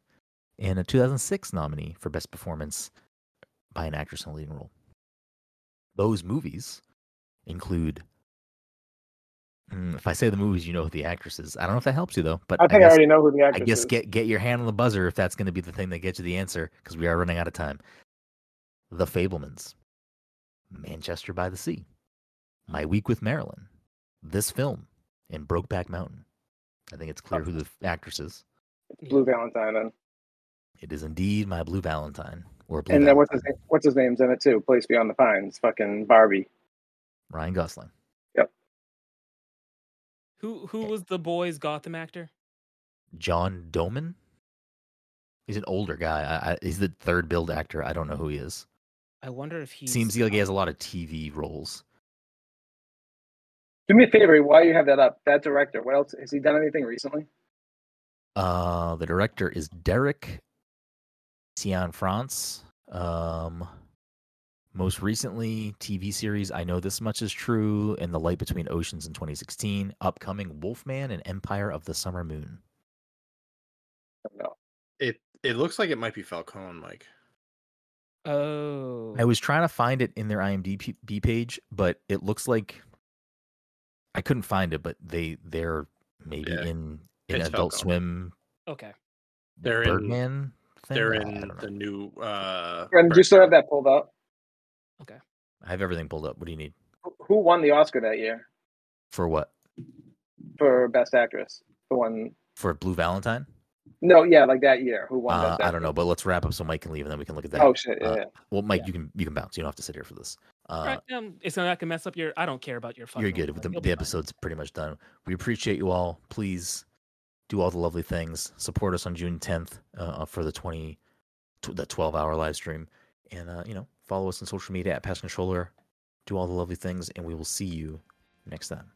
Speaker 3: and a 2006 nominee for Best Performance by an Actress in a Leading Role. Those movies include. Mm, If I say the movies, you know who the actress is. I don't know if that helps you though, but
Speaker 4: I think I,
Speaker 3: guess-
Speaker 4: already know who the
Speaker 3: I
Speaker 4: actress
Speaker 3: guess
Speaker 4: is.
Speaker 3: get get your hand on the buzzer if that's going to be the thing that gets you the answer because we are running out of time. The Fabelmans, Manchester by the Sea, My Week with Marilyn, this film, and Brokeback Mountain. I think it's clear who the actress is.
Speaker 4: Blue Valentine. Then.
Speaker 3: It is indeed my Blue Valentine or Blue
Speaker 4: And then what's his name? what's his name's in it too? Place Beyond the Pines. Fucking Barbie.
Speaker 3: Ryan Gosling.
Speaker 2: Who who was the boys Gotham actor?
Speaker 3: John Doman. He's an older guy. I, I, he's the third build actor. I don't know who he is.
Speaker 2: I wonder if he
Speaker 3: Seems like he has a lot of TV roles.
Speaker 4: Do me a favor. While you have that up, that director. What else has he done? Anything recently?
Speaker 3: Uh, the director is Derek Cianfrance. Um, most recently, TV series I Know This Much Is True and The Light Between Oceans in 2016. Upcoming Wolfman and Empire of the Summer Moon.
Speaker 4: No.
Speaker 1: It it looks like it might be Falcone, Mike.
Speaker 2: Oh,
Speaker 3: I was trying to find it in their IMDb page, but it looks like I couldn't find it. But they they're maybe
Speaker 1: Yeah,
Speaker 3: in in
Speaker 1: it's
Speaker 3: Adult
Speaker 1: Falcone.
Speaker 3: Swim
Speaker 2: okay.
Speaker 1: They're in-
Speaker 3: thing?
Speaker 1: They're
Speaker 3: I- I
Speaker 1: in the new. uh
Speaker 4: And do you still have that pulled up?
Speaker 3: I have everything pulled up. What do you need
Speaker 4: Who- Who won the Oscar that year
Speaker 3: for what?
Speaker 4: for Best Actress? The one.
Speaker 3: For Blue Valentine?
Speaker 4: No, yeah, like that year. Who won?
Speaker 3: Uh,
Speaker 4: Best
Speaker 3: I don't know, but let's wrap up so Mike can leave and then we can look at that.
Speaker 4: Oh shit! Yeah.
Speaker 3: Uh,
Speaker 4: yeah.
Speaker 3: Well, Mike,
Speaker 4: yeah.
Speaker 3: you can you can bounce. You don't have to sit here for this. Uh,
Speaker 2: Right, um, it's not gonna mess up your. I don't care about your.
Speaker 3: you're good.
Speaker 2: list.
Speaker 3: The, the episode's pretty much done. We appreciate you all. Please do all the lovely things. Support us on June 10th uh, for the 20 tw- the 12 hour live stream, and uh, you know follow us on social media at Pass Controller. Do all the lovely things, and we will see you next time.